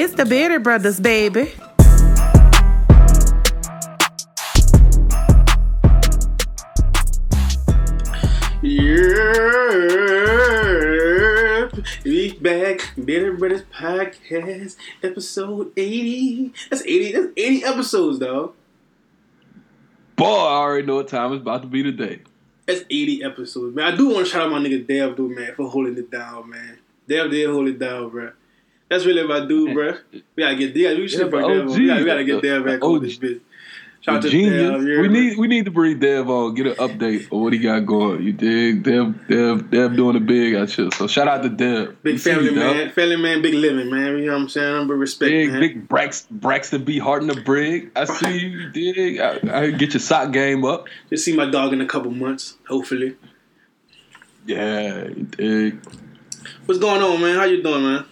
It's the Bearded Brothers, baby. Yeah, we back, Bearded Brothers Podcast, episode eighty. That's eighty. That's eighty episodes, dog. Boy, I already know what time it's about to be today. That's eighty episodes, man. I do want to shout out my nigga Dev, though, man, for holding it down, man. Dev did hold it down, bro. That's really my dude, eh. bro. We gotta get Dev. We should Yeah, bring Dev. on. We gotta, we gotta get Dev back on this bitch. Shout out to Dev. yeah, we man. need we need to bring Dev on, get an update on what he got going. You dig? Dev Dev Dev doing the big out here. So shout out to Dev. big see family you, dog. man, family man, big living man. You know what I'm saying? Number respect, Big man. big Brax, Braxton B. Harden the Brig. I see you, you dig. I, I get your sock game up. Just see my dog in a couple months, hopefully. Yeah, you dig. What's going on, man? How you doing, man?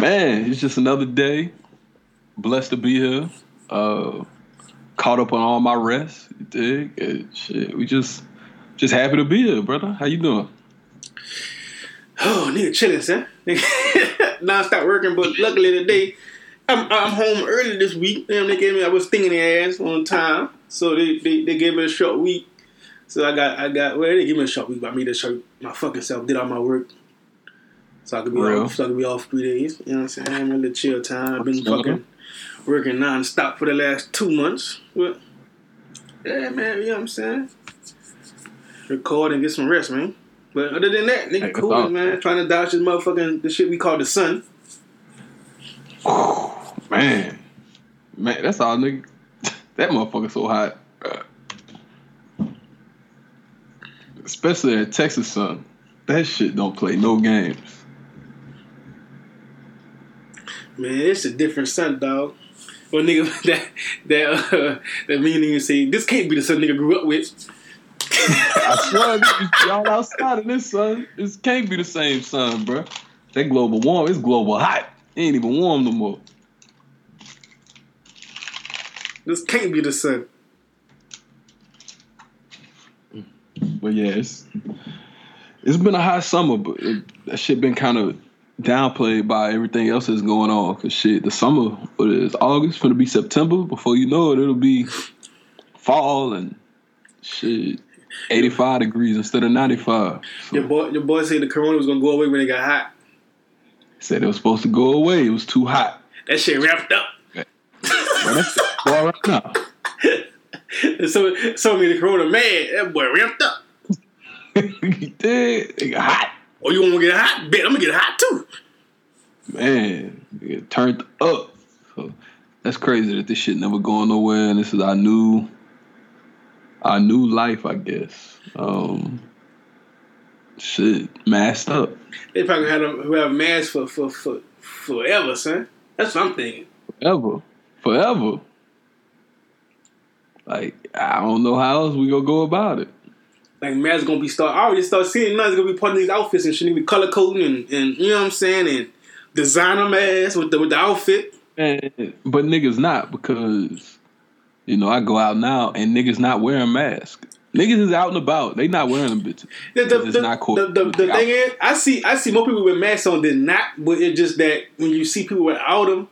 Man, it's just another day. Blessed to be here. Uh, caught up on all my rest. You dig? And shit, we just just happy to be here, brother. How you doing? Oh, nigga, chilling, son. Non-stop working, but luckily today, I'm, I'm home early this week. Damn, they gave me, I was stinging their ass on time, so they, they, they gave me a short week. So I got, I got, well, they gave me a short week, but I made a short, my fucking self, did all my work. So I could be Real. off, so I could be off three days. You know what I'm saying? I'm little chill time. I've been fucking working non-stop for the last two months. But, yeah, man, you know what I'm saying? Record and get some rest, man. But other than that, nigga, Hey, cool, all. man. Trying to dodge this motherfucking the shit we call the sun. Oh Man, man, that's all, nigga. That motherfucker so hot. Especially at Texas sun. That shit don't play no games. Man, it's a different sun, dog. Well, nigga, that that uh, that me nigga say this can't be the sun nigga grew up with. I swear, y'all outside of this sun. This can't be the same sun, bro. That global warm, it's global hot. It ain't even warm no more. This can't be the sun. But yeah, it's it's been a hot summer, but it, that shit been kind of downplayed by everything else that's going on. Cause shit, the summer, what is August? Gonna be September. Before you know it, it'll be fall and shit, eighty five degrees instead of ninety five. Your boy, your boy said the corona was gonna go away when it got hot. Said it was supposed to go away. It was too hot. That shit wrapped up. Man, that's all right now. So, so me the corona, man, that boy ramped up. you did. It got hot. Oh, you want to get hot? Bet I'm gonna get hot too. man, it turned up. So that's crazy that this shit never going nowhere, and this is our new, our new life, I guess. Um, shit, masked up They probably had them have masks for for for forever, son. That's what I'm thinking. forever, forever. Like I don't know how else we gonna go about it. Like masks gonna be start. I already start seeing now gonna be part of these outfits and shit. Be color coding and, and you know what I'm saying and designer masks with the with the outfit. And, but niggas not because you know I go out now and niggas not wearing masks. Niggas is out and about. They not wearing them bitches. The, the, it's the, not cool. the, the, the thing is, I see I see more people with masks on than not, but it's just that when you see people without them,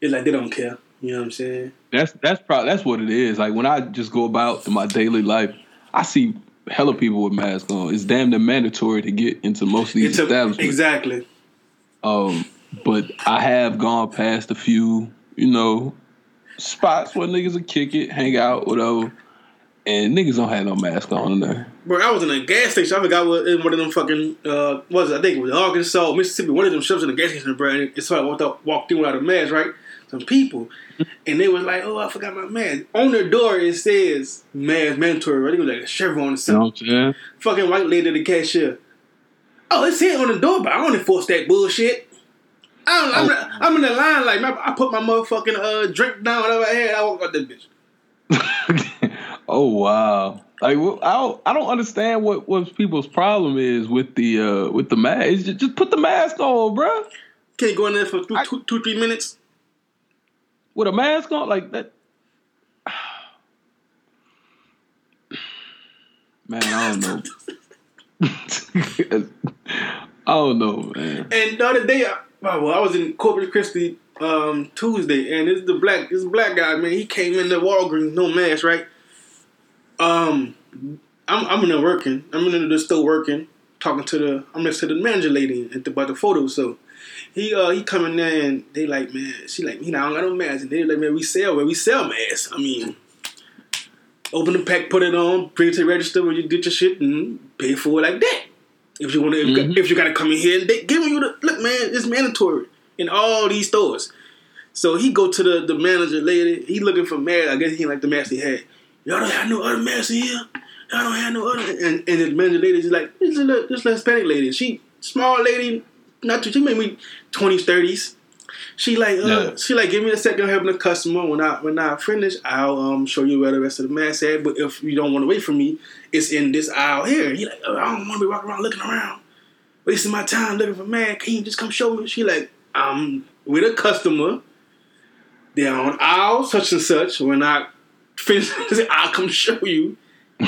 it's like they don't care. You know what I'm saying? That's that's probably that's what it is. Like when I just go about in my daily life, I see hella people with masks on. It's damn near mandatory to get into most of these It's a- establishments. exactly. Um, but I have gone past a few, you know, spots where niggas will kick it, hang out, whatever, and niggas don't have no mask on in there. Bro, I was in a gas station. I forgot what in one of them fucking uh what was it? I think it was Arkansas, Mississippi. One of them shops in the gas station, bro. And it's so I walked up, walked in without a mask, right? Some people, and they was like, "Oh, I forgot my mask." On their door, it says "mask mandatory." Right? It was like a Chevron or something. what I'm saying? Fucking white lady, the cashier. Oh, it's said on the door, but I don't enforce that bullshit. I don't, I'm, Oh. I'm in the line like man, I put my motherfucking uh drink down, whatever I had. I walk out that bitch. oh wow. Like I don't, I don't understand what, what people's problem is with the uh with the mask. Just, just put the mask on, bruh. Can't go in there for two, I- two, two three minutes. With a mask on like that. Man, I don't know. I don't know, man. And the other day, I, well, I was in Corpus Christi um, Tuesday, and this the black this black guy, man. He came in the Walgreens, no mask, right? Um, I'm I'm in there working. I'm in the store working, talking to the I'm next to the manager lady at the, about the photo. So he uh he coming there and they like, man, she like, you know, I don't got no mask, and they like, man, we sell where we sell masks. I mean. Open the pack, put it on, bring it to the register when you get your shit, and pay for it like that. If you want to, if, you got- Mhm. if you got to come in here, they giving you the look, man. It's mandatory in all these stores. So he go to the, the manager lady. He looking for mask. I guess he like the mask he had. Y'all don't have no other masks in here. Y'all don't have no other. And and the manager lady is like, this is a this little Hispanic lady. She small lady, not too. She me twenties, thirties. She like uh, she like give me a second helping the customer. When I when I finish, I'll um show you where the rest of the mask at. But if you don't want to wait for me, it's in this aisle here. He like, oh, I don't want to be walking around looking around, wasting my time looking for mask. Can you just come show me? She like, I'm with a customer. They're on aisle such and such. When I finish, I'll come show you.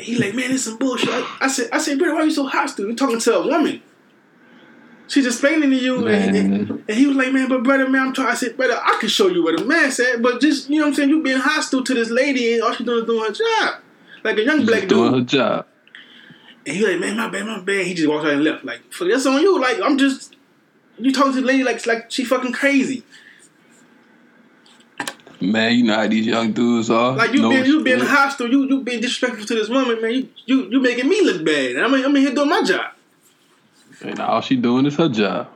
He like, man, this some bullshit. I, I said, I said, brother, why are you so hostile? You're talking to a woman. She's explaining to you, and, and, and he was like, man, but brother, man, I'm trying." I said, brother, I can show you where the man's at, but just, you know what I'm saying? You being hostile to this lady, and all she's doing is doing her job. Like a young black doing dude. Doing her job. And he like, man, my bad, my bad. He just walked out and left. Like, fuck, that's on you. Like, I'm just, you talking to the lady like, like she fucking crazy. Man, you know how these young dudes are. Like you No being you being hostile, you you being disrespectful to this woman, man. You you, you making me look bad. I'm I'm in here doing my job. And all she doing is her job.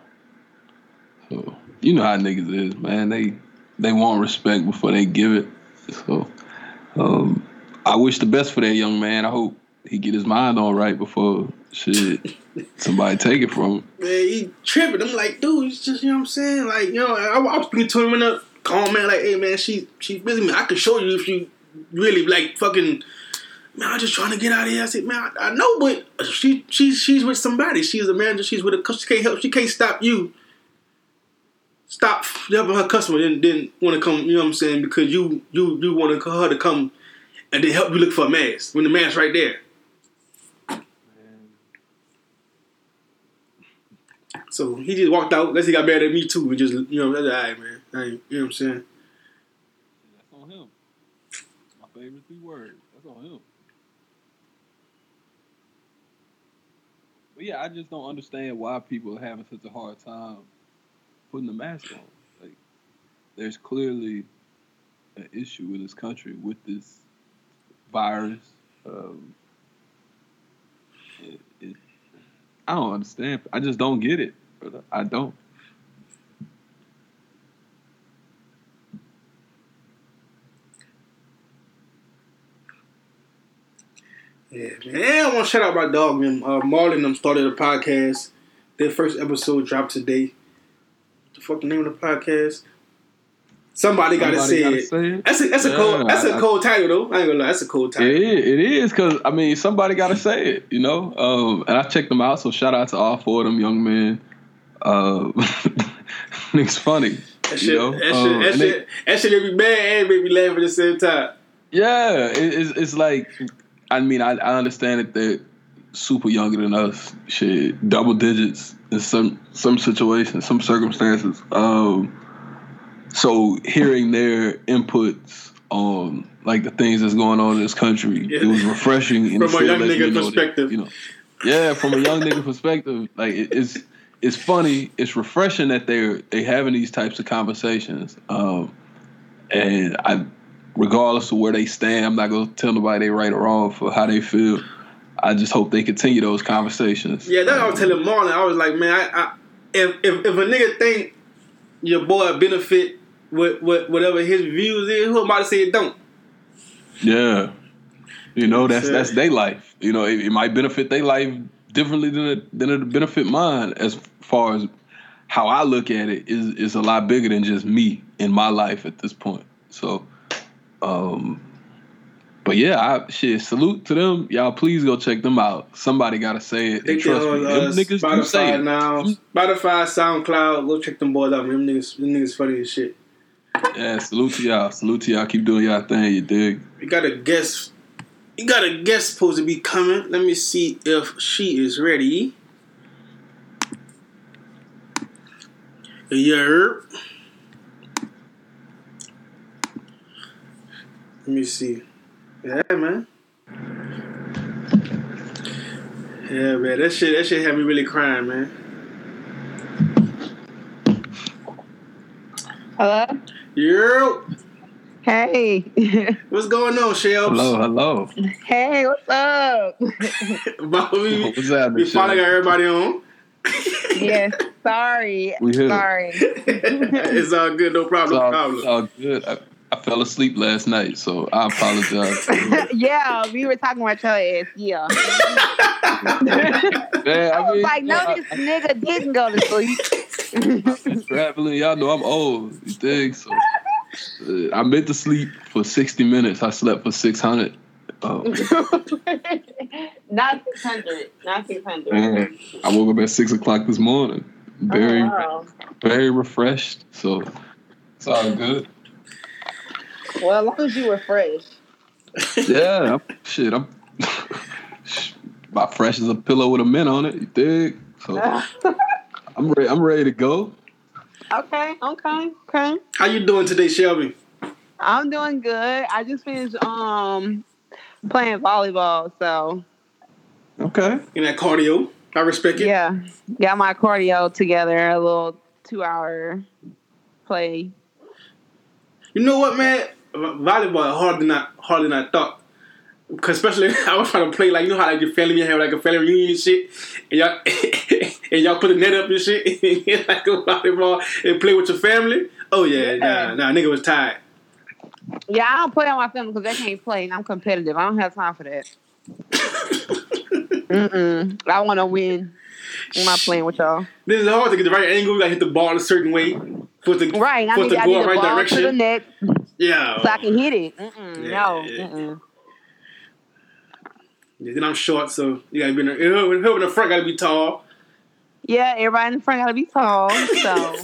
So you know how niggas is, man. They they want respect before they give it. So um, I wish the best for that young man. I hope he get his mind on right before shit somebody take it from him. Man, he tripping. I'm like, dude, it's just you know what I'm saying. Like, you know, I, I was speaking to him in a calm man, like, hey man, she she's busy. Man, I can show you if you really like fucking. Man, I'm just trying to get out of here. I said, man, I, I know, but she she she's with somebody. She's a manager. She's with a customer. she can't help. She can't stop you. Stop helping her customer. Then then want to come. You know what I'm saying? Because you you you want her to come and then help you look for a mask when the mask right there. So he just walked out. Unless he got mad at me too, and just you know that's all right, man. I ain't, you know what I'm saying? That's on him. My favorite three words. That's on him. Yeah, I just don't understand why people are having such a hard time putting the mask on. Like, there's clearly an issue in this country with this virus. Um, it, it, I don't understand. I just don't get it. I don't. Yeah, man. I want to shout out my dog, man. Uh, Marlon them started a podcast. Their first episode dropped today. The fucking name of the podcast? Somebody gotta say gotta it. say it. That's a that's a cold that's a I- cold title though. I ain't gonna lie, that's a cold title. is, it is, because I mean, somebody got to say it, you know. Um, and I checked them out, so shout out to all four of them young men. Uh, it's funny, That you shit, know. that, shit, Um, that, and they- shit, that shit made me mad and made me laugh at the same time. yeah, it, it's it's like, I mean, I, I understand that they're super younger than us, shit, double digits in some some situations, some circumstances. Um, so hearing their inputs on like the things that's going on in this country, Yeah. it was refreshing. From a young nigga know that, you know, yeah, from a young nigga perspective, like it, it's it's funny, it's refreshing that they're they having these types of conversations. Um, and I, regardless of where they stand, I'm not gonna tell nobody they right or wrong for how they feel. I just hope they continue those conversations. Yeah, that's what I was telling Marlon. I was like, man, I, I if, if if a nigga think your boy benefit with, with whatever his views is, who am I to say it don't? Yeah. You know, that's that's their life. You know, it, it might benefit their life differently than it, than it benefit mine. As far as how I look at it is is a lot bigger than just me in my life at this point. So, um, but yeah, I shit. Salute to them, y'all. Please go check them out. Somebody gotta say it. They trust on me, uh, them niggas do say it. now, Spotify, SoundCloud. Go check them boys out. Them niggas, them niggas funny as shit. Yeah, salute to y'all. Salute to y'all. Keep doing y'all thing. You dig? We got a guest. You got a guest supposed to be coming. Let me see if she is ready. Yeah. Let me see. Yeah, man. Yeah, man. That shit. That shit had me really crying, man. Hello. Yeah. Hey. What's going on, Shells? Hello, hello. hey, what's up? Bobby, What's happening? we finally got everybody on. yes. Sorry. We here. Sorry. it's all good. No It's problem. all, problem. it's all good. I, fell asleep last night, so I apologize. yeah, we were talking about your ass. Yeah. Man, I was mean, like, no, I- this nigga didn't go to sleep. Traveling. Y'all know I'm old. You think So uh, I meant to sleep for 60 minutes. I slept for 600. Oh, Not 600. Not 600. man. I woke up at six o'clock this morning. Very, Oh, wow. very refreshed. So it's all good. Well, as long as you were fresh. Yeah, I'm, shit. I'm about fresh as a pillow with a mint on it. You dig? So I'm ready. I'm ready to go. okay, okay, okay. How you doing today, Shelby? I'm doing good. I just finished um playing volleyball, so Okay. In that cardio, I respect it. yeah, got my cardio together. A little two hour play. You know what, man? Volleyball is harder than I harder than I thought. Cause especially I was trying to play like you know how like your family have like a family reunion and shit, and y'all and y'all put a net up and shit, and like a volleyball and play with your family. Oh yeah, Yeah. nah, nah, nigga was tired. Yeah, I don't play on my family because they can't play, and I'm competitive. I don't have time for that. Mm-mm. I want to win. I'm not playing with y'all. This is hard to get the right angle. You gotta hit the ball a certain way for to, Right, for it need, to I go in the right ball to the direction. net Yeah. so I can hit it. Mm-mm, Yeah, no. Mm-mm. Yeah, Then I'm short, so you gotta be in the, whoever in the front gotta be tall. Yeah, everybody in the front got to be tall. So,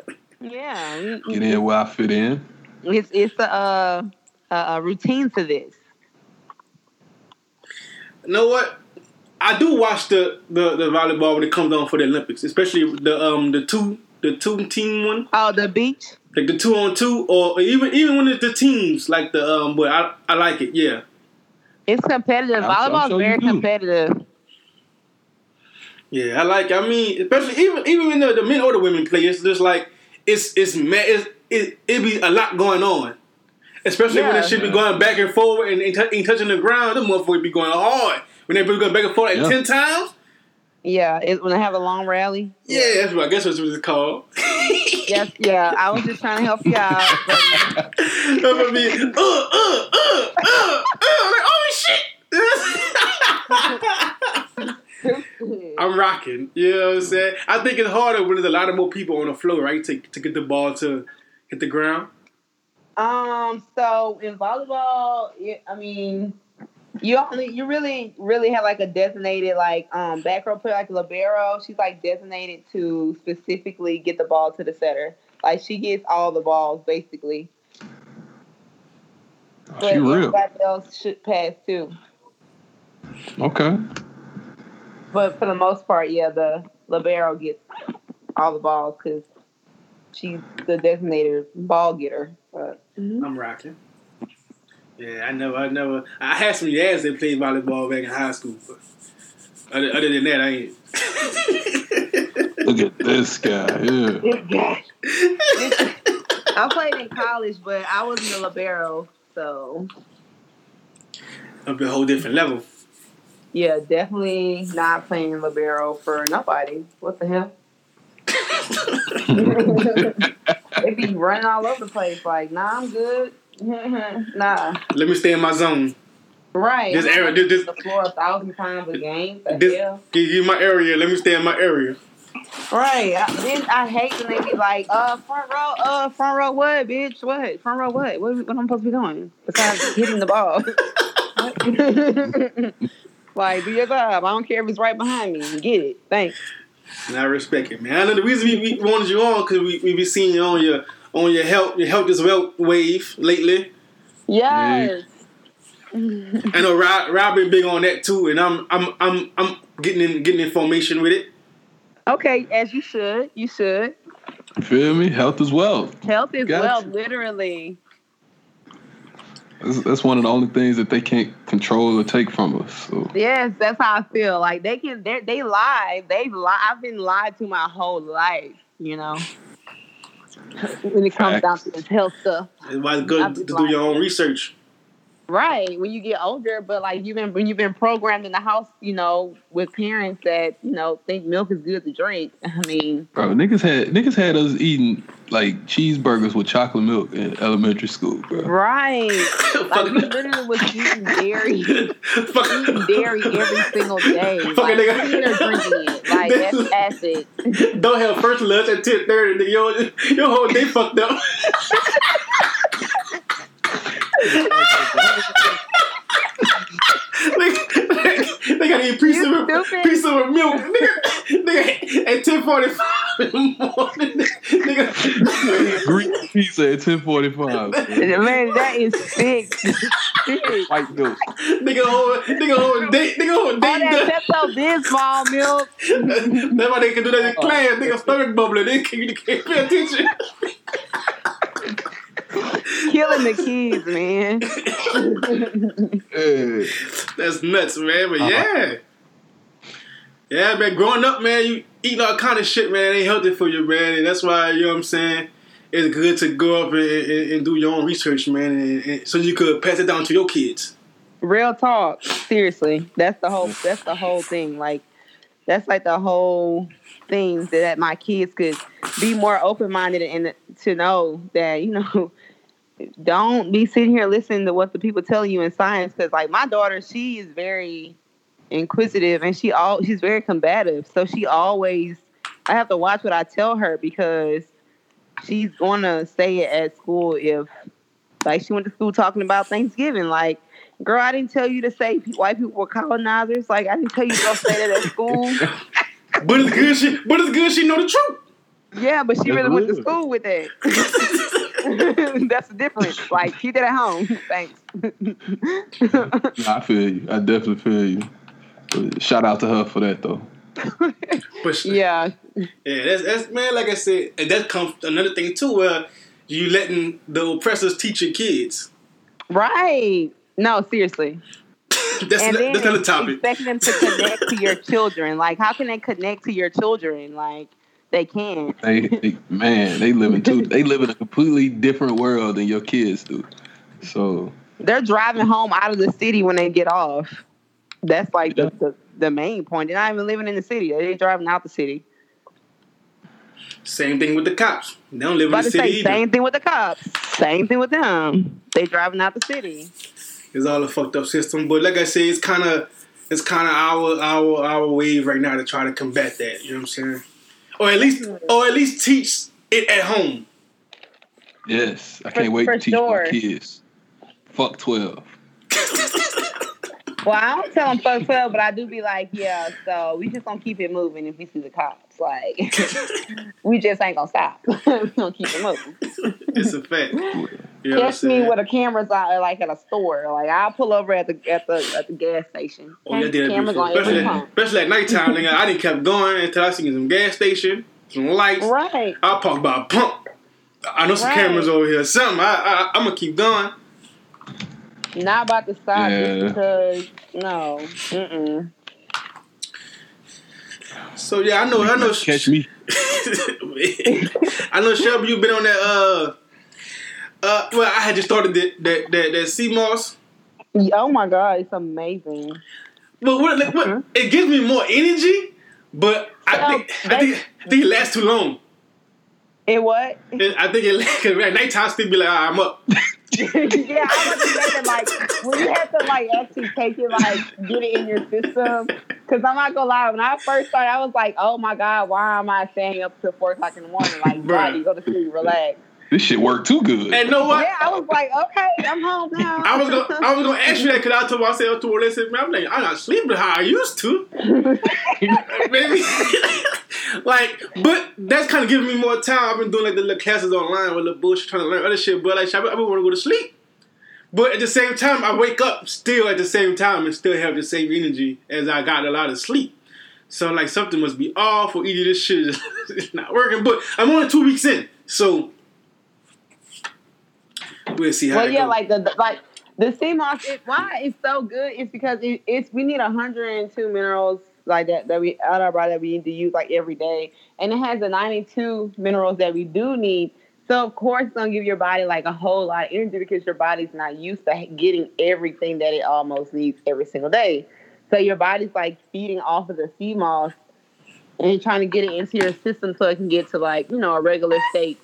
yeah. we- we- Get in where I fit in. It's it's a, uh, a, a routine to this. You know what? I do watch the, the, the volleyball when it comes on for the Olympics, especially the um the two the two team one, Oh, the beach. like the two on two, or even even when it's the teams like the um. But I I like it. Yeah, It's competitive. I'm- I'm Volleyball is sure very competitive. yeah, I like. I mean, especially even even when the, the men or the women play, it's just like it's it's ma- it's it it be a lot going on. Especially when Yeah. it should be going back and forward and ain't, tou- ain't touching the ground, the motherfucker be going hard. When they be going back and forth like Yeah. ten times, Yeah, it, when I have a long rally. yeah, that's what I guess that's what it's called. Yes, yeah. I was just trying to help you out. But I'm gonna be uh uh uh uh uh like oh shit. I'm rocking. You know what I'm saying? I think it's harder when there's a lot of more people on the floor, right? To to get the ball to hit the ground. um, so in volleyball, I mean, you only you really really have like a designated like um back row player like libero. She's like designated to specifically get the ball to the setter. Like she gets all the balls basically. Oh, But she real. everybody else should pass too. Okay. But for the most part, yeah, the libero gets all the balls because she's the designated ball getter. But I'm rocking. Yeah, I never, I never. I had some dads that played volleyball back in high school, but other, other than that, I ain't. Look at this guy. Yeah. I played in college, but I was in the libero, so Up a whole different level. yeah, definitely not playing libero for nobody. What the hell? they be running all over the place. Like, nah, I'm good. nah, Let me stay in my zone. right. This not this- this- the floor a thousand times a game. This, hell? give you my area. Let me stay in my area. Right. I, then I hate when they be like, uh, front row, uh, front row what, bitch? What? Front row what? What, what I'm supposed to be doing? Besides hitting the ball. like, do your job. I don't care if it's right behind me. Get it. Thanks. And I respect it, man. I know the reason we, we wanted you on because we we be seeing you on your on your help your help this well wave lately. Yes. I know Rob, Rob been big on that too, and I'm I'm I'm I'm getting in getting information with it. Okay, as you should. You should. You feel me? Health is wealth. Health is Gotcha. wealth, literally. That's, that's one of the only things that they can't control or take from us. So Yes, that's how I feel. Like they can, they they lie. They lie. I've been lied to my whole life. You know, when it comes down Facts. to this health stuff. It's why it's good to just do your own research. Right. When you get older, but like you've been when you've been programmed in the house, you know, with parents that you know think milk is good to drink. I mean, Bro, niggas had niggas had us eating like cheeseburgers with chocolate milk in elementary school, bro. right. Like we literally was eating dairy, eating dairy every single day. Like, Fucking nigga. eating or drinking it. Like that's acid. Don't have first lunch at ten thirty. Nigga, your your whole day fucked up. Nigga, they gotta eat piece You of it, stupid. piece of it milk. Nigga, nigga at ten forty five in the morning. Nigga, Greek pizza at ten forty five. Man, that is sick. sick. White milk. nigga whole nigga whole date nigga whole All date. that Pepto Bismol milk. That's why they can do that in class. Nigga stomach bubbling. They can't, they can't pay attention. Killing the kids, man. Yeah. That's nuts, man. But uh-huh. yeah. Yeah, man. Growing up, man, you eating all kind of shit, man. Ain't healthy for you, man. And that's why, you know what I'm saying? It's good to go up and, and, and do your own research, man. And, and so you could pass it down to your kids. Real talk. Seriously. That's the whole that's the whole thing. Like that's like the whole thing that my kids could be more open minded and to know that, you know, don't be sitting here listening to what the people tell you in science because like my daughter, she is very inquisitive and she all she's very combative. So she always I have to watch what I tell her because she's gonna say it at school if like she went to school talking about Thanksgiving. Like, girl, I didn't tell you to say white people were colonizers. Like, I didn't tell you to go say that at school. But it's good she but it's good she know the truth. Yeah, but she That's really went to school with that. That's the difference. Like, keep that at home. Thanks. Nah, I feel you. I definitely feel you. But shout out to her for that though. But sh- yeah. Yeah, that's that's man. Like I said, and that comes another thing too, where you letting the oppressors teach your kids. Right. No, seriously. That's and then that's another topic. expecting them to connect to your children. Like, how can they connect to your children? Like, they can't. They, they man, they live in two. They live in a completely different world than your kids do. So they're driving home out of the city when they get off. That's like Yeah. the, the, the main point. They're not even living in the city. They're driving out the city. Same thing with the cops. They don't live in the city say either. same thing with the cops. Same thing with them. They driving out the city. It's all a fucked up system. But like I say, it's kind of it's kind of our our our wave right now to try to combat that. You know what I'm saying? Or at least or at least teach it at home. yes, I can't wait for to teach sure. my kids. Fuck twelve. Well, I don't tell them fuck twelve, but I do be like, yeah. So we just gonna keep it moving if we see the cops. Like we just ain't gonna stop. we gonna keep it moving. It's a fact. You know what Catch me saying? with a camera's out, like at a store. Like I'll pull over at the at the at the gas station. Oh, yeah, I did that cameras before. Especially, pump. especially at nighttime, nigga. I didn't kept going until I seen some gas station, some lights. Right. I parked by a pump. I know some Right. cameras over here. Something. I, I I'm gonna keep going. Not about to stop Yeah. just because no. Mm-mm. So yeah, I know. I know. Catch me. I know, Shelby. You've been on that. Uh, uh. Well, I had just started that that that, that sea moss. Oh my god, it's amazing. But what, like, what Mhm. it gives me more energy, but I Well, think I think I think it lasts too long. It what? It- I think it cause at nighttime still be like, ah, I'm up. yeah, I was thinking like when you have to like actually take it, like get it in your system. Because I'm not gonna lie, when I first started, I was like, oh my god, why am I staying up till four o'clock in the morning? Like, body, go to sleep, relax. This shit worked too good. And know what? Yeah, I was like, okay, I'm home now. I was gonna I was gonna ask you that because I told myself to her, said, man, I'm like, I'm not sleeping how I used to. Maybe like, but that's kind of giving me more time. I've been doing like the little classes online with the bullshit, trying to learn other shit. But like, I been want to go to sleep. But at the same time, I wake up still at the same time and still have the same energy as I got a lot of sleep. So like something must be off, or either this shit is not working. But I'm only two weeks in, so we'll see how. Well, yeah, goes. like the, the like the sea moss. It, why it's so good is because it, it's we need 102 minerals like that that we out our body that we need to use like every day, and it has the 92 minerals that we do need. So of course, it's gonna give your body like a whole lot of energy because your body's not used to getting everything that it almost needs every single day. So your body's like feeding off of the sea moss and trying to get it into your system so it can get to like you know a regular state.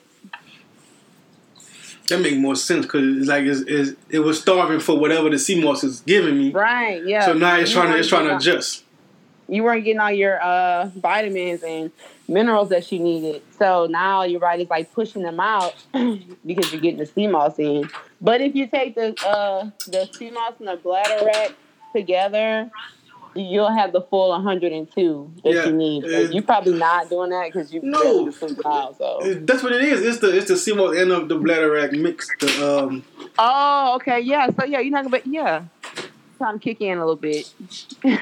That make more sense because it's like it's, it's, it was starving for whatever the sea moss is giving me. Right? Yeah. So now it's You trying to it's trying to adjust. you weren't getting all your uh, vitamins and minerals that you needed. So now your body's like pushing them out because you're getting the sea moss in. But if you take the uh, the sea moss and the bladderwrack together, you'll have the full 102 that Yeah, you need. you're probably not doing that because you No. barely sleep now. So. That's what it is. It's the it's the sea moss and of the bladderwrack mixed. The um Oh, okay, yeah. So yeah, you're not gonna. Be, yeah, Time to kick in a little bit. yeah,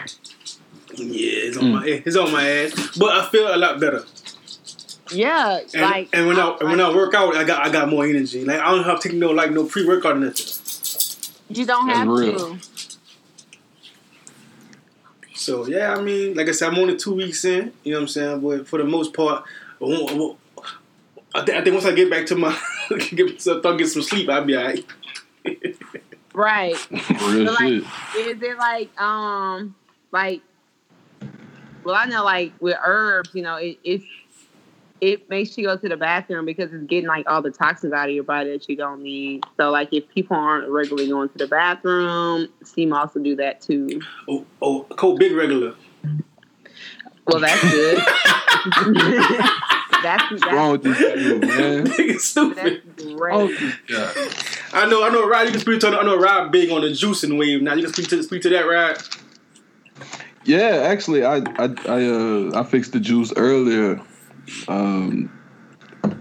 it's on my it's on my ass, but I feel a lot better. Yeah, And, like and when I and when I work out, I got I got more energy. Like I don't have to take no like no pre workout or nothing. you don't have to. So yeah, I mean, like I said, I'm only two weeks in. You know what I'm saying? But for the most part, I, won't- I, won't- I thi- I think once I get back to my get myself start get some sleep, I'll be alright. Right. Real So, like, shit. Is it like um like well I know like with herbs, you know, it it's it makes you go to the bathroom because it's getting like all the toxins out of your body that you don't need. So like if people aren't regularly going to the bathroom, sea moss will do that too. Oh, oh, cold big regular. Well that's good. that's What's wrong with this dude, man? Nigga stupid. that's Oh, great. this guy. I know, I know. Rod, you can speak to. I know Rod big on the juicing wave. Now you can speak to speak to that, Rod. Yeah, actually, I I I, uh, I fixed the juice earlier, um,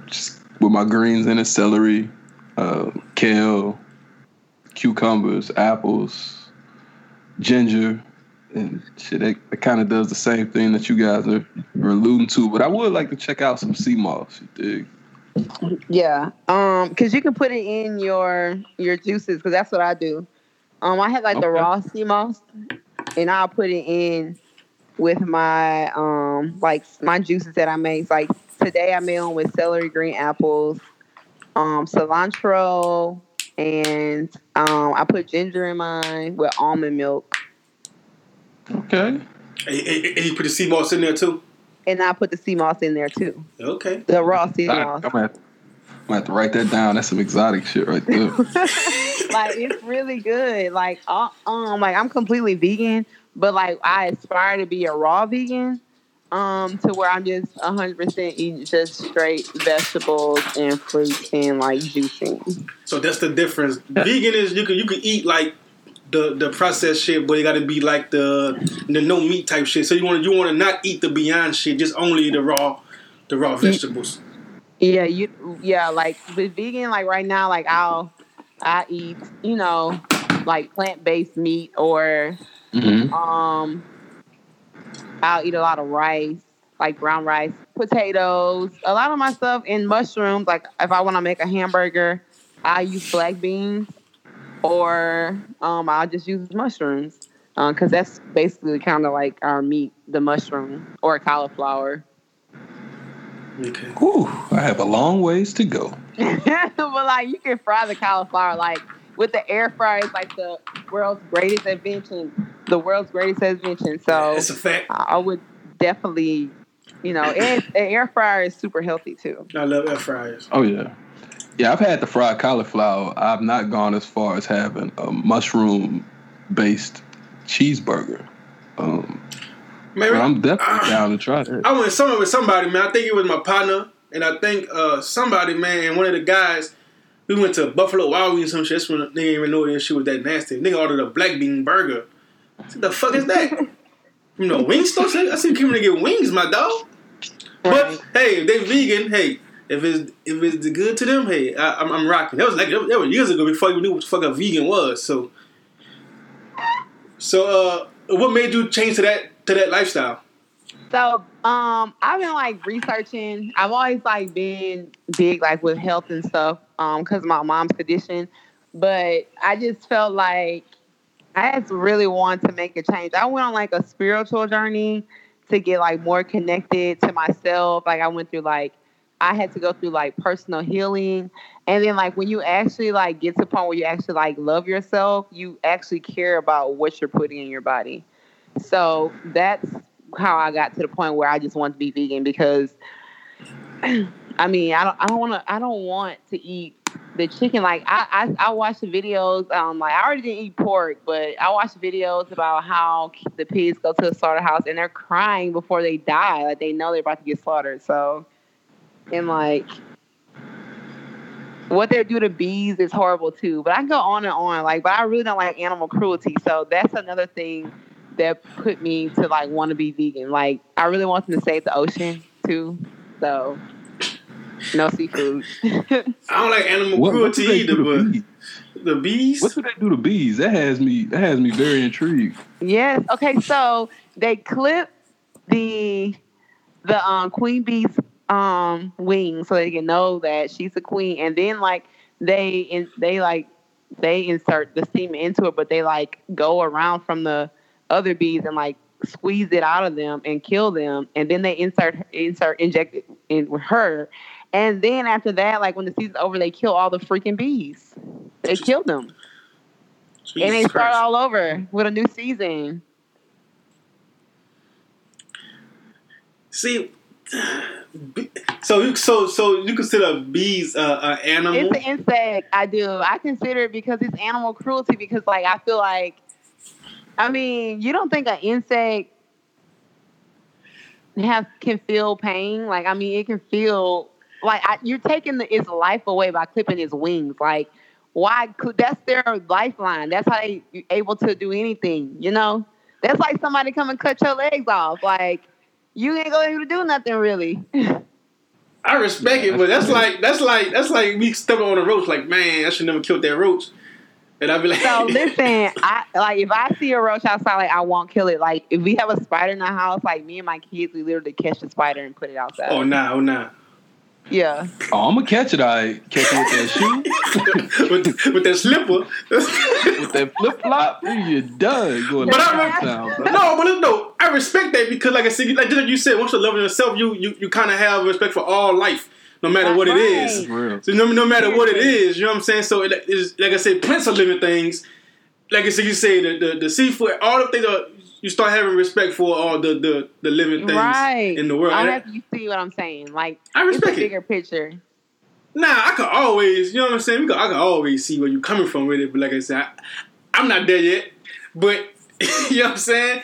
just with my greens in it: celery, uh, kale, cucumbers, apples, ginger, and shit. It, kind of does the same thing that you guys are, are alluding to. But I would like to check out some sea moss. You dig? Yeah, um, because you can put it in your your juices because that's what I do. Um, I have like the raw sea moss, and I'll put it in with my um like my juices that I make. Like today, I made one with celery, green apples, um, cilantro, and um, I put ginger in mine with almond milk, Okay. And, and, and you put the sea moss in there too. and I put the sea moss in there too. Okay. The raw sea I, I'm moss. gonna, have to, I'm gonna have to write that down. That's some exotic shit right there. like it's really good. Like uh, um, like I'm completely vegan, but like I aspire to be a raw vegan. Um, to where I'm just 100 percent eating just straight vegetables and fruits and like juicing. So that's the difference. Vegan is you can you can eat like the the processed shit, but it got to be like the the no meat type shit. So you want to you want to not eat the beyond shit, just only the raw the raw vegetables. Yeah, you yeah, like with vegan, like right now, like I'll I eat, you know, like plant based meat or hmm Um, I'll eat a lot of rice, like brown rice, potatoes, a lot of my stuff, and mushrooms. Like if I want to make a hamburger, I use black beans, or um, I'll just use mushrooms, because that's basically kind of like our meat, the mushroom or cauliflower. Okay. Whew, I have a long ways to go. but like you can fry the cauliflower like with the air fryer. It's like the world's greatest invention. The world's greatest invention. So It's a fact. I I would definitely, you know, and an air fryer is super healthy too. I love air fryers. Oh yeah, yeah. I've had the fried cauliflower. I've not gone as far as having a mushroom-based cheeseburger. Um, Man, but I'm definitely Ah. down to try that. I went somewhere with somebody, man. I think it was my partner, and I think uh, somebody, man, one of the guys. We went to Buffalo Wild Wings and some shit. That's when they didn't even know that shit was that nasty. Nigga ordered a black bean burger. Said, the fuck is that? you know, wing store? I coming to get wings, my dog. But hey, if they vegan, hey, if it's if it's good to them, hey, I, I'm, I'm rocking. That was like that was years ago before you knew what the fuck a vegan was. So, so uh, what made you change to that to that lifestyle? So, um, I've been like researching. I've always like been big like with health and stuff, um, because of my mom's condition. But I just felt like I just really want to make a change. I went on like a spiritual journey to get like more connected to myself. Like I went through like I had to go through like personal healing. And then like when you actually like get to the point where you actually like love yourself, you actually care about what you're putting in your body. So that's how I got to the point where I just want to be vegan because I mean I don't I don't want to I don't want to eat the chicken like I, I I watch the videos um like I already didn't eat pork but I watch videos about how the pigs go to the slaughterhouse and they're crying before they die. Like they know they're about to get slaughtered. So and like what they do to bees is horrible too. But I can go on and on like but I really don't like animal cruelty. So that's another thing that put me to like want to be vegan. Like I really want them to save the ocean too. So no seafood. I don't like animal What, what cruelty do they either, but bees? the bees. What do they do to bees? That has me. That has me very intrigued. Yes. Okay. So they clip the the um, queen bee's um, wings so they can know that she's a queen, and then like they in, they like they insert the semen into it, but they like go around from the other bees and like squeeze it out of them and kill them, and then they insert insert inject it in with her. And then after that, like when the season's over, they kill all the freaking bees. They kill them. Jesus and they start Christ. all over with a new season. See, so you so so you consider bees uh, an animal? It's an insect. I do. I consider it because it's animal cruelty. Because like I feel like, I mean, you don't think an insect have can feel pain? Like I mean, it can feel like I, you're taking the, its life away by clipping his wings. Like why? could- That's their lifeline. That's how they able to do anything. You know, that's like somebody come and cut your legs off. Like you ain't able to do nothing really. I respect it, but that's that's like that's like that's like me stepping on a roach. Like, man, I should never killed that roach. And I'd be like, So listen, I like if I see a roach outside, like I won't kill it. Like if we have a spider in the house, like me and my kids, we literally catch the spider and put it outside. oh nah, oh nah. Yeah, Oh, I'm gonna catch it. I catch it with that shoe, with, with that slipper. with that flip flop. You're done going But I- town, bro. no, but no, I respect that because, like I said, like just like you said, once you love yourself, you you, you kind of have respect for all life, no matter what it Right. is. That's real. So no, no matter what it is, you know what I'm saying. So it is like I said, plants are living things. Like I said, you say the, the the seafood, all the things are. You start having respect for all the the, the living things right. in the world. I And have you see what I'm saying. Like I it's a respect it. bigger picture. Nah, I could always, you know what I'm saying? Could, I could always see where you're coming from with it, but like I said, I, am not there yet. But you know what I'm saying?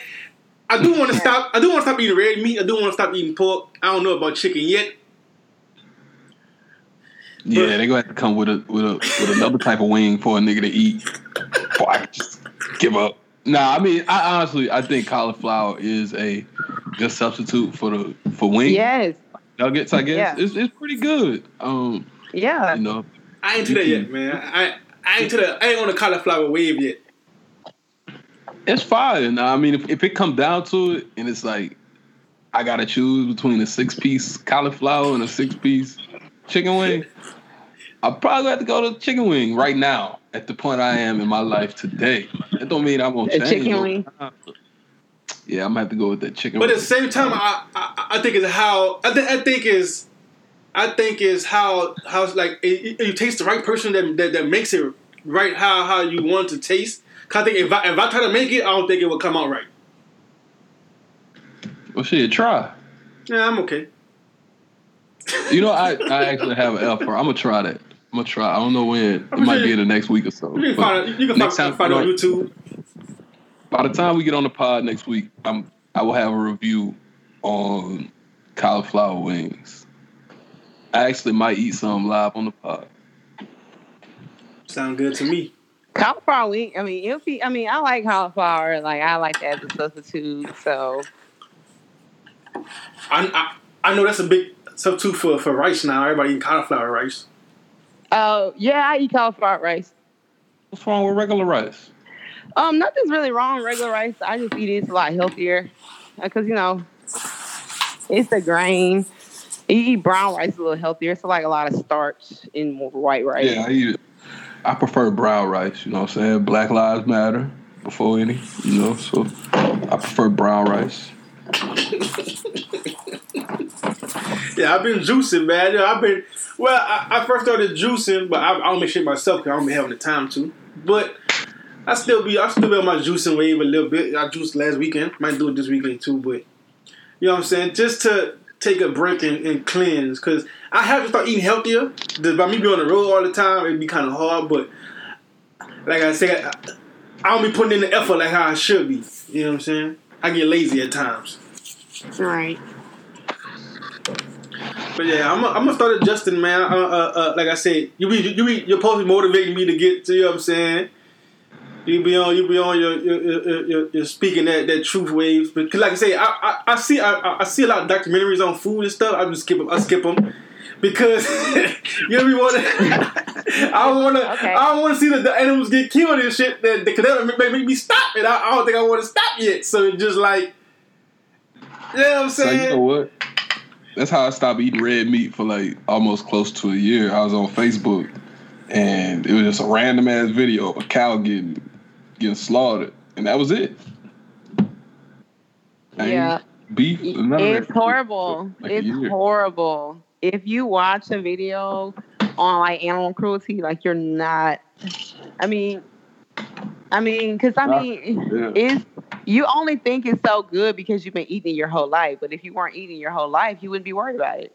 I do want to stop. I do want to stop eating red meat. I do want to stop eating pork. I don't know about chicken yet. Yeah, they gonna have to come with a with a with another type of wing for a nigga to eat. Boy, I just give up. Nah, I mean, I honestly, I think cauliflower is a good substitute for the for wing Yes. nuggets. I guess Yeah. it's it's pretty good. Um, Yeah. you know, I ain't to that yet, man. I I ain't to the. I ain't on the cauliflower wave yet. it's fine. Now, I mean, if, if it comes down to it, and it's like I gotta choose between a six piece cauliflower and a six piece chicken wing, I'll probably have to go to the chicken wing right now. At the point I am in my life today, that don't mean I won't A change. chicken wing? Yeah, I'm gonna have to go with that chicken. But at the same time, I I, I think is how I think I think is I think is how how like it, it, you taste the right person that, that that makes it right how how you want to taste. 'Cause I think if I if I try to make it, I don't think it will come out right. well, shit, try. Yeah, I'm okay. You know, I, I actually have an L for. I'm gonna try that. I'm gonna try. I don't know when. It might be in the next week or so. You can But find it, you can next find, time- find it on YouTube. by the time we get on the pod next week, I'm I will have a review on cauliflower wings. I actually might eat some live on the pod. Sound good to me. Cauliflower wing. I mean, it'll. I mean, I like cauliflower. Like I like that as a substitute. So I, I I know that's a big substitute for, for rice now. Everybody eating cauliflower rice. Oh yeah, I eat cauliflower rice. What's wrong with regular rice? Um, nothing's really wrong with regular rice. I just eat it. It's a lot healthier because you know It's the grain. You eat brown rice a little healthier. It's like a lot of starch in white rice. Yeah, I eat it. I prefer brown rice. You know what I'm saying? Black Lives Matter before any. You know, so I prefer brown rice. Yeah, I've been juicing, man. Yeah, I've been. Well, I, I first started juicing, but I, I don't make shit myself because I don't be having the time to. But I still be, I still be on my juicing wave a little bit. I juiced last weekend. Might do it this weekend too, but you know what I'm saying? Just to take a break and, and cleanse, because I have to start eating healthier. By me being on the road all the time, it'd be kind of hard. But like I said, I, I don't be putting in the effort like how I should be. You know what I'm saying? I get lazy at times. Right. But yeah, I'm, I'm gonna start adjusting, man. Uh, uh, uh, like I said, you be you be you're supposed to be motivating me to get to. You know what I'm saying? You be on you be on your your, your, your speaking that, that truth waves. But like I say, I, I, I see I, I see a lot of documentaries on food and stuff. I just skip them. I skip them because you know to. I don't want to. Okay. I don't want to see the, the animals get killed and shit. That because that make, make me stop it. I, I don't think I want to stop yet. So just like, you know what I'm saying. So saying? you know what? That's how I stopped eating red meat for like almost close to a year. I was on Facebook, and it was just a random ass video of a cow getting getting slaughtered, and that was it. I Yeah. beef. none It's that. horrible. Like it's horrible. If you watch a video on like animal cruelty, like you're not. I mean, I mean, because I mean, yeah. it's you only think it's so good because you've been eating your whole life. But if you weren't eating your whole life, you wouldn't be worried about it.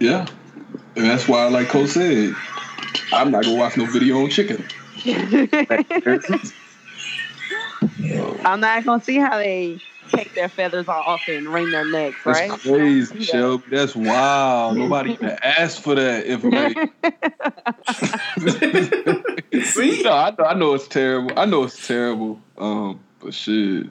Yeah, and that's why, like Cole said, I'm not gonna watch no video on chicken. I'm not gonna see how they take their feathers off and wring their necks, That's right? crazy, Shelby. That's wild. Nobody even asked for that information. See? no, I know, I know it's terrible. I know it's terrible. Um, but shit,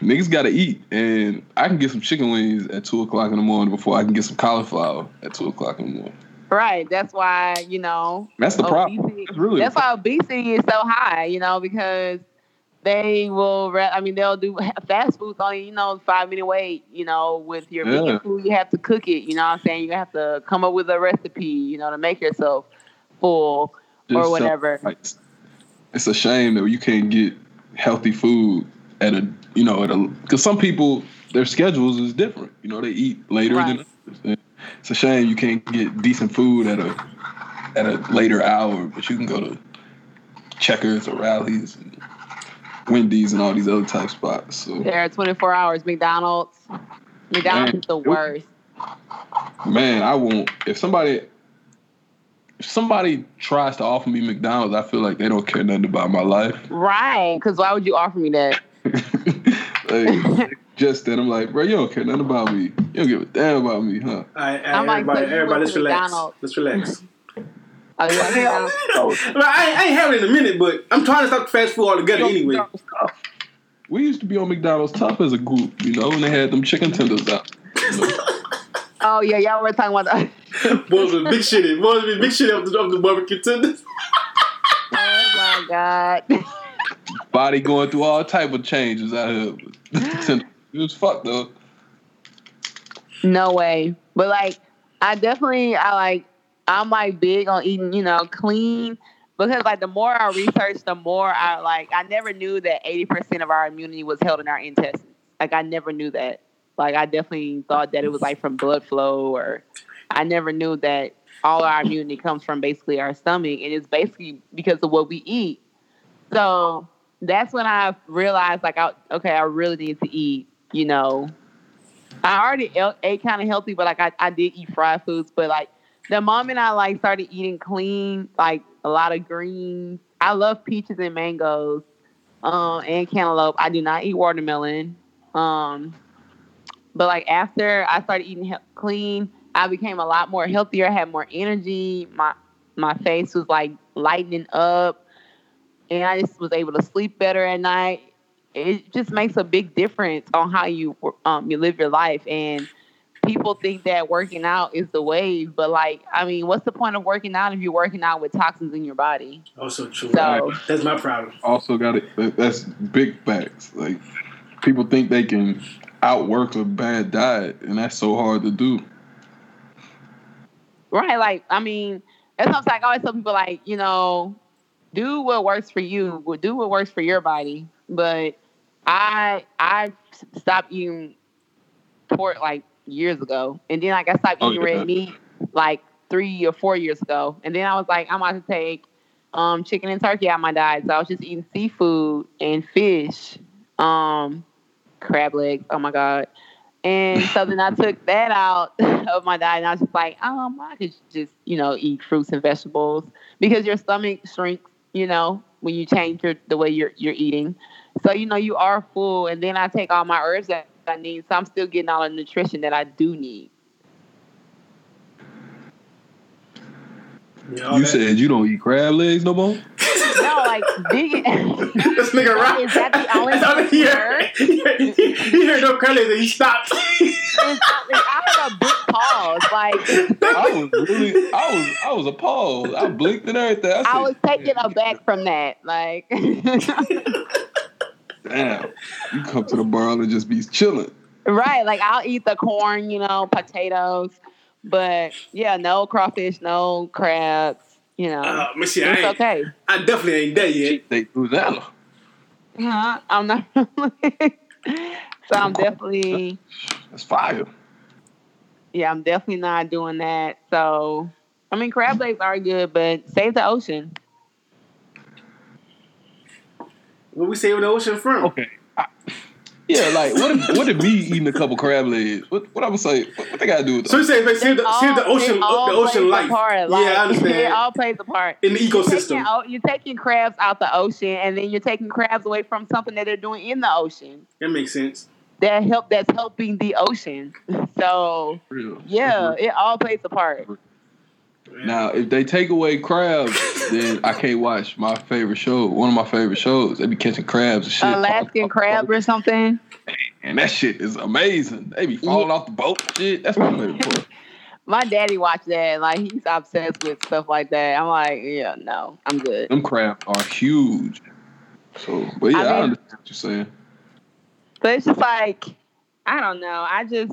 niggas gotta eat, and I can get some chicken wings at two o'clock in the morning before I can get some cauliflower at two o'clock in the morning. Right. That's why you know. That's the problem. That's really that's why obesity is so high. You know because they will. Re- I mean, they'll do fast foods only. You know, five minute wait. You know, with your Yeah. vegan food, you have to cook it. You know what I'm saying? You have to come up with a recipe. You know, to make yourself full or whatever. Like, it's a shame that you can't get healthy food at a you know at a because some people their schedules is different. You know they eat later than Right. others. And It's a shame you can't get decent food at a at a later hour, but you can go to Checkers or Rallies, and Wendy's, and all these other type spots. So There are 24 hours. McDonald's. McDonald's Man, is the it- worst. man, I won't if somebody. If somebody tries to offer me McDonald's, I feel like they don't care nothing about my life. Right. Because why would you offer me that? like, just then, I'm like, bro, you don't care nothing about me. You don't give a damn about me, huh? All right, I'm like, everybody, everybody, let's relax. McDonald's. Let's relax. Oh, you like McDonald's? Well, I, ain't- I ain't having it in a minute, but I'm trying to stop fast food altogether anyway. We used to be on McDonald's tough as a group, you know, when they had them chicken tenders out. You know? Oh yeah, y'all were talking about that. Boys was big shit. Boys was big shit of the, of the barbecue tenders. oh my god. Body going through all type of changes out here. it was fucked though. No way. But like, I definitely, I like, I'm like big on eating, you know, clean because like the more I research, the more I like. I never knew that 80% of our immunity was held in our intestines. Like I never knew that. Like I definitely thought that it was like from blood flow, or I never knew that all our immunity comes from basically our stomach, and it's basically because of what we eat. So that's when I realized, like, I, okay, I really need to eat, you know, I already ate, ate kind of healthy, but like I, I did eat fried foods. But like the moment I like started eating clean, like a lot of greens, I love peaches and mangoes, um, and cantaloupe. I do not eat watermelon. Um, but like after I started eating he- clean, I became a lot more healthier. I had more energy. My my face was like lightening up, and I just was able to sleep better at night it just makes a big difference on how you um you live your life and people think that working out is the wave but like i mean what's the point of working out if you're working out with toxins in your body oh, Also true. So- That's my problem. Also got it. That's big facts. Like people think they can outwork a bad diet, and that's so hard to do. Right. Like, I mean, that's what I'm saying. I always tell people, like, you know, do what works for you. Do what works for your body. But I I stopped eating pork like years ago, and then like I stopped Oh, eating yeah. red meat like three or four years ago, and then I was like, I'm about to take um, chicken and turkey out of my diet, so I was just eating seafood and fish, um, crab legs. Oh my god. And so then I took that out of my diet, and I was just like, um, I could just, you know, eat fruits and vegetables because your stomach shrinks, you know, when you change your the way you're you're eating. So you know you are full, and then I take all my herbs that I need, so I'm still getting all the nutrition that I do need. Yeah, You that- said you don't eat crab legs no more. No, like vegan. this nigga rock. Is that the only thing he you heard. He heard no credit and he stopped. It's not- I had a big pause. Like I was really, I was, I was appalled. I blinked and everything. I, I was taken aback from that. Like Damn, you come to the bar and just be chilling. right, like I'll eat the corn, you know, potatoes, but yeah, no crawfish, no crabs. You know, Uh, let me see. It's ain't, okay. I definitely ain't there yet. They do that. Yeah, I'm not. so I'm definitely, That's fire. yeah, I'm definitely not doing that. So, I mean, crab legs are good, but save the ocean. What we say with the ocean from? Okay. I- yeah, like what if what if me eating a couple crab legs? What what I would say? What, what they gotta do with that? So you those? say, like, see the, see the ocean, it all the ocean plays a life. part. Like, yeah, I understand. It all plays a part. In the You're taking, ecosystem. you're taking crabs out the ocean, and then you're taking crabs away from something that they're doing in the ocean That makes sense. that help. That's helping the ocean. So Real. yeah, it all plays a part. Now, if they take away crabs, then I can't watch my favorite show. One of my favorite shows. They be catching crabs and shit. Alaskan crab or something. And that shit is amazing. They be falling off the boat. Shit, that's my favorite part. My daddy watched that. Like he's obsessed with stuff like that. I'm like, yeah, no, I'm good. Them crabs are huge. So, but yeah, I, I understand what you're saying. But it's just like I don't know. I just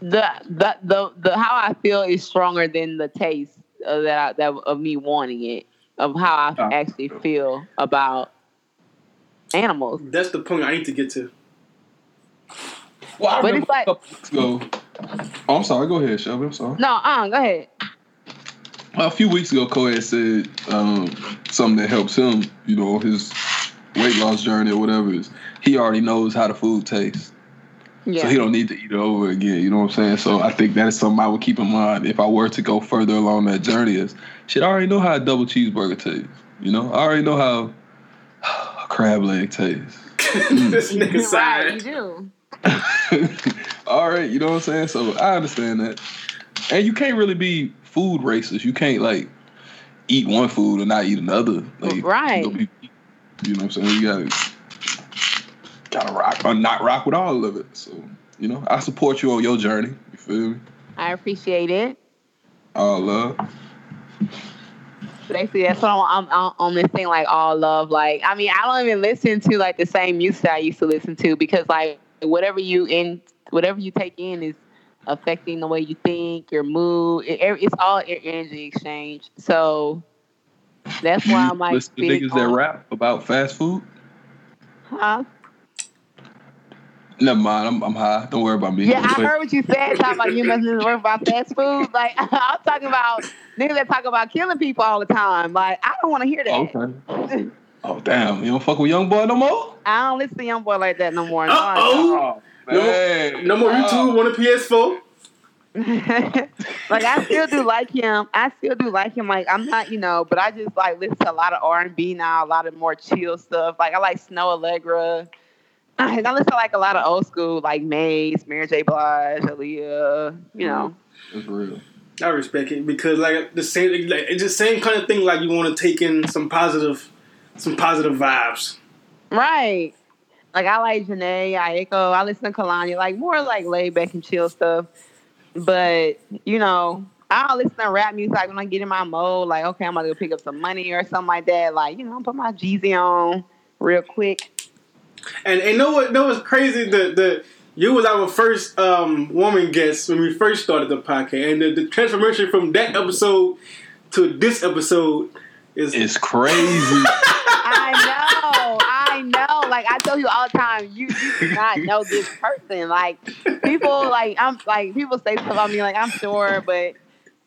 the the the, the how I feel is stronger than the taste of that I, that of me wanting it of how I Ah. actually feel about animals. That's the point I need to get to. Well, I But remember it's like- a couple weeks ago. Oh, I'm sorry. Go ahead, Shelby. I'm sorry. No, uh, go ahead. Well, a few weeks ago, Cole said um, something that helps him, you know, his weight loss journey or whatever. Is he already knows how the food tastes, Yeah. so he don't need to eat it over again. You know what I'm saying? So I think that is something I would keep in mind if I were to go further along that journey. Is shit, I already know how a double cheeseburger tastes. You know, I already know how a crab leg tastes. this mm. nigga right, you do. All right, you know what I'm saying? So I understand that. And you can't really be food racist. You can't like eat one food and not eat another. Like, Right. You know, you- you know what I'm saying? You gotta gotta rock or not rock with all of it. So, you know, I support you on your journey. You feel me? I appreciate it. All love. Basically, that's what I'm, I'm, on this thing like all love. Like, I mean, I don't even listen to like the same music I used to listen to because like whatever you in, whatever you take in is affecting the way you think, your mood. It, it's all energy exchange. So that's why I'm like, listen to niggas that rap about fast food. Huh? Never mind, I'm, I'm high. Don't worry about me. Yeah, I But- heard what you said. Talking about you must work about fast food. Like I'm talking about niggas that talk about killing people all the time. Like I don't want to hear that. Okay. Oh damn, you don't fuck with YoungBoy no more? I don't listen to YoungBoy like that no more. No, Uh-oh. Oh, No more- man. No more. YouTube on the PS4. like I still do like him. I still do like him. Like I'm not, you know, but I just like listen to a lot of R and B now, a lot of more chill stuff. Like I like Snoh Aalegra. And I listen to like a lot of old school, like Maze, Mary J. Blige, Aaliyah. You know, mm-hmm. That's real. I respect it because like the same, like, it's the same kind of thing. Like you want to take in some positive, some positive vibes. right? Like I like Jhené, Aiko. I listen to Kehlani, like more like laid back and chill stuff. But you know, I'll listen to rap music like when I get in my mode. Like okay, I'm gonna go pick up some money or something like that. Like you know, put my Jeezy on real quick. And and know what? Know what's crazy? The the you was our first um, woman guest when we first started the podcast, and the, the transformation from that episode to this episode is It's crazy. I know, I know. Like I tell you all the time, you you do not know this person. Like people, like I'm like people say stuff about me, like I'm sure, but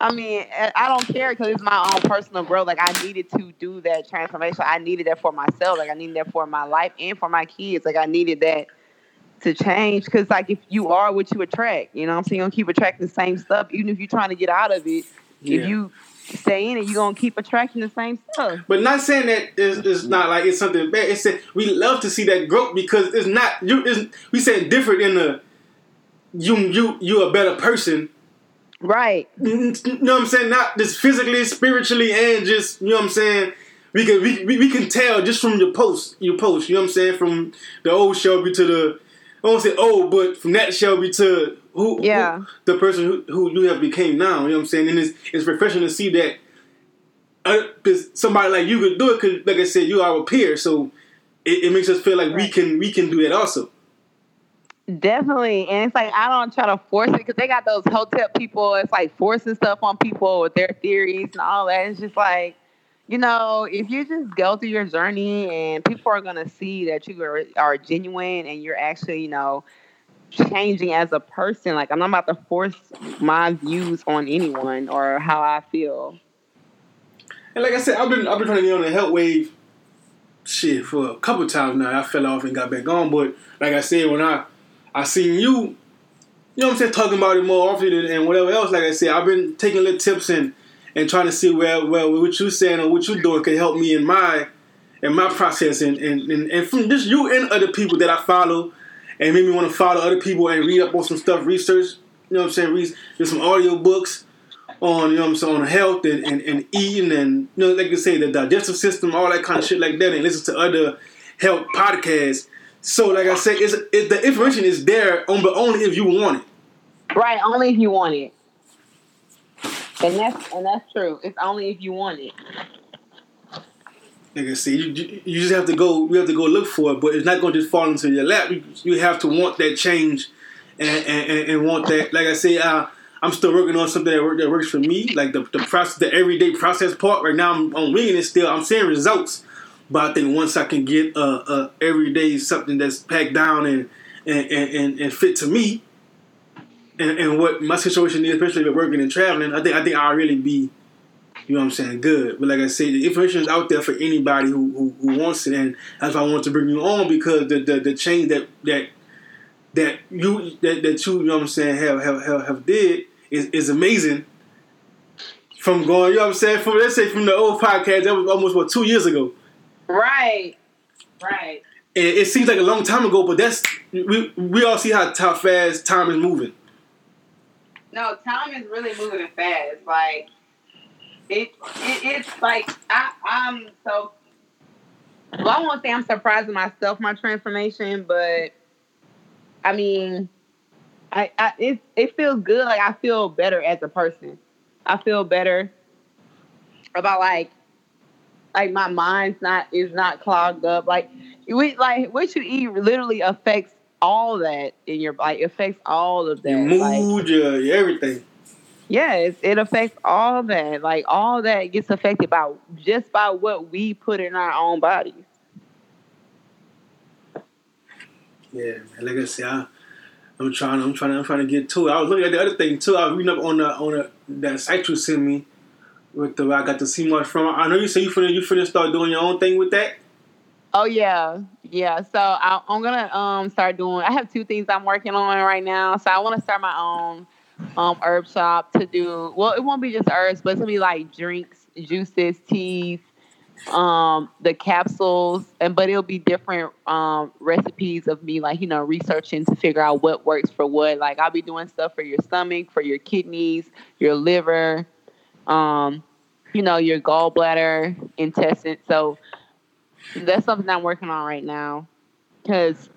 I mean, I don't care because it's my own personal growth. Like I needed to do that transformation. I needed that for myself. Like I needed that for my life and for my kids. Like I needed that to change because like if you are what you attract, you know what I'm saying? You're gonna keep attracting the same stuff, even if you're trying to get out of it. Yeah. If you stay in it, you're gonna keep attracting the same stuff. But not saying that it's, it's not like it's something bad. It's that we love to see that growth because it's not you. It's, we saying different in the you you You're a better person. Right. You know what I'm saying? Not just physically, spiritually, and just you know what I'm saying. We can we, we, we can tell just from your post your post. You know what I'm saying? From the old Shelby to the I won't say old, but from that Shelby to who, who- Yeah. the person who, who you have became now. You know what I'm saying? And it's it's refreshing to see that uh, because somebody like you could do it. Because like I said, you are a peer, so it, it makes us feel like we can we can do that also. Definitely. And it's like I don't try to force it because they got those hotel people. It's like forcing stuff on people with their theories and all that. It's just like, you know, if you just go through your journey and people are gonna see that you are, are genuine and you're actually, you know, changing as a person. Like I'm not about to force my views on anyone or how I feel. And like I said, I've been I've been trying to get on the help wave shit for a couple times now. I fell off and got back on, but like I said, when I I seen you, you know what I'm saying, talking about it more often and, and whatever else. Like I said, I've been taking little tips and and trying to see where where what you saying or what you're doing can help me in my in my process and and, and, and from just you and other people that I follow and made me want to follow other people and read up on some stuff, research. You know what I'm saying? Read, read some audio books on you know what I'm saying on health and, and, and eating and you know like you say the digestive system, all that kind of shit like that, and listen to other health podcasts. So like I said, it's, it, the information is there, on, but only if you want it. Right, only if you want it. And that's and that's true. It's only if you want it. Like I said, you, you just have to go. You have to go look for it, but it's not going to just fall into your lap. You, you have to want that change, and and, and, and want that. Like I say, uh, I'm still working on something that, work, that works for me, like the the process, the everyday process part. Right now, I'm, I'm winging it still. I'm seeing results, but I think once I can get uh, uh, a, a everyday something that's packed down and and, and, and, fit to me, and, and what my situation is, especially with working and traveling, I think I think I'll really be you know what I'm saying? Good. But like I said, the information is out there for anybody who, who, who wants it, and that's why I want to bring you on because the the, the change that that that you that, that you, you know what I'm saying have have have, have did is, is amazing. From going, you know what I'm saying, from let's say from the old podcast that was almost what two years ago. Right. Right. And it seems like a long time ago, but that's we we all see how, how fast time is moving. No, time is really moving fast. Like it, it it's like I, I'm so. Well, I won't say I'm surprising myself my transformation, but I mean, I, I it it feels good. Like I feel better as a person. I feel better about like like my mind's not is not clogged up. Like we like what you eat literally affects all that in your like affects all of that. Your mood, your, your everything. Yes, it affects all that. Like all that gets affected by just by what we put in our own bodies. Yeah, man. Like I said, I, I'm trying. I'm trying. I'm trying to get to it. I was looking at the other thing too. I was reading up on the on the, that site you sent me with the I got to see much from. I know you say you finna you finna start doing your own thing with that. Oh yeah, yeah. So I, I'm gonna um start doing. I have two things I'm working on right now. So I want to start my own um herb shop to do. Well, it won't be just herbs, but it's gonna be like drinks, juices, teas, um, the capsules, and but it'll be different um recipes of me like you know researching to figure out what works for what. Like I'll be doing stuff for your stomach, for your kidneys, your liver, um, you know, your gallbladder, intestine. So that's something I'm working on right now. Cause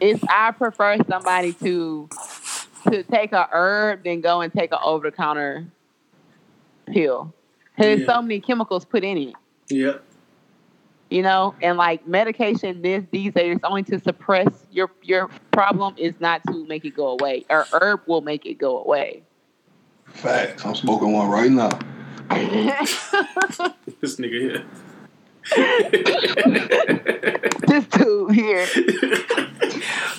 it's I prefer somebody to to take a herb than go and take an over the counter pill. Cause there's so many chemicals put in it. Yeah. you know, and like medication this these days only to suppress your your problem is not to make it go away. Or herb will make it go away. Facts. I'm smoking one right now. This nigga here. this dude here.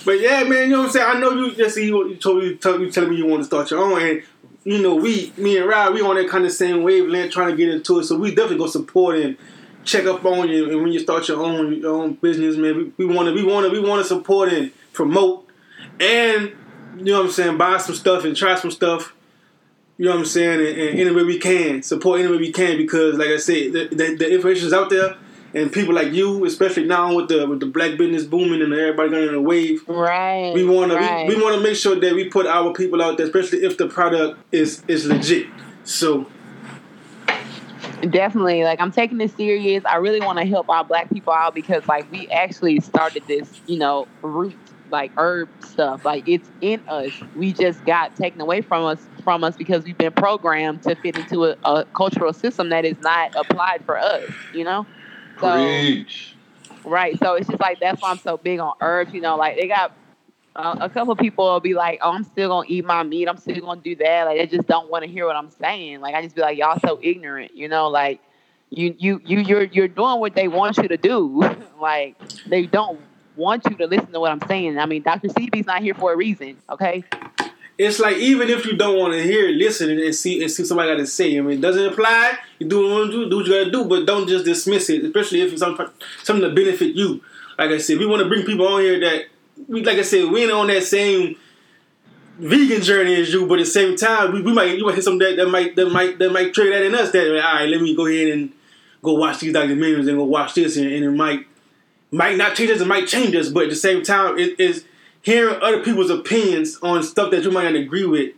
but yeah, man, you know what I'm saying. I know you just see you, you told you, tell, you telling me you want to start your own, and you know we, me and Rod, we on that kind of same wavelength, trying to get into it. So we definitely go support and check up on you. And when you start your own your own business, man, we want to we want to we want to support and promote, and you know what I'm saying, buy some stuff and try some stuff. You know what I'm saying, and, and any way we can support any way we can because, like I said, the, the, the information is out there. And people like you, especially now with the with the black business booming and everybody going in a wave, Right. we want right. to we, we want to make sure that we put our people out there, especially if the product is is legit. So Definitely. Like I'm taking this serious. I really want to help our black people out because like we actually started this, you know, root like herb stuff. Like it's in us. We just got taken away from us from us because we've been programmed to fit into a, a cultural system that is not applied for us, you know? So Preach. Right. So it's just like that's why I'm so big on herbs. You know, like they got uh, a couple people will be like, "Oh, I'm still gonna eat my meat. I'm still gonna do that." Like they just don't want to hear what I'm saying. Like I just be like, "Y'all so ignorant." You know, like you you you you're you're doing what they want you to do. like they don't want you to listen to what I'm saying. I mean, Dr. Sebi's not here for a reason. Okay. It's like even if you don't want to hear, it, listen and see and see somebody got to say. I mean, it doesn't apply. You do what you do, do what you got to do, but don't just dismiss it, especially if it's something something to benefit you. Like I said, we want to bring people on here that, we, like I said, we ain't on that same vegan journey as you, but at the same time, we, we might you might hit something that, that might that might that might trigger that in us. That all right, let me go ahead and go watch these documentaries and go watch this, and, and it might might not change us, it might change us, but at the same time, it is hearing other people's opinions on stuff that you might not agree with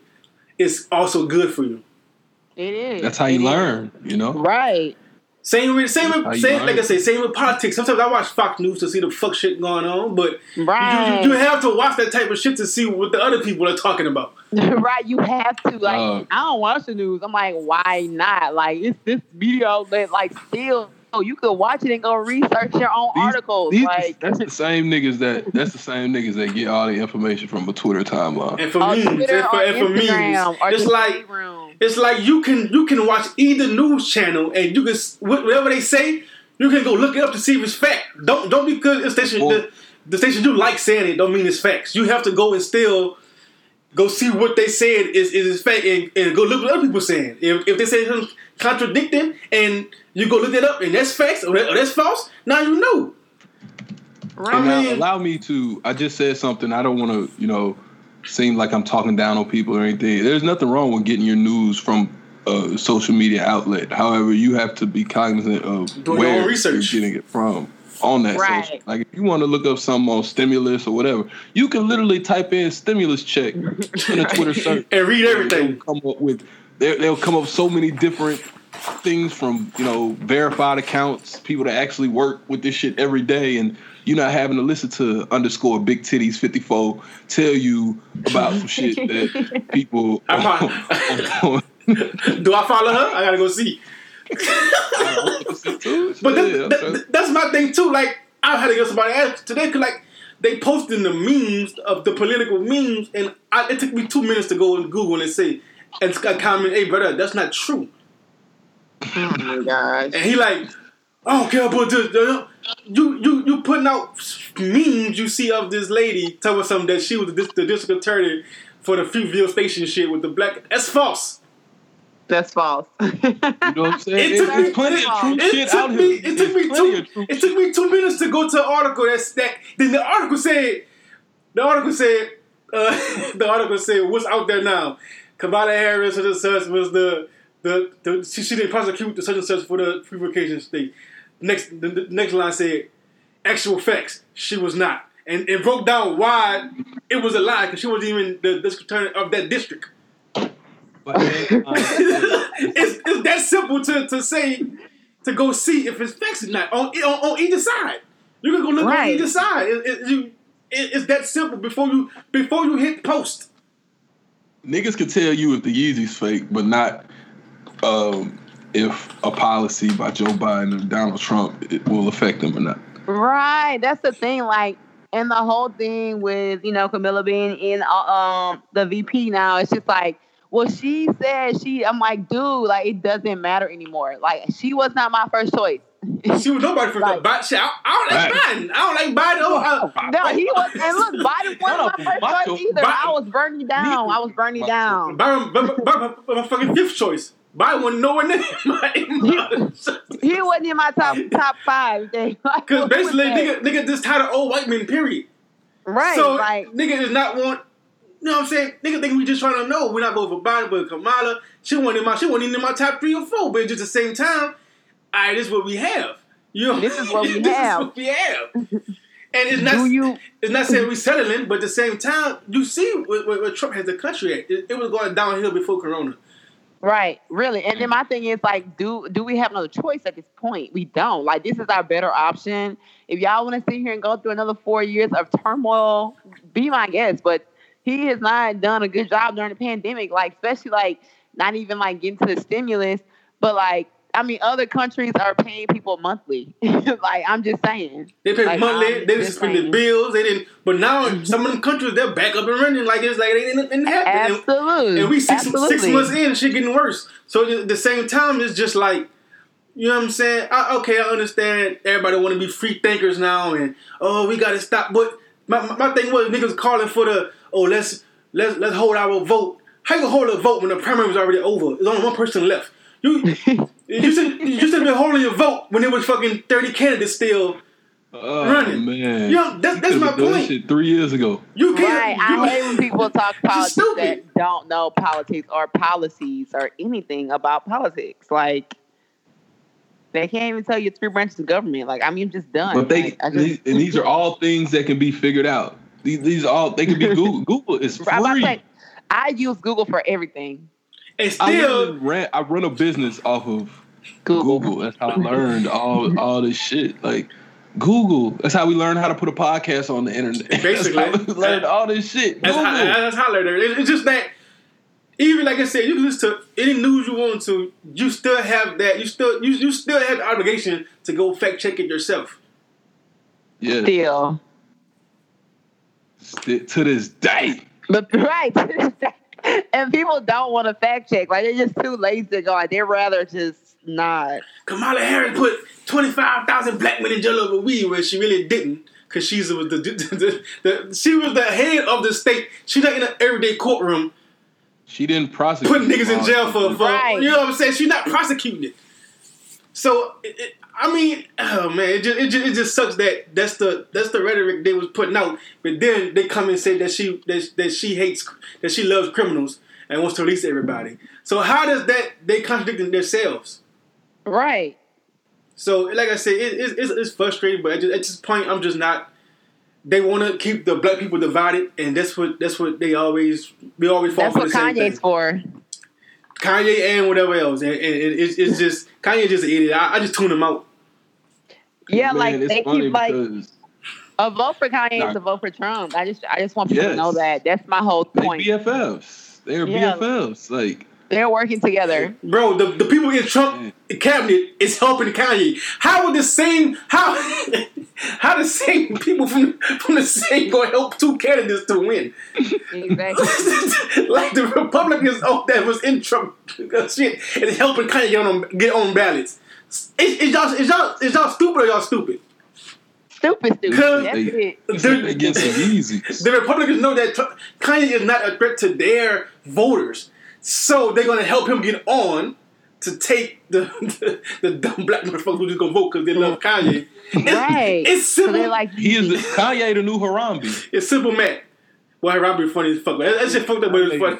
is also good for you. It is. That's how It you is. learn, you know? Right. Same with same with same learn. like I say, same with politics. Sometimes I watch Fox News to see the fuck shit going on, but Right. you, you, you have to watch that type of shit to see what the other people are talking about. right, you have to like. Uh, I don't watch the news. I'm like, why not? Like, it's this media outlet. Like, still, you could watch it and go research your own These- articles. these- like, that's the same niggas that that's the same niggas that get all the information from a Twitter timeline. And for on memes, Twitter, and for, on and for memes, it's like room. it's like you can you can watch either news channel and you can whatever they say, you can go look it up to see if it's fact. Don't don't because it's station Well- the, the station you like saying it don't mean it's facts. You have to go and still go see what they said is is, is fact and, and go look what other people saying. If if they say something contradicting and you go look it up and that's facts or, that, or that's false, now you know. Right. And now allow me to. I just said something. I don't want to, you know, seem like I'm talking down on people or anything. There's nothing wrong with getting your news from a social media outlet. However, you have to be cognizant of Doing where own research. you're getting it from on that Right. social. Like if you want to look up something on stimulus or whatever, you can literally type in stimulus check in a Twitter search And read everything. They'll come up with they- they'll come up with so many different things from you know verified accounts, people that actually work with this shit every day, and you're not having to listen to underscore big titties 54 tell you about some shit that people. I'm on- Do I follow her? I gotta go see. But that, that- that's my thing too. Like I had to get somebody else today because like they posting the memes of the political memes, and I, it took me two minutes to go on Google and say and a comment, "Hey brother, that's not true." oh my gosh. And he like, I don't care about this. You you you putting out memes you see of this lady telling something that she was the, dis- the district attorney for the Fruitvale Station shit with the black. That's false. That's false. You know what I'm saying? It took There's me- plenty of true It shit took out me. here. It took There's me two. It took me two minutes to go to an article that's that. Then the article said. The article said. Uh, the article said what's out there now. Kamala Harris such and such was the the, the she, she didn't prosecute the such and such for the revocation state. Next the, the next line said actual facts. She was not. And it broke down why it was a lie because she wasn't even the district attorney of that district. But, man, uh, it's, it's that simple to, to say to go see if it's facts or not on, on, on either side. You can go look on either side. It, it, you, it, it's that simple before you before you hit post. Niggas can tell you if the Yeezy's fake, but not um, if a policy by Joe Biden or Donald Trump will affect them or not. Right. That's the thing. Like, and the whole thing with you know Kamala being in uh, um the VP now, it's just like, well, she said she. I'm like, dude, like it doesn't matter anymore. Like she was not my first choice. She was nobody for Like- Biden. Shit, I, I don't like Right. Biden. I don't like Biden. Oh, I, No, he was. And look, Biden wasn't my first macho. choice either. I was burning down. I was burning down. Byron, Byron, Byron, my fucking fifth choice. Biden wasn't nowhere near my. He wasn't in my top top five. Because Because basically, nigga, nigga just tired of old white men. Period. right? so like, nigga does not want. You know what I'm saying? Nigga think we just trying to know. We're not voting for Biden, but Kamala, she wasn't in my, she wasn't in my top three or four. But just at the same time, all right, this is what we have. You know, This is what we this have. Is what we have. And it's not. you? It's not saying we're settling, but at the same time, you see where, what, what Trump has the country at. It, it was going downhill before Corona. Right, really. And then my thing is like, do do we have another choice at this point? We don't. Like this is our better option. If y'all want to sit here and go through another four years of turmoil, be my guest. But he has not done a good job during the pandemic, like especially like not even like getting to the stimulus, but like I mean other countries are paying people monthly. like I'm just saying. They pay Like, monthly. I'm They just suspend the bills. They didn't. But now some of them countries they're back up and running like it's like they didn't, happen. Absolutely. And we six months in, shit getting worse. So at the same time, it's just like, you know what I'm saying? I, okay, I understand. Everybody want to be free thinkers now, and oh, we got to stop. But my, my, my thing was niggas calling for the oh let's let's let's hold our vote. How you gonna hold a vote when the primary was already over? There's only one person left. You you should you should have been holding your vote when there was fucking 30 candidates still. Oh Running. man, Yeah, that's- You that's my done that point. Shit three years ago. You can't. Right. you- I hate when people talk politics that don't know politics or policies or anything about politics. Like they can't even tell you three branches of government. Like I mean, I'm just done. But they Like, these, just, and these are all things that can be figured out. These these are all they can be Google. Google is free. I'm about to say, I use Google for everything. and still, literally ran. I run a business off of Google. Google. That's how I learned all all this shit. Like Google. That's how we learned how to put a podcast on the internet. Basically. that's how we learned all this shit. That's, Google. how, that's how later. It- It's just that even like I said, you can listen to any news you want to. You still have that. You still you, you still have the obligation to go fact check it yourself. yeah. Still, st- to this day. but right. and people don't want to fact check. Like they're just too lazy to go. Like they'd rather just not. Kamala Harris put twenty five thousand black men in jail over weed, where she really didn't, because she's the, the, the, the, she was the head of the state. She's not in an everyday courtroom She didn't prosecute. putting niggas in jail for, for Right. you know what I'm saying. She's not prosecuting it. So it, it, I mean, oh man, it just, it just it just sucks that that's the that's the rhetoric they was putting out. But then they come and say that she that, that she hates that she loves criminals and wants to release everybody. So how does that they contradicting themselves? Right. So like I said, it, it, it's, it's frustrating. But at, just, at this point, I'm just not. They want to keep the black people divided, and that's what that's what they always we always fall That's for what the same thing. Kanye's for. Kanye and whatever else, and, and it, it's, it's just Kanye just an idiot. I, I just tune him out. Yeah, Man, like they keep like a vote for Kanye Nah. is a vote for Trump. I just I just want people Yes. to know that. That's my whole point. they point. BFFs. They're Yeah. BFFs. Like They're working together. Bro, the, the people in Trump cabinet is helping Kanye. How would the same how how the same people from from the same go help two candidates to win? Exactly. like the Republicans oh, that was in Trump shit is helping Kanye get on get on ballots. Is, is y'all is y'all is y'all stupid or y'all stupid? stupid, stupid. That's they, it. they get some Yeezys. The Republicans know that Tr- Kanye is not a threat to their voters, so they're gonna help him get on to take the the, the dumb black motherfuckers who just gonna vote because they love Kanye. It's, Right. It's So simple. they're like, He is the, Kanye the new Harambe. it's simple, Matt. Why Robert funny as fuck? That, that shit fucked up, but it's funny.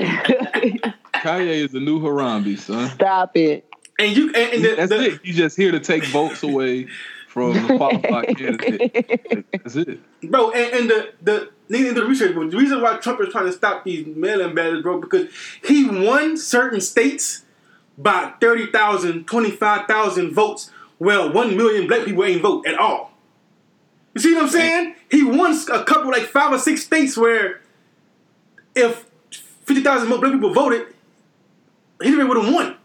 Kanye is the new Harambe, son. stop it. And you and, and the, That's the, it. He's just here to take votes away from the qualified candidate. That's it. bro, and, and the the needing the research, but the reason why Trump is trying to stop these mail-in ballots, bro, because he won certain states by 30,000, 25,000 votes. Well, one million black people ain't vote at all. You see what I'm saying? He won a couple, like five or six states where if 50,000 more black people voted, Hillary would have won.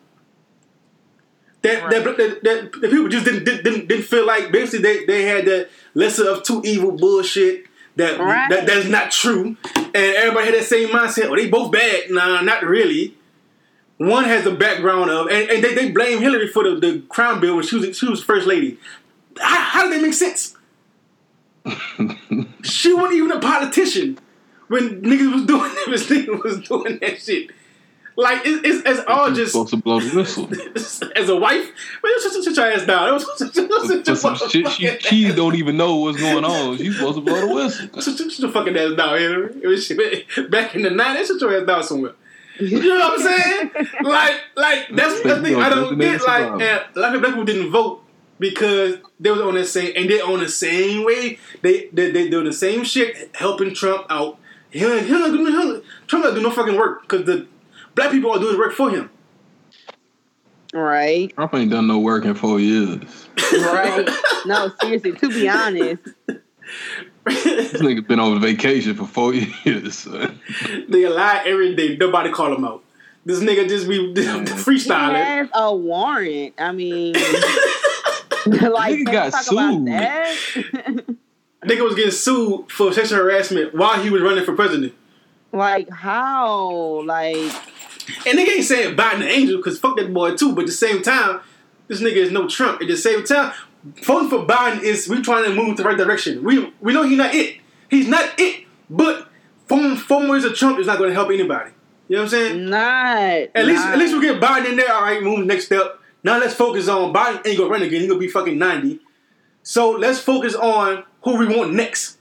that, Right. that, that, that the people just didn't, didn't didn't feel like basically they, they had that lesser of two evil bullshit that Right. that that's not true, and everybody had that same mindset. Oh, they both bad. Nah, not really. One has a background of, and, and they, they blame Hillary for the, the crime bill when she was she was first lady. How, how did that make sense? she wasn't even a politician when niggas was doing this nigga was doing that shit. Like it, it's, it's all She's just supposed to blow the whistle. as a wife, man, sit, sit, sit your ass down. Sit, sit, sit your For some shit she, fucking she ass- don't even know what's going on. She's supposed to blow the whistle. Sit, sit, sit your fucking ass down, Hillary. It was shit, back in the nineties, sit your ass down somewhere. You know what I'm saying? Like, like that's the thing I don't get. Like, and a lot of black people didn't vote because they was on the same, and they on the same way. They they they doing the same shit, helping Trump out. He don't- he don't do- he don't- Trump not do no fucking work because the black people are doing the work for him. Right. Trump ain't done no work in four years. Right. no, seriously. To be honest, This nigga been on vacation for four years. Son. They lie every day. Nobody call him out. This nigga just be he freestyling. has a warrant. I mean, like Nigga got talk about sued. that. Nigga was getting sued for sexual harassment while he was running for president. like how? Like And nigga ain't saying Biden an angel because fuck that boy too. But at the same time, this nigga is no Trump. At the same time, voting for Biden is we trying to move in the right direction. We we know he's not it. He's not it. But four, four years of Trump is not going to help anybody. You know what I'm saying? not. At least not. at least we get Biden in there. All right, move next step. Now let's focus on Biden ain't gonna run again. He gonna be fucking ninety. So let's focus on who we want next.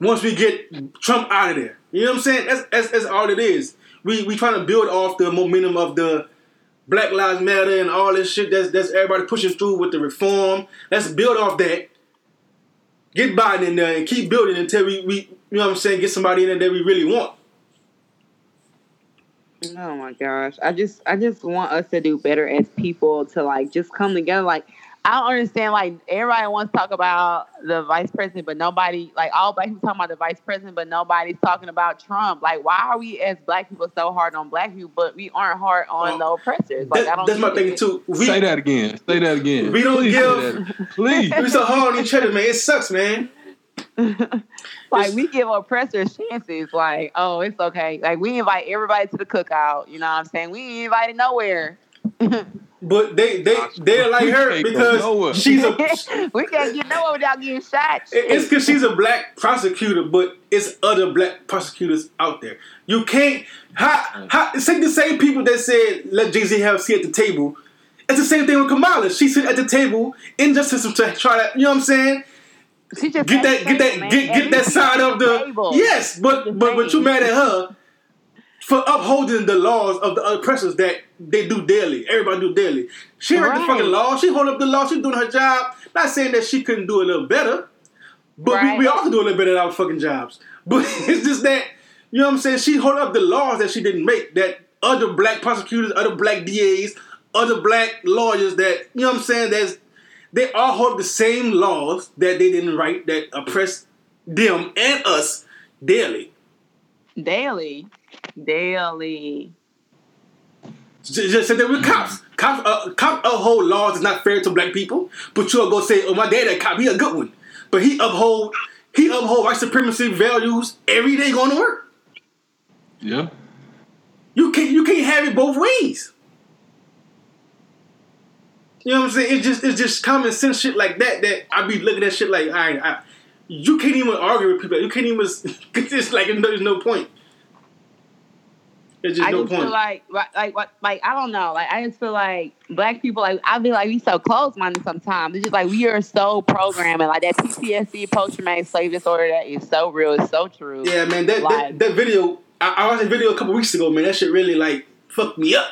Once we get Trump out of there, you know what I'm saying? That's that's, that's all it is. We we trying to build off the momentum of the Black Lives Matter and all this shit. That's that's everybody pushing through with the reform. Let's build off that. Get Biden in there and keep building until we, we you know what I'm saying, get somebody in there that we really want. Oh my gosh. I just I just want us to do better as people to like just come together. Like I don't understand like everybody wants to talk about the vice president, but nobody like all black people talking about the vice president, but nobody's talking about Trump. Like why are we as black people so hard on black people, but we aren't hard on Well, the oppressors? Like That- I don't that's my get thing it. too. We, Say that again. Say that again. We don't Please give- Please. we so hard on each other, man. It sucks, man. like we give oppressors chances. Like, oh, it's okay. Like we invite everybody to the cookout. You know what I'm saying? We ain't invited nowhere. But they they they're like her We can't go nowhere. because she's a. it- we can't get nowhere without getting shot. It's because she's a black prosecutor, but it's other black prosecutors out there. You can't. How, how, it's like the same people that said let Jay Z have a seat at the table. It's the same thing with Kamala. She sit at the table in justice to try to. You know what I'm saying? She just Get that, get that, get, get that side of the. table. Yes, but but but you mad at her for upholding the laws of the oppressors that they do daily. Everybody do daily. She heard the fucking law. She hold up the law. She doing her job. Not saying that she couldn't do a little better, but Right. we, we all can do a little better at our fucking jobs. But it's just that you know what I'm saying. She hold up the laws that she didn't make. That other black prosecutors, other black DAs, other black lawyers that you know what I'm saying. There's they all hold the same laws that they didn't write that oppress them and us daily. daily, daily. Just, just said that with cops. Cops, uh, cop uphold laws that's not fair to black people, but you'll go say, "Oh, my dad, a cop, he a good one," but he uphold he uphold white supremacy values every day going to work. Yeah. You can't you can't have it both ways. You know what I'm saying? It's just it's just common sense shit like that that I be looking at shit like, all right, I, you can't even argue with people. You can't even. It's just like there's no point. There's just I no just point. feel like, like, like, what, like, I don't know. Like, I just feel like black people, like, I feel like we so close-minded sometimes. It's just like we are so programming, like that PTSD, post-traumatic slave disorder, that is so real. It's so true. Yeah, man, that Like- that, that video. I, I watched a video a couple weeks ago, man. That shit really like fucked me up.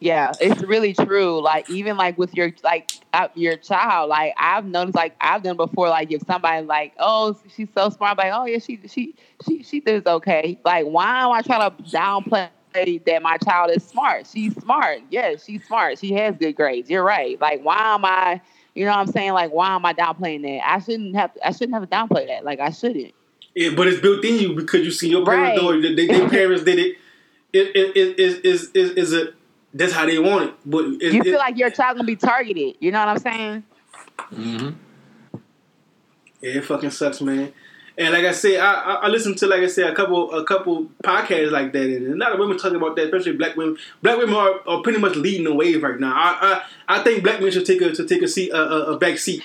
Yeah, it's really true. Like even like with your like uh, your child, like I've noticed, like I've done before. Like if somebody like, oh, she's so smart, like oh yeah, she she she she does okay. Like why am I trying to downplay that my child is smart? She's smart. Yes, she's smart. She has good grades. You're right. Like why am I? You know what I'm saying? Like why am I downplaying that? I shouldn't have. I shouldn't have to downplay that. Like I shouldn't. Yeah, but it's built in you because you see your parents Right. do it. They, their parents did it. It it it is is is is a that's how they want it. But it, You it- feel like your child gonna be targeted. You know what I'm saying? hmm Yeah, it fucking sucks, man. And like I said, I, I I listened to like I said a couple a couple podcasts like that, and a lot of women talking about that, especially black women. Black women are, are pretty much leading the wave right now. I I, I think black men should take a to take a seat a, a, a back seat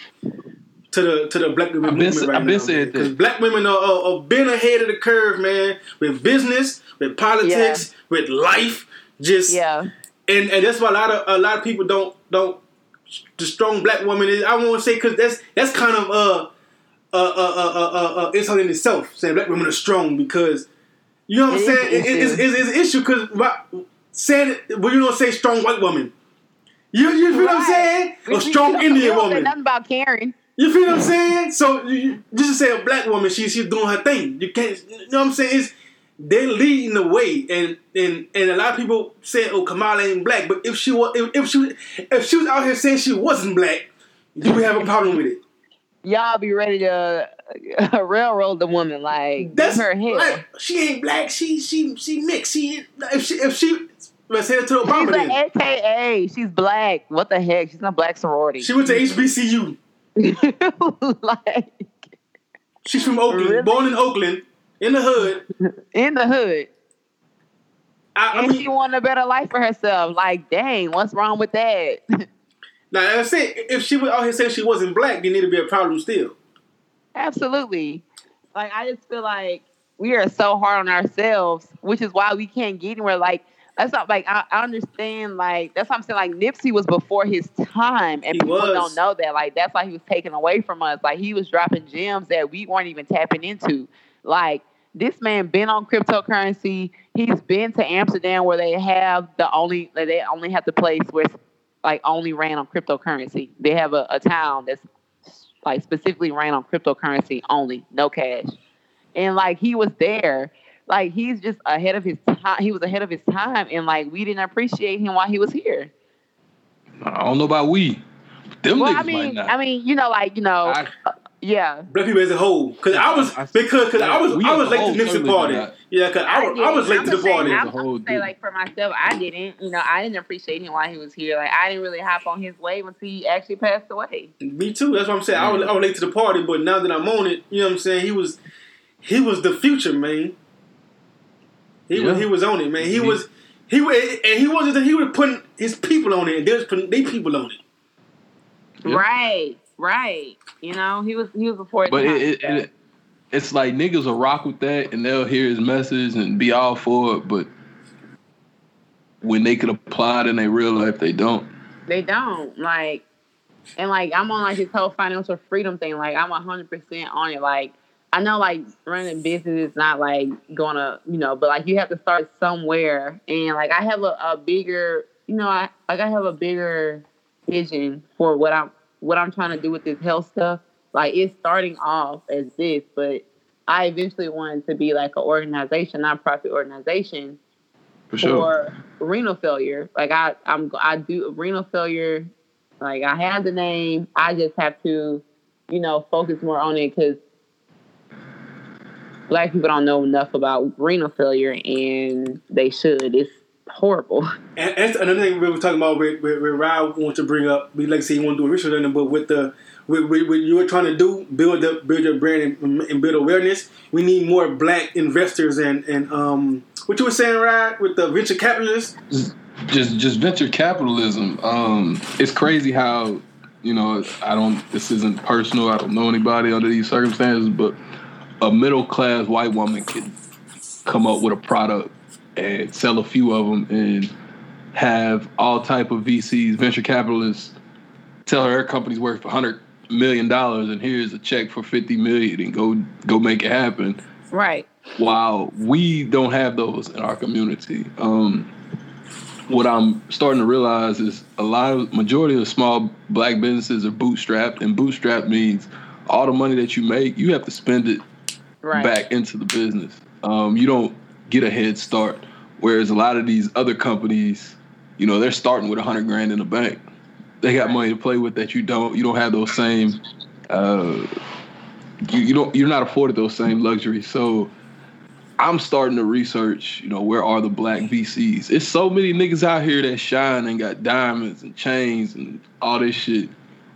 to the to the black women I've been movement right I've been now. saying man. 'Cause black women are, are, are been ahead of the curve, man, with business, with politics, with life, just Yeah. and and that's why a lot of a lot of people don't don't the strong black woman is I won't say because that's that's kind of uh uh uh uh uh, uh, uh insult in itself saying black women are strong because you know what I'm saying? It, it, it's, it's, it's an issue because saying well you don't say strong white woman. You you feel what I'm saying? A strong Indian woman. Nothing about Karen. you feel what I'm saying? So you, you- just say a black woman she she's doing her thing. You can't you know what I'm saying? It's they're leading the way, and and and a lot of people say, "Oh, Kamala ain't black," but if she was, if, if she, if she was out here saying she wasn't black, you would have a problem with it. Y'all be ready to uh, railroad the woman, like That's her hell. like, she ain't black. She she she mixed. She if she if she let's head to She's Obama, an then AKA. She's black. What the heck? She's not black sorority. she went to HBCU. like She's from Oakland, Really? born in Oakland, in the hood. in the hood. I, I And she mean, wanted a better life for herself. Like, dang, what's wrong with that? Now I said, if she was out here saying she wasn't black, then it'd be a problem still. Absolutely. Like I just feel like we are so hard on ourselves, which is why we can't get anywhere. Like that's not like I, I understand. Like that's what I'm saying. Like Nipsey was before his time, and He people was. don't know that. Like that's why he was taken away from us. Like he was dropping gems that we weren't even tapping into. Like this man been on cryptocurrency. He's been to Amsterdam where they have the only they only have the place where it's like only ran on cryptocurrency. They have a, a town that's like specifically ran on cryptocurrency only, no cash. And like he was there, like he's just ahead of his time. He was ahead of his time, and like we didn't appreciate him while he was here. I don't know about we. Them Well, I mean. I mean, you know, like you know, I- uh, yeah. Black people as a whole, because I was I- I- because because I was I was late to Nipsey certainly party. Yeah, because I, was I was late to the party. I'm, a whole I'm gonna say dude. like for myself, I didn't. You know, I didn't appreciate him while he was here. Like I didn't really hop on his wave until he actually passed away. Me too. That's what I'm saying. I was, I was late to the party, but now that I'm on it, you know what I'm saying. He was, he was the future man. He was he was on it, man. He He- was he was and he wasn't. He was putting his people on it. and They was putting they people on it. Yeah. Right, right. You know, he was he was before But it, it, it, it's like niggas will rock with that and they'll hear his message and be all for it, but when they could apply it in their real life, they don't. They don't like, and like I'm on like his whole financial freedom thing. Like I'm hundred percent on it. Like I know like running business is not like gonna you know, but like you have to start somewhere. And like I have a, a bigger, you know, I like I have a bigger vision for what I'm what I'm trying to do with this health stuff. Like it's starting off as this, but I eventually wanted to be like an organization, nonprofit organization For sure. for renal failure. Like I, I'm, I do renal failure. Like I have the name. I just have to, you know, focus more on it because black people don't know enough about renal failure, and they should. It's horrible. And that's another thing we were talking about with, with, with Rob wants to bring up. We like to say he want to do a research on it, but with the with, with, with you were trying to do build up, build your brand and, and build awareness. We need more black investors and and um what you were saying, Rod, with the venture capitalists. just just venture capitalism. Um, it's crazy how you know I don't. This isn't personal. I don't know anybody under these circumstances, but a middle class white woman can come up with a product and sell a few of them and have all type of VCs, venture capitalists, tell her her company's worth hundred million dollars and here's a check for fifty million and go go make it happen Right. while we don't have those in our community. Um, what I'm starting to realize is a lot of majority of small black businesses are bootstrapped, and bootstrap means all the money that you make, you have to spend it Right. back into the business. Um, you don't get a head start. Whereas a lot of these other companies, you know, they're starting with a hundred grand in the bank. They got money to play with that you don't. You don't have those same. Uh, you, you don't. You're not afforded those same luxuries. So I'm starting to research, you know, where are the black VCs? It's so many niggas out here that shine and got diamonds and chains and all this shit.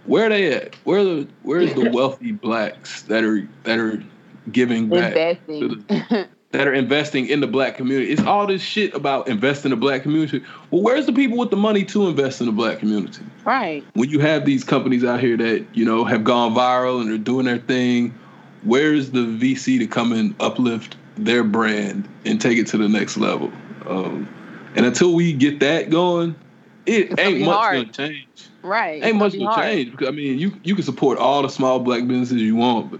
Where they at? Where the where's the wealthy blacks that are that are giving back Investing. that are investing in the black community? It's all this shit about investing in the black community. Well, where's the people with the money to invest in the black community? right. when you have these companies out here that you know have gone viral and are doing their thing, where's the VC to come and uplift their brand and take it to the next level? Um, and until we get that going, it It's ain't much hard. gonna change. Right. It's Ain't much gonna hard. change. Because, I mean, you you can support all the small black businesses you want, but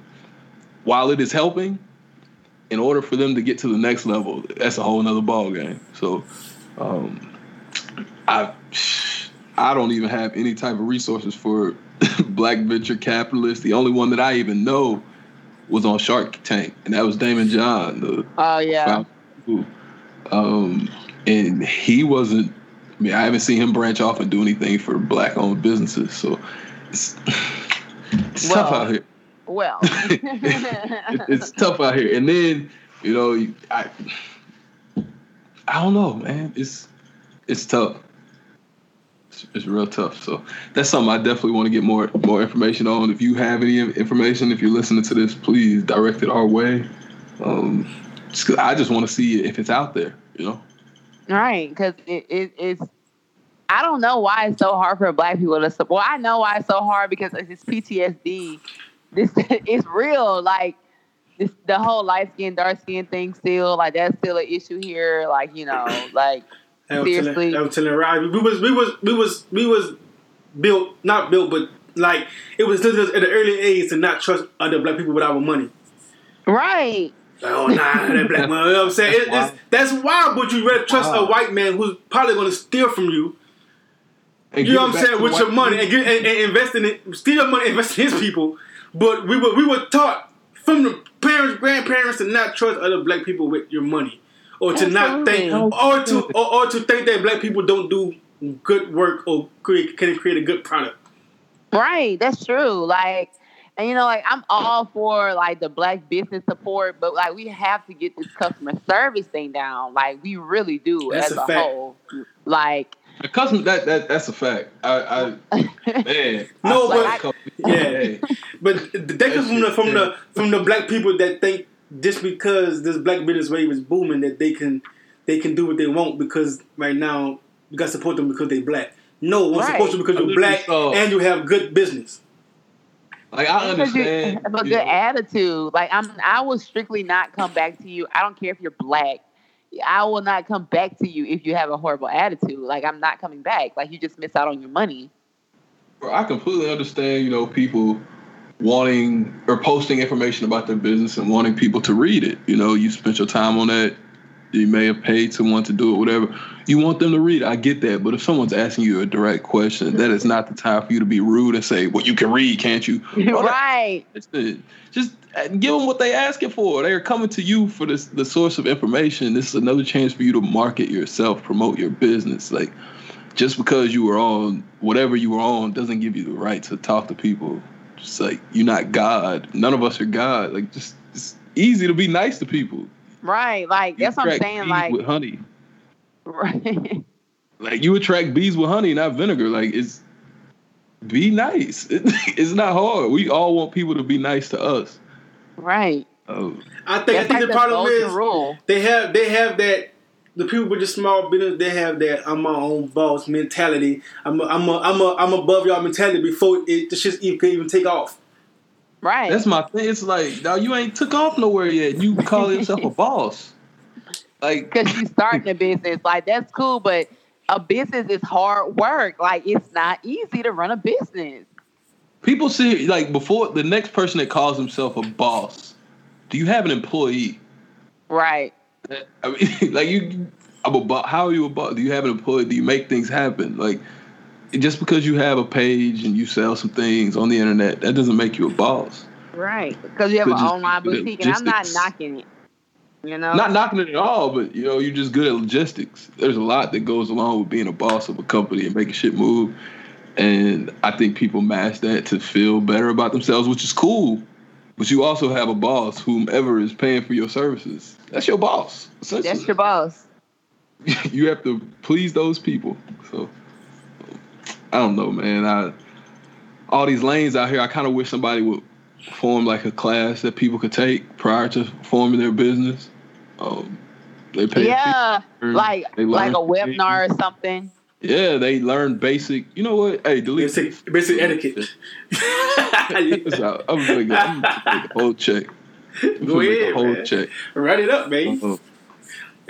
while it is helping, in order for them to get to the next level, that's a whole nother ball game. So, um, I I don't even have any type of resources for black venture capitalists. The only one that I even know was on Shark Tank, and that was Daymond John, the Oh yeah. founder um, and he wasn't. I mean, I haven't seen him branch off and do anything for black-owned businesses. So it's, it's tough out here. Well. It's tough out here. And then, you know, I I don't know, man. It's it's tough. It's, it's real tough. So that's something I definitely want to get more more information on. If you have any information, if you're listening to this, please direct it our way. Um, just 'cause I just want to see if it's out there. You know. Right, because it, it, it's. I don't know why it's so hard for black people to support. Well, I know why it's so hard because it's PTSD. This it's real. Like this, the whole light skin, dark skin thing. Still, like that's still an issue here. Like you know, like I was Seriously. telling, I was telling Ryan, we was we was we was we was built not built, but like it was just at an early age to not trust other black people with our money. right, Like, oh nah, that black man. You know what I'm saying? It, it's, that's why, would you rather trust Wow. a white man who's probably going to steal from you. And You know what I'm saying? With your money and, people. get, and, and invest in it, steal your money, invest in his people. But we were we were taught from the parents, grandparents to not trust other black people with your money, or to not think, or to or, or to think that black people don't do good work or create can create a good product. right. That's true. Like, and you know, like I'm all for like the black business support, but like we have to get this customer service thing down. Like we really do That's as a a, whole. Like, The customer that, that that's a fact. I, I man. No, I but- saw yeah. But that comes from the from the from the black people that think just because this black business wave is booming that they can they can do what they want because right now you got to support them because they black. No, we're Right. supposed to because you're black saw- and you have good business. Like I Because you understand. have a good know, attitude. Like I'm, I will strictly not come back to you. I don't care if you're black. I will not come back to you if you have a horrible attitude. Like I'm not coming back. Like you just miss out on your money. Bro, I completely understand, you know, people wanting or posting information about their business and wanting people to read it. You know, you spent your time on that. You may have paid someone to do it, whatever. You want them to read it. I get that. But if someone's asking you a direct question, that is not the time for you to be rude and say, well, you can read, can't you? Right. Just uh, give them what they asking for. They're coming to you for this, the source of information. This is another chance for you to market yourself, promote your business. Like, just because you were on whatever you were on doesn't give you the right to talk to people. Just like you're not God. None of us are God. Like, just it's easy to be nice to people. Right. Like You that's what I'm attract saying. bees Like with honey. right. Like you attract bees with honey, not vinegar. Like it's be nice. it's not hard. We all want people to be nice to us. right. Oh, I think I think like the the problem is rule. they have they have that the people with the small business they have that I'm my own boss mentality. I'm a, I'm a, I'm a, I'm above y'all mentality before it the shit even can even take off. Right. That's my thing. It's like, now you ain't took off nowhere yet. You call yourself a boss. Like, because you're starting a business. Like that's cool, but a business is hard work. Like it's not easy to run a business. people see, like, before the next person that calls himself a boss, do you have an employee? Right. I mean, like, you, I'm a boss. How are you a boss? Do you have an employee? Do you make things happen? Like, just because you have a page and you sell some things on the internet, that doesn't make you a boss. Right. Because you have an just online be good at boutique, and I'm not knocking it. You know. Not knocking it at all, but you know, you're just good at logistics. There's a lot that goes along with being a boss of a company and making shit move. And I think people mask that to feel better about themselves, which is cool. but you also have a boss, whomever is paying for your services. That's your boss. That's your boss. you have to please those people. So I don't know, man. I all these lanes out here. I kind of wish somebody would form like a class that people could take prior to forming their business. Um, they pay. Yeah, like They like a webinar or something. Yeah, they learn basic. You know what? Hey, delete Basic, basic etiquette. this. I'm gonna get I'm gonna make a whole check. I'm Go ahead, whole man. check. Write it up, baby. Uh-uh.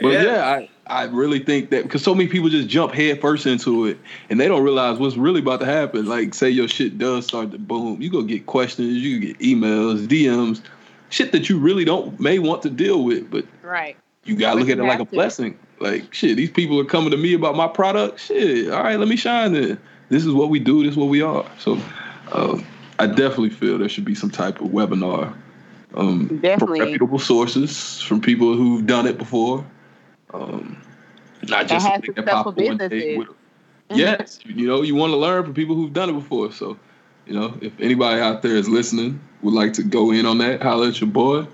But yeah, I, I really think that because so many people just jump headfirst into it and they don't realize what's really about to happen. Like, say your shit does start to boom, you go get questions, you get emails, DMs, shit that you really don't may want to deal with, but Right. you gotta But look at it like a to. blessing. Like, shit, these people are coming to me about my product. Shit, all right, let me shine then. This is what we do. This is what we are. So, um, I definitely feel there should be some type of webinar. Um, from reputable sources, from people who've done it before. Um, not just has something that successful pop on one day businesses. with- Yes, you know, you want to learn from people who've done it before. So, you know, if anybody out there is listening, would like to go in on that, holler at your boy.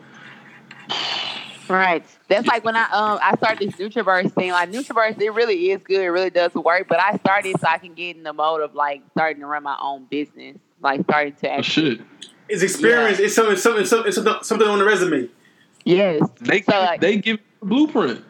Right. That's like when I um I started this NutriBurst thing. Like NutriBurst, it really is good. It really does work. But I started so I can get in the mode of like starting to run my own business. Like starting to Oh, actually. shit. It's experience. It's something, something, something, something, something on the resume. Yes. They So, like- they give you blueprint.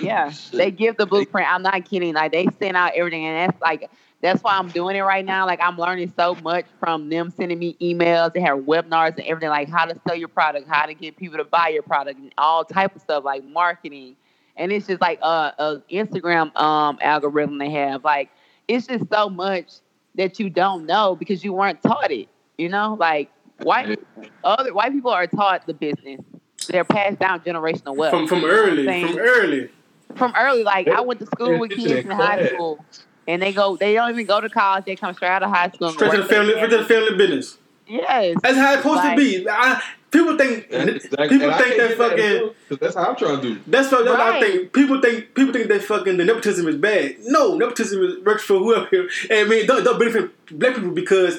Yeah. They give the blueprint. I'm not kidding. Like they send out everything, and that's like that's why I'm doing it right now. Like I'm learning so much from them sending me emails. They have webinars and everything, like how to sell your product, how to get people to buy your product, and all type of stuff like marketing. And it's just like a, a Instagram um algorithm they have. Like it's just so much that you don't know because you weren't taught it. You know, like white other white people are taught the business. They're passed down generational wealth. From from early, Same. from early. from early. Like I went to school with kids in in high school, and they go. They don't even go to college. They come straight out of high school. and Straight to the family, straight to the family business. Yes. That's how it's supposed Like- to be. I, people think people think that fucking. that's how I'm trying to do. That's what that's what I think. People think people think that fucking the nepotism is bad. No, nepotism is, works for whoever. And I mean, don't, don't benefit black people because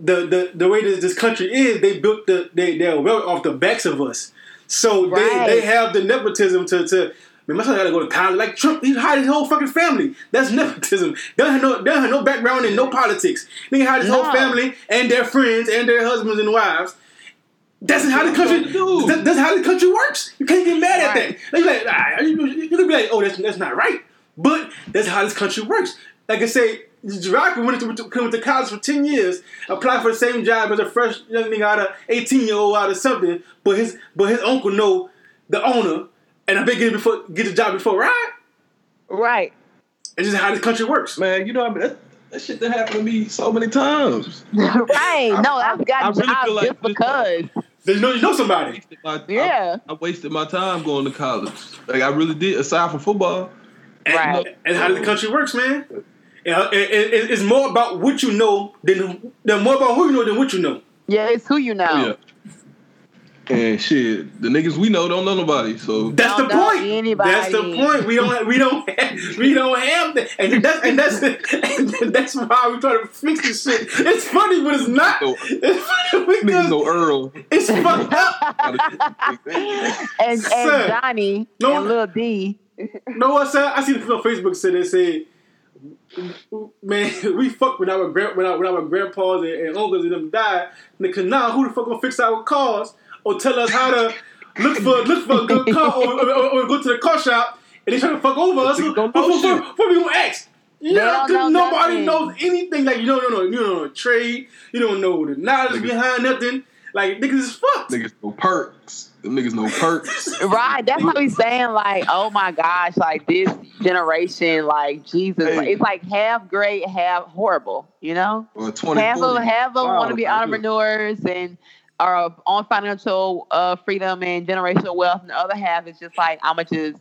the the, the way this, this country is, they built the they they're well off the backs of us. So Right. they they have the nepotism to to. Man, my son gotta go to college. Like Trump, he hired his whole fucking family. That's nepotism. They don't have no, they don't have no background in no politics. Nigga hired his whole family and their friends and their husbands and wives. That's how the country. That's what they do. that- that's how the country works. You can't get mad at Right. that. Like, like, ah, you, you, you can be like, oh, that's that's not right. But that's how this country works. Like I say, Jiraka went to, went to college for ten years, applied for the same job as a fresh young nigga out of eighteen year old out of something. But his but his uncle know the owner, and I bet get it before get the job before right. Right. It's just how this country works. Man, you know, I mean, that, that shit that happened to me so many times. right. No, I've I gotten really jobs feel like just this- uh, because. There's no you know somebody. wasted my- Yeah. I, I wasted my time going to college. Like I really did. Aside from football, And, Right. and how the oh. country works, man. And, and- and it's more about what you know than, than more about who you know than what you know. Yeah, it's who you know. Yeah. And shit, the niggas we know don't know nobody. So That's the Don't know point. anybody. That's the point. We don't. We don't. Have, we don't have that. And that's and that's and that's why we try to fix this shit. It's funny, but it's not. No. It's funny niggas because know Earl. it's fucked up. and and Johnny No. and Lil D. You know what, sir? I seen people on Facebook said they say, "Man, we fuck when our grand when our, when our grandpas and, and uncles and them died. Because now who the fuck gonna fix our cars or tell us how to look for look for a good car or, or, or- or go to the car shop and they try to fuck over us? Niggas don't What, what, what, what we gonna ask? Yeah, don't know because nobody nothing. knows anything. Like you don't know, you don't know trade. You don't know the knowledge Niggas- behind nothing. Like niggas is fucked. Niggas know perks. Them niggas know perks. Right. That's what he's saying. Like, oh my gosh, like this generation, like Jesus, Hey. like, it's like half great, half horrible. You know, Or twenty. half of half of them Wow, want to be good. entrepreneurs and are on financial uh, freedom and generational wealth, and the other half is just like I'm gonna just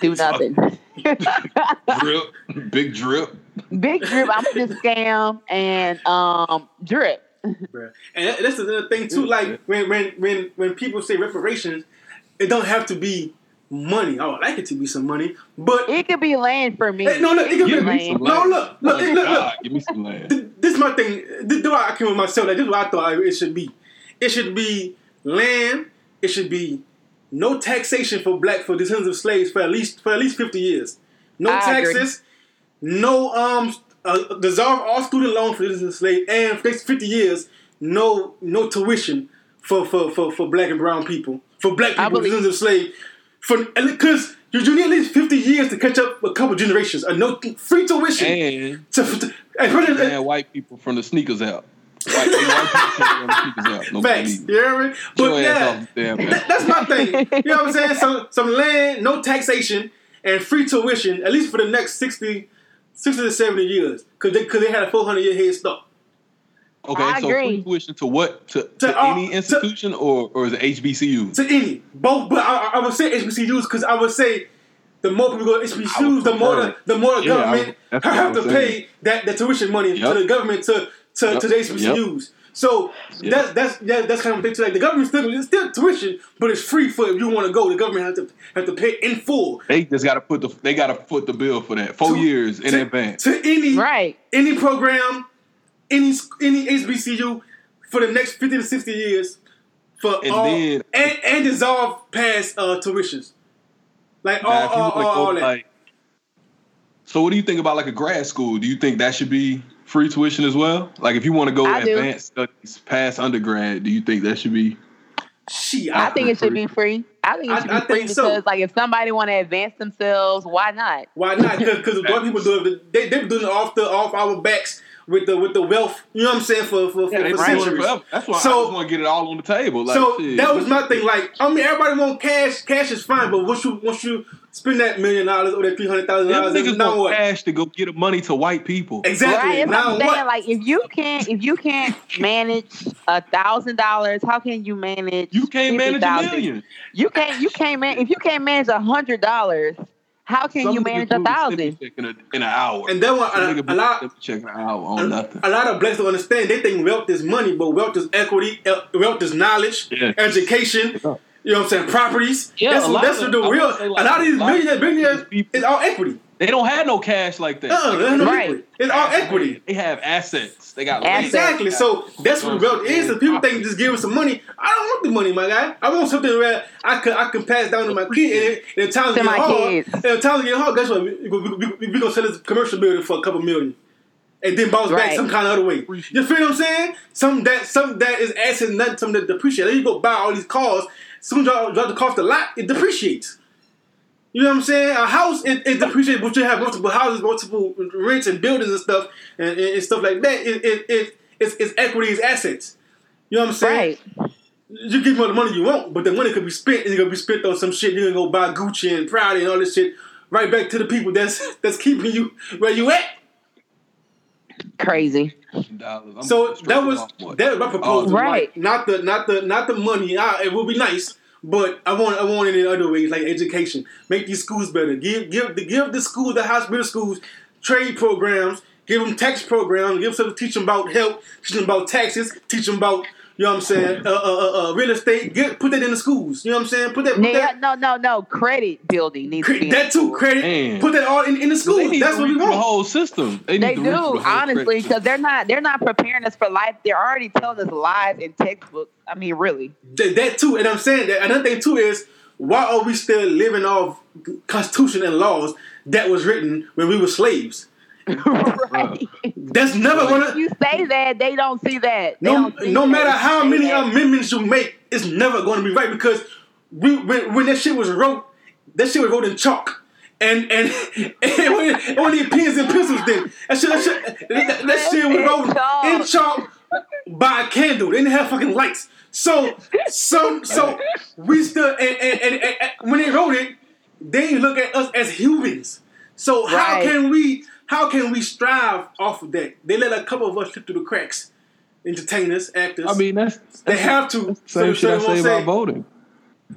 do nothing. drip, big drip. Big drip. I'm gonna just scam and um drip. Bruh. And that- that's another thing too. Like when when when when people say reparations, it don't have to be money. I would like it to be some money, but It could be land for me. Hey, no, look, it could be- me some No, land. look, look, Oh, look, look. Give me some land. th- this is my thing. This is why I came with myself. Like this is what I thought it should be. it should be land. It should be no taxation for black for descendants of slaves for at least for at least fifty years. No I agree. taxes. No um uh, dissolve all student loans for descendants of slaves and for next fifty years. No no tuition for for for, for black and brown people for black people believe- descendants of slaves for because you, you need at least fifty years to catch up a couple generations. A no free tuition And to, to, and for the- and white people from the sneakers out. White, white people can't wear the sneakers out. No Facts. believe. You hear me? But yeah, off the damn that- that's my thing. You know what I'm saying? Some some land, no taxation, and free tuition, at least for the next 60, 60 to 70 years. Because they, cause they had a 400 year head start. Okay, I so agree. free tuition to what? To, to, To all- any to- institution or or is it HBCU? To any. Both, but I, I- I would say HBCUs because I would say the more people go to HBCUs, the more the, the more the Yeah, government would- that's what I have to was pay that, that tuition money Yep. to the government to to, Yep. to the HBCUs. So Yep. that's that's yeah, that's kind of thing too. Like the government still it's still tuition, but it's free for if you want to go. The government has to have to pay in full They just got to put the they got to foot the bill for that four To- years in to, advance. to any Right. any program, any any HBCU for the next fifty to sixty years for And all then- and and dissolve past uh, tuitions, like all Now, if you all, all, go, all that. like- so what do you think about like a grad school? Do you think that should be free tuition as well? Like if you want to go I do. advanced studies past undergrad, do you think that should be? Shit, I I, think it should free. be free. I think it should I be free think so. like, if somebody want to advance themselves, why not? why not? Because what people do, it, they they've doing it off the off our backs with the with the wealth. You know what I'm saying for for, for, Yeah, they've for been doing it centuries. forever. That's why So- I just want to get it all on the table. Like, so shit. that was my thing. Like, I mean, everybody want cash. Cash is fine, but once you once you spend that million dollars or that three hundred thousand Them dollars, niggas now want what? cash to go get the money to white people. Exactly. Right? Now what I'm saying. what? Like, if you can't, if you can't manage a thousand dollars, how can you manage? You can't manage a 50,000? million. You can't. You can't man. If you can't manage a hundred dollars, how can Some you manage a thousand? check In, a, in an hour. And then what? Some A, nigga a be lot. send check an hour on A, nothing. a lot of blacks don't understand. They think wealth is money, but wealth is equity. uh, Wealth is knowledge, Yeah. education. Yeah. You know what I'm saying? Properties. Yeah, that's a lot that's of- the real. say A lot of these a lot of millionaires, billionaires, these people- it's all equity. They don't have no cash like that. Uh, there's no Right. equity. It's all equity. They have assets. They got Assets. Exactly. So that's what wealth is. And people think just give us some money. I don't want the money, my guy. I want something where I can I can pass down to my kid. And if times To get my hard, kids. and if times get hard, guess what? We, we, we, we, we gonna sell this commercial building for a couple million. And then bounce back some kind of other way. You feel what I'm saying? Some that some that is asset, nothing, some that depreciate. Then you go buy all these cars. Soon as you drop the cost a lot, it depreciates. You know what I'm saying? A house it, it depreciates, but you have multiple houses, multiple rents and buildings and stuff, and, and, and stuff like that. It, it, it it's, it's equity, it's assets. You know what I'm saying? Right. You give all the money you want, but the money could be spent, and it's gonna be spent on some shit. You're gonna go buy Gucci and Prada and all this shit, right back to the people that's that's keeping you where you at. Crazy. I'm So that was that was my proposal. Right. Like, not the not the not the money. I, it would be nice, but I want I want it in other ways like education. Make these schools better. Give give the give the schools, the hospital schools, trade programs. Give them tax programs. Give them teach them about health. Teach them about taxes. Teach them about you know what I'm saying. Uh, uh, uh, uh, real estate. Get put that in the schools. You know what I'm saying. Put that. Put Yeah, that no, no, no. Credit building needs to cre- be that too. Credit. Man. Put that all in, in the schools. need That's to what we redo the whole system. They, They do the honestly because they're not they're not preparing us for life. They're already telling us lies in textbooks. I mean, really. That, that too, and I'm saying that another thing too is why are we still living off constitution and laws that was written when we were slaves? right. That's never gonna. you say that, they don't see that. They No, see no matter how many that- amendments you make, it's never going to be right because we when, when that shit was wrote, that shit was wrote in chalk. And and, and it wasn't- it pens and pencils then. That shit, that shit, that, that shit was wrote in chalk by a candle. They didn't have fucking lights. So so so we still and, and, and, and- and when they wrote it, they look at us as humans. So how can we how can we strive off of that? They let a couple of us slip through the cracks. Entertainers, actors. I mean, that's, they have to. same So- shit so I they won't say about voting.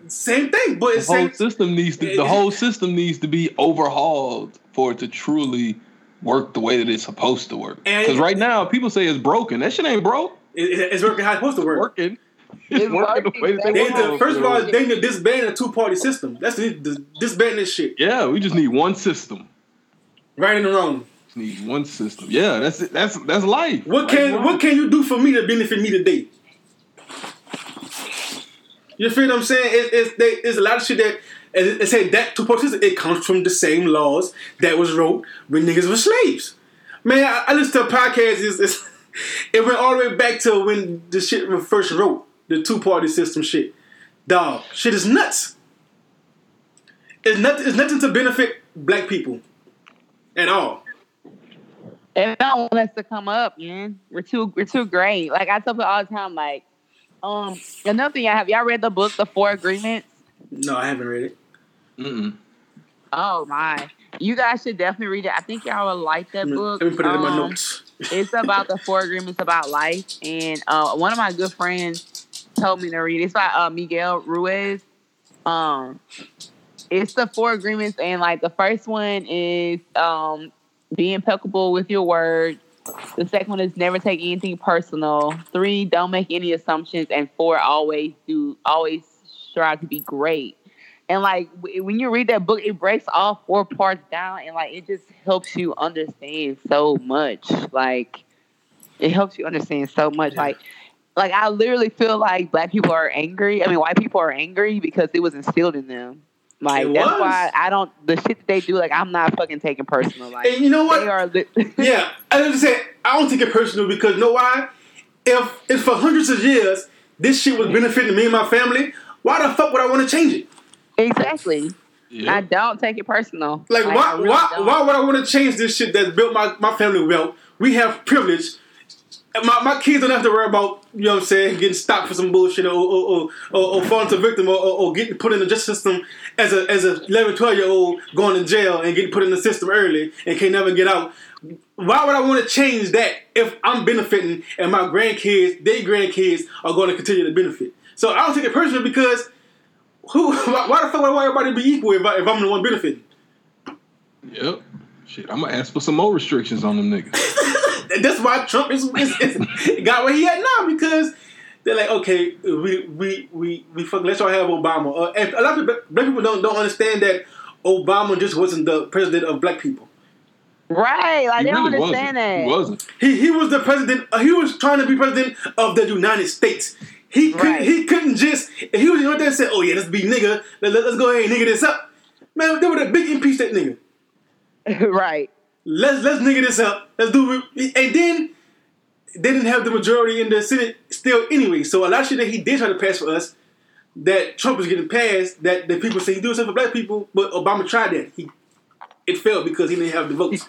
Same thing, but The it's whole same. system needs to. The whole system needs to be overhauled for it to truly work the way that it's supposed to work. Because right now, people say it's broken. That shit ain't broke. it- it- it's working how it's supposed to work. Working. It's, It's working the way that they They want need to, it first of all, they need to disband the two party system. That's the, the disband this shit. yeah, we just need one system. Right and wrong. Just need one system. Yeah, that's it. That's that's life. What Life can what can you do for me to benefit me today? You feel what I'm saying? It, it's they, it's a lot of shit that it, it say that two party system. It comes from the same laws that was wrote when niggas were slaves. Man, I, I listen to podcasts. It's, it's, it went all the way back to when the shit was first wrote the two party system shit. Dog, shit is nuts. It's nothing. It's nothing to benefit black people at all. They don't want us to come up, man. We're too we're too great. Like I tell people all the time, like, um, another thing I have y'all read the book, The Four Agreements? No, I haven't read it. Mm-mm. Oh my. You guys should definitely read it. I think y'all will like that book. let me put it in my Um, notes. it's about the four agreements about life. And uh, one of my good friends told me to read it. It's by uh, Miguel Ruiz. Um, it's the four agreements, and like the first one is um, be impeccable with your word. The second one is never take anything personal. Three, don't make any assumptions, and four, always do always strive to be great. And like when you read that book, it breaks all four parts down, and like it just helps you understand so much. Like it helps you understand so much. Like like I literally feel like black people are angry. I mean, white people are angry because it was instilled in them. Like It that's was. why I don't the shit that they do. Like I'm not fucking taking personal. Like And you know what? they are. Li- yeah, I was just saying, I don't take it personal because you know why? If if for hundreds of years this shit was benefiting me and my family, why the fuck would I want to change it? exactly. Yeah. I don't take it personal. Like, I why really why don't. why would I want to change this shit that's built my, my family wealth? We have privilege. My, my kids don't have to worry about, you know what I'm saying, getting stopped for some bullshit or or, or, or, or falling to victim or, or, or getting put in the justice system as a as a 11, 12 year old going to jail and getting put in the system early and can never get out. Why would I want to change that if I'm benefiting and my grandkids, their grandkids are going to continue to benefit? So I don't take it personally because who? Why, why the fuck would I want everybody to be equal if, I, if I'm the one benefiting? Yep. Shit, I'm gonna ask for some more restrictions on them niggas. And that's why Trump is, is, is got where he at now because they're like, okay, we we we we fucking let's all have Obama. Uh, and a lot of black people don't don't understand that Obama just wasn't the president of black people. right? Like He they don't really understand wasn't. that. He wasn't. He he was the president. Uh, he was trying to be president of the United States. He couldn't. Right. He couldn't just. He was you know there said, oh yeah, let's be nigga. Let, let, us go ahead and nigga this up. Man, they would have big impeach that nigga. right. Let's let's nigga this up. Let's do it. And then they didn't have the majority in the Senate still anyway. So a lot of shit that he did try to pass for us, that Trump was getting passed, that the people say he do something for black people, but Obama tried that. He it failed because he didn't have the votes.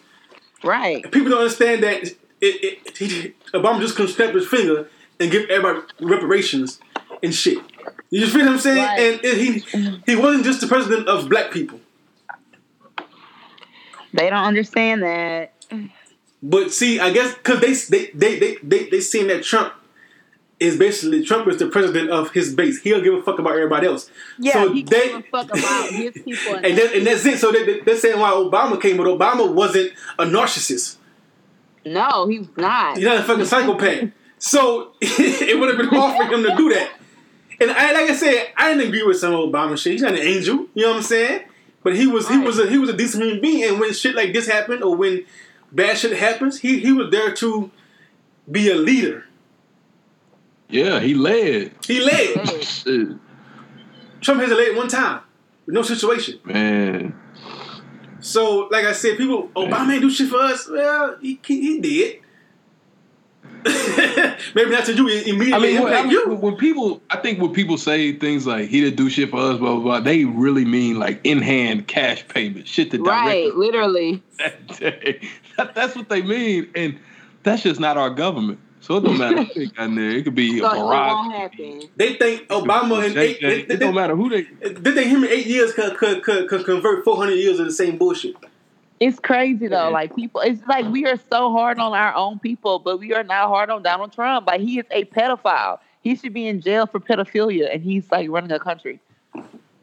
Right. People don't understand that it, it, he, Obama just couldn't snap his finger and give everybody reparations and shit. You feel what I'm saying? Right. And, and he he wasn't just the president of black people. They don't understand that. But see, I guess because they they they they they they seen that Trump is basically Trump is the president of his base. He'll give a fuck about everybody else. Yeah, so he they give a fuck about his people. and then, and that's it. So they, they, they're saying why Obama came, but Obama wasn't a narcissist. no, he's not. He's not a fucking psychopath. So it would have been hard for him to do that. And I, like I said, I didn't agree with some Obama shit. He's not an angel. You know what I'm saying? But he was he was a he was a decent human being. And when shit like this happened or when bad shit happens, he he was there to be a leader. Yeah, he led. He led. Trump hasn't led one time with no situation. man. So, like I said, people, Obama ain't do shit for us. Well, he, he, he did. Maybe not to you I immediately mean, when, I mean, you. when people, I think when people say things like "he didn't do shit for us," blah blah blah, they really mean like in hand cash payment, shit that Right, directly literally. that day. That's what they mean, and that's just not our government. So it don't matter who they got in there. It could be So it won't Barack. happen. They think Obama in eight. JJ. They, It don't matter who they. they think him in eight years could, could, could, could convert four hundred years of the same bullshit. It's crazy though. Like people, it's like we are so hard on our own people, but we are not hard on Donald Trump. Like he is a pedophile. He should be in jail for pedophilia, and he's like running a country.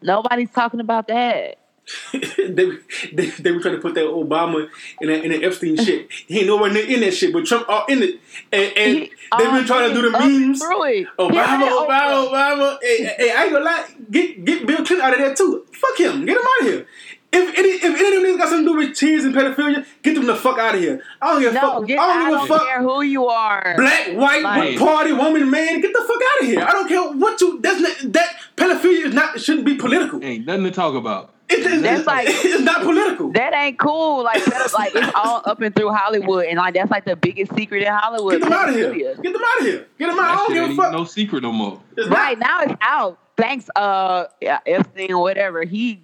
Nobody's talking about that. they, they they were trying to put that Obama in that, in that Epstein shit. He ain't nowhere near in that shit, but Trump all in it. And, and He- they've oh, been trying to do the memes. it. Obama, Obama, Obama. Hey, hey, I ain't gonna lie. Get get Bill Clinton out of there too. Fuck him. Get him out of here. If any if any of them niggas got something to do with cheese and pedophilia, get them the fuck out of here. I don't give a No, fuck. get, I I don't give a don't fuck. care who you are. Black, white, Like- party, woman, man, get the fuck out of here. I don't care what you. That's not, that pedophilia is not shouldn't be political. Ain't nothing to talk about. It's, it's, That's it's, like- it's not political. That ain't cool. Like, that, like it's all up and through Hollywood, and like that's like the biggest secret in Hollywood. Get them out of here. Get them out of here. Get them out. I That don't give a fuck. no secret no more. It's not. Right now, it's out. Thanks, uh, yeah, Epstein or whatever. He,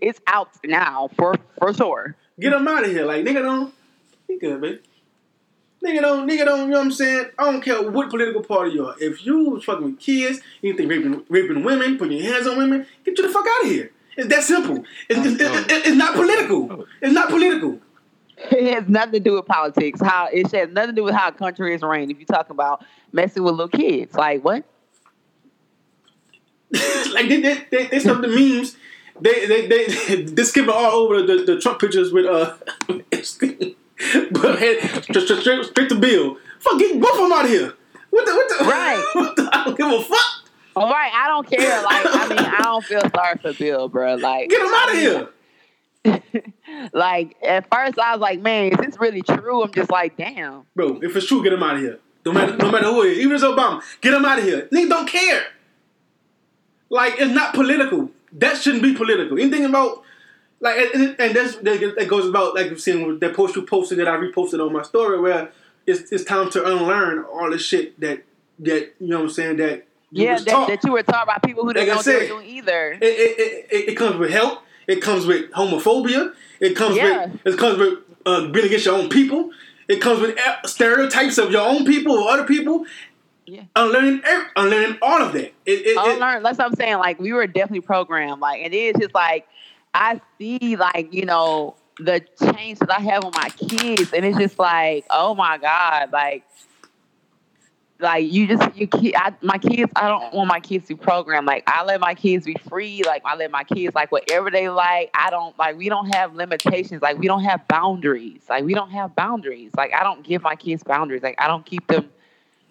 it's out now for for sure. Get them out of here. Like nigga don't. He good, man. Nigga don't. Nigga don't. You know what I'm saying? I don't care what political party you are. If you was fucking with kids, you think raping raping women, putting your hands on women, get you the fuck out of here. It's that simple. It's, it's, it's, oh, it's not political. Oh. It's not political. It has nothing to do with politics. How it has nothing to do with how a country is ran. If you talk about messing with little kids, like what? like they they they, they some of the memes. They they they they skipping all over the, the Trump pictures with uh, but straight, straight, to Bill. Fuck, get both of them out of here. What the what the? Right. What the, I don't give a fuck. All right, I don't care. Like, I mean, I don't feel sorry for Bill, bro. Like, Get him out of here. like at first I was like, man, is this really true? I'm just like, damn. Bro, if it's true, get him out of here. No matter, no matter who it is, even if it's Obama, get him out of here. Niggas don't care. Like it's not political. That shouldn't be political. Anything about like, and, and that's that that goes about like you've seen with that post you posted that I reposted on my story where it's it's time to unlearn all the shit that that you know what I'm saying that Yeah, that, that you were taught by people who didn't know what they either. It, it, it, it comes with help. It comes with homophobia. It comes Yeah. with it comes with uh, being against your own people. It comes with stereotypes of your own people or other people. Yeah. Unlearning, unlearning all of that. It, it, it, unlearn. That's what I'm saying. Like we were definitely programmed. Like and it is just like I see like you know the change that I have on my kids, and it's just like oh my god, like like you just you kid I, my kids. I don't want my kids to program. Like I let my kids be free. Like I let my kids like whatever they like. I don't like we don't have limitations. Like we don't have boundaries. Like we don't have boundaries. Like I don't give my kids boundaries. Like I don't keep them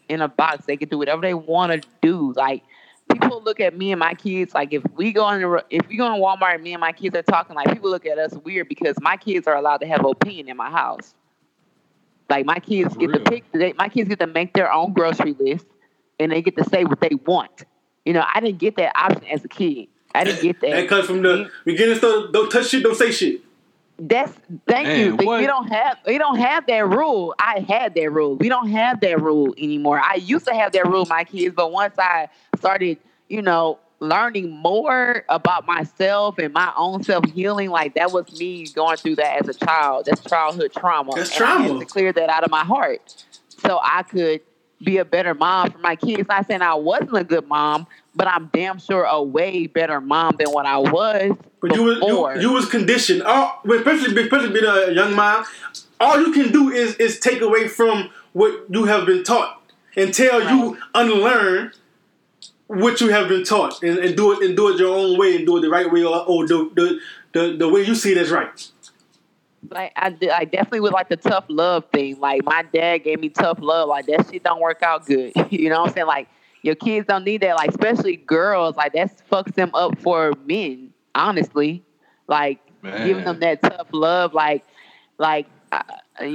in a box. They can do whatever they want to do. Like people look at me and my kids like if we go in the, if we go in Walmart and me and my kids are talking like people look at us weird because my kids are allowed to have opinion in my house. Like my kids For get to pick. They, my kids get to make their own grocery list, and they get to say what they want. You know, I didn't get that option as a kid. I didn't get that. that comes from the beginning. Don't touch shit. Don't say shit. That's thank Man, you. But what? we don't have we don't have that rule. I had that rule. We don't have that rule anymore. I used to have that rule, my kids, but once I started, you know, learning more about myself and my own self healing, like that was me going through that as a child. That's childhood trauma. That's And I had trauma. to clear that out of my heart, so I could be a better mom for my kids. Not saying I wasn't a good mom, but I'm damn sure a way better mom than what I was But you was before. you, you was conditioned. Oh, all, especially especially being a young mom, all you can do is is take away from what you have been taught until you unlearn what you have been taught and, and do it and do it your own way and do it the right way or, or the, the the the way you see it as right. Like I, did- I definitely was like the tough love thing. Like my dad gave me tough love. Like that shit don't work out good. you know what I'm saying? Like your kids don't need that. Like especially girls. Like that fucks them up for men. Honestly, like giving them that tough love. Like like uh, it,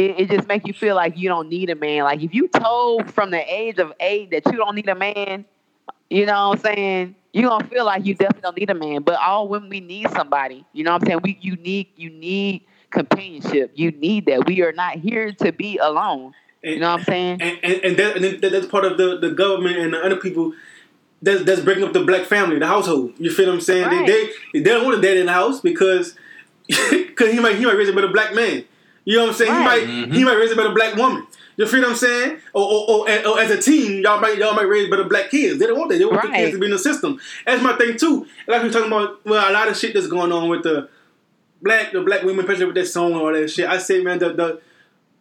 it, it just make you feel like you don't need a man. Like if you told from the age of eight that you don't need a man, you know what I'm saying? You're gonna feel like you definitely don't need a man. But all women we need somebody. You know what I'm saying? We you need you need companionship. You need that. We are not here to be alone. You know what I'm saying? And and, and, that, and that's part of the, the government and the other people that's, that's breaking up the black family, the household. You feel what I'm saying? Right. They, they they don't want a dad in the house because because he might he might raise a better black man. You know what I'm saying? Right. He might he might raise a better black woman. You feel what I'm saying? Or, or, or, or as a team, y'all might y'all might raise better black kids. They don't want that. They want the kids to be in the system. That's my thing too. Like we're talking about, well, a lot of shit that's going on with the black the black women, especially with that song and all that shit. I say, man, the the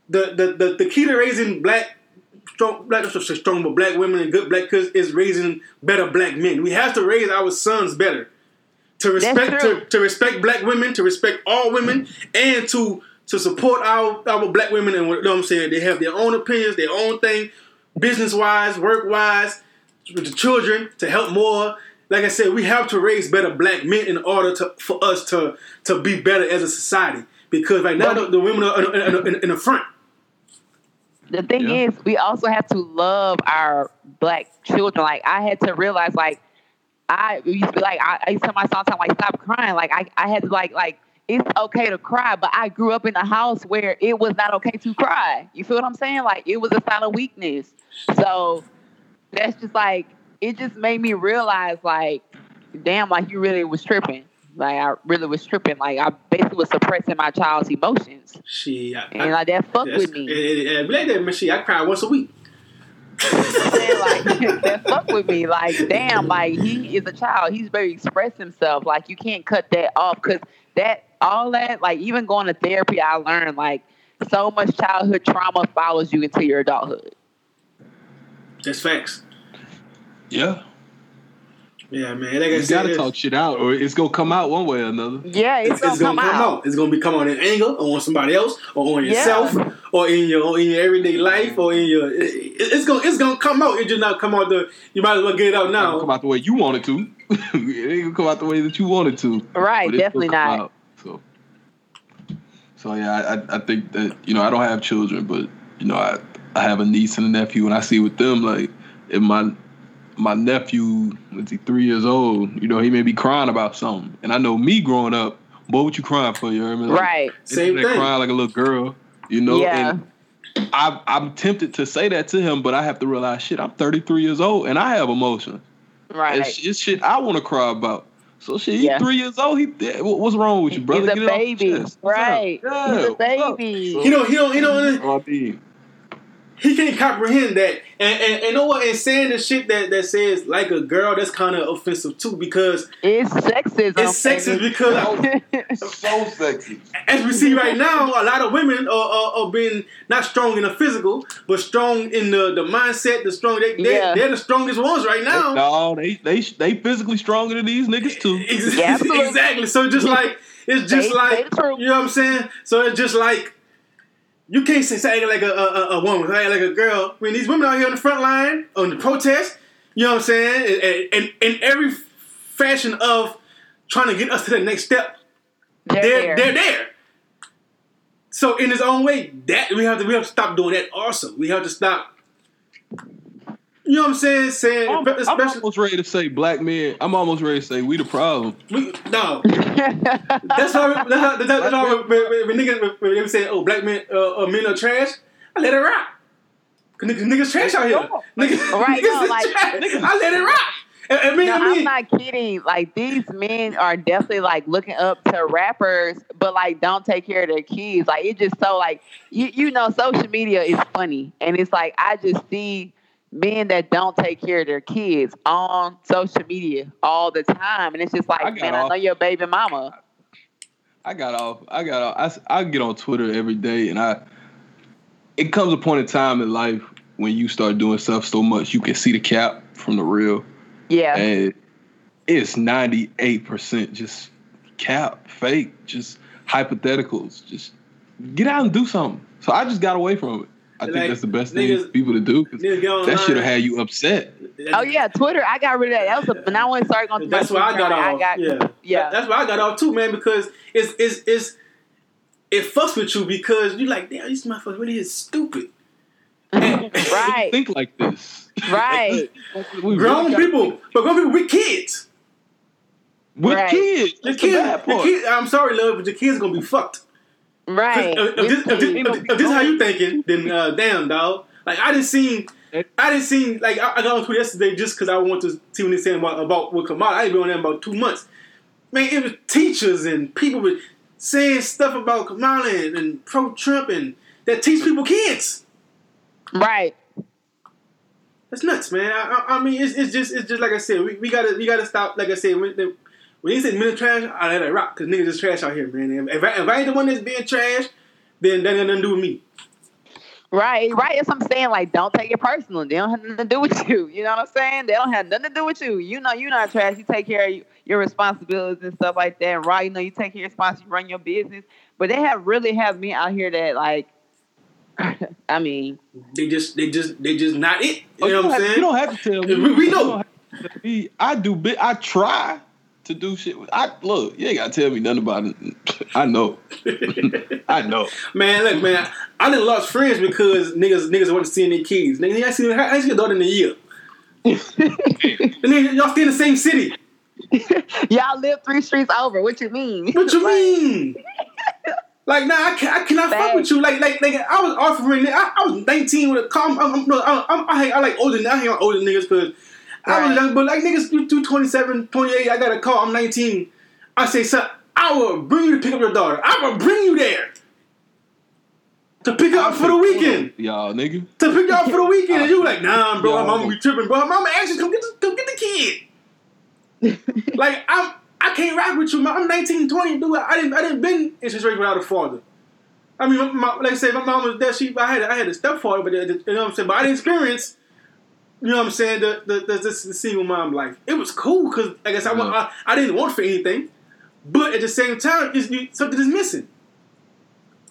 the the, the, the key to raising black strong black so strong but black women and good black kids is raising better black men. We have to raise our sons better. To respect to, to respect black women, to respect all women, and to to support our our black women and what you know what I'm saying, they have their own opinions, their own thing, business wise, work wise, with the children to help more. Like I said, we have to raise better black men in order to for us to to be better as a society. Because right now the, the women are in, in, in, in the front. the thing Yeah. is, we also have to love our black children. Like I had to realize, like I used to be like, I, I used to tell my son, like, stop crying. Like, I, I had to like, like, it's okay to cry, but I grew up in a house where it was not okay to cry. You feel what I'm saying? Like, it was a sign of weakness. So that's just like, it just made me realize, like, damn, like you really was tripping. Like I really was tripping. Like I basically was suppressing my child's emotions, She, I, and like that fucked with me. And, and, and like that, she, I cry once a week. like that fuck with me. Like damn, like he is a child. He's very express himself. Like you can't cut that off because that all that like even going to therapy, I learned like so much childhood trauma follows you into your adulthood. That's facts. Yeah, Yeah, man. Like I you said, gotta it's- talk shit out, or it's gonna come out one way or another. Yeah, it's, It's, it's gonna, gonna come, out. It's gonna be come out in anger or on somebody else or on Yeah. yourself or in your in your everyday life or in your. It, it- it's gonna it's gonna come out. It just not come out the. You might as well get it out It's gonna now. come out the way you want it to. it ain't gonna come out the way that you want it to. Right, definitely not. out. So, so yeah, I, I I think that you know I don't have children, but you know I I have a niece and a nephew, and I see with them like if my my nephew is he three years old, you know he may be crying about something, and I know me growing up, boy, what you crying for? You heard me? Like, Right. Same Same thing. crying like a little girl, you know. Yeah. And I, I'm tempted to say that to him, but I have to realize, shit, I'm 33 years old and I have emotions. Right. It's, it's shit I want to cry about. So shit, he's Yeah. three years old. He what's wrong with you, brother? He's a Get it baby. chest. What's up? Right. Yeah, He's a baby. So- You know he don't he don't I mean, he can't comprehend that. And and, and you know what? And saying the shit that that says like a girl, that's kind of offensive too because It's sexism. it's sexist because. it's so sexy. as we see right now, a lot of women are, are, are being not strong in the physical, but strong in the, the mindset. The strong, they, they, Yeah. they're the strongest ones right now. No, they they they physically stronger than these niggas too. Ex- Yeah, exactly. So just like it's just Say- like say you know what I'm saying. So it's just like you can't say, say like a, a, a woman, like a girl. I mean, these women out here on the front line on the protest. You know what I'm saying? And, and in every fashion of trying to get us to the next step, They're they're there. they're there. So in his own way, that we have to we have to stop doing that. Also, we have to stop. You know what I'm saying? Saying I'm, I'm almost ready to say black men. I'm almost ready to say we the problem. we, no. That's how that's how that's, that's how when, when, when niggas when they say oh black men uh, uh, men are trash. I let it rock. Cause niggas, niggas trash out here. Niggas, Right, niggas no, like- trash. I let it rock. I, I mean, No, I I'm mean, not kidding. Like these men are definitely like looking up to rappers, but like don't take care of their kids. Like it's just so like you you know social media is funny, and it's like I just see men that don't take care of their kids on social media all the time, and it's just like I man, I off- know your baby mama. I got off. I got off. I get on Twitter every day, and I. It comes a point in time in life when you start doing stuff so much, you can see the cap from the real, Yeah, and it's ninety eight percent just cap, fake, just hypotheticals. Just get out and do something. So I just got away from it. I think Like, that's the best niggas- thing for people to do. 'cause niggas that should have had you upset. Oh yeah, Twitter. I got rid of that. That was a, when I went started going through That's why I Twitter, got off. I got yeah, yeah. That's why I got off too, man. Because it's it's it's it fucks with you because you're like, damn, these motherfuckers really is stupid. right, Think like this. right. We Grown gotta- people, but grown people, we kids. with Right. kids. The That's the kids, the kids. I'm sorry, love, but the kids gonna be fucked. Right. If, if this, if, this, if, if this is how you thinking, then uh, damn, dog. Like I didn't see, I didn't see. Like I, I got on Twitter yesterday just because I wanted to see what they saying about about what Kamala. I ain't been on there about two months. Man, it was teachers and people were saying stuff about Kamala and, and pro Trump and that teach people kids. Right. That's nuts, man. I, I, I mean, it's, it's just it's just like I said. We, we gotta we gotta stop. Like I said, when, the, when you say men are trash, I let it rock because niggas is trash out here, man. If I, if I ain't the one that's being trash, then that ain't nothing to do with me. Right, right. That's what I'm saying. Like, don't take it personal. They don't have nothing to do with you. You know what I'm saying? They don't have nothing to do with you. You know, you're not trash. You take care of your responsibilities and stuff like that. Right? You know, you take care of your responsibilities, you run your business. But they have really have me out here that like, I mean, They just they just they just not it. Oh, You know what I'm have- saying? You don't have to tell me. We- we know. to tell. I do. Bit. I try to do shit. with- I look. You ain't gotta tell me nothing about it. I know. I know. man, look, man, I done lost friends because niggas niggas wasn't seeing their kids. Niggas, I seen I ain't seen a daughter in a year. And then y'all stay in the same city. Y'all live three streets over. What you mean? What you mean? Like, nah, I, can, I cannot fuck with you. Like, like, like, I was offering. I, I was 19 with a car. I'm, I'm, no, I'm, I'm, I, hang, I like older. I hang out with older niggas because I was Right. young. But like niggas, you do 27, 28. I got a car. I'm 19. I say, son, I will bring you to pick up your daughter. I will bring you there to pick her up for the weekend. y'all nigga. To pick her up for the weekend, and you like, nah, bro, Yo. I'm, I'm gonna be tripping, bro. My mama actually come get the, come get the kid. like I'm, I can't rock with you, man. I'm 19, 20, dude. I didn't, I didn't been in situation without a father. I mean, my, my, like I said, my mom was there. She, I had, I had a stepfather, but you know what I'm saying. But I didn't experience, you know what I'm saying, the the the, the, the single mom life. It was cool because I guess I, want, uh-huh. I, I didn't want for anything, but at the same time, it's, you, something is missing.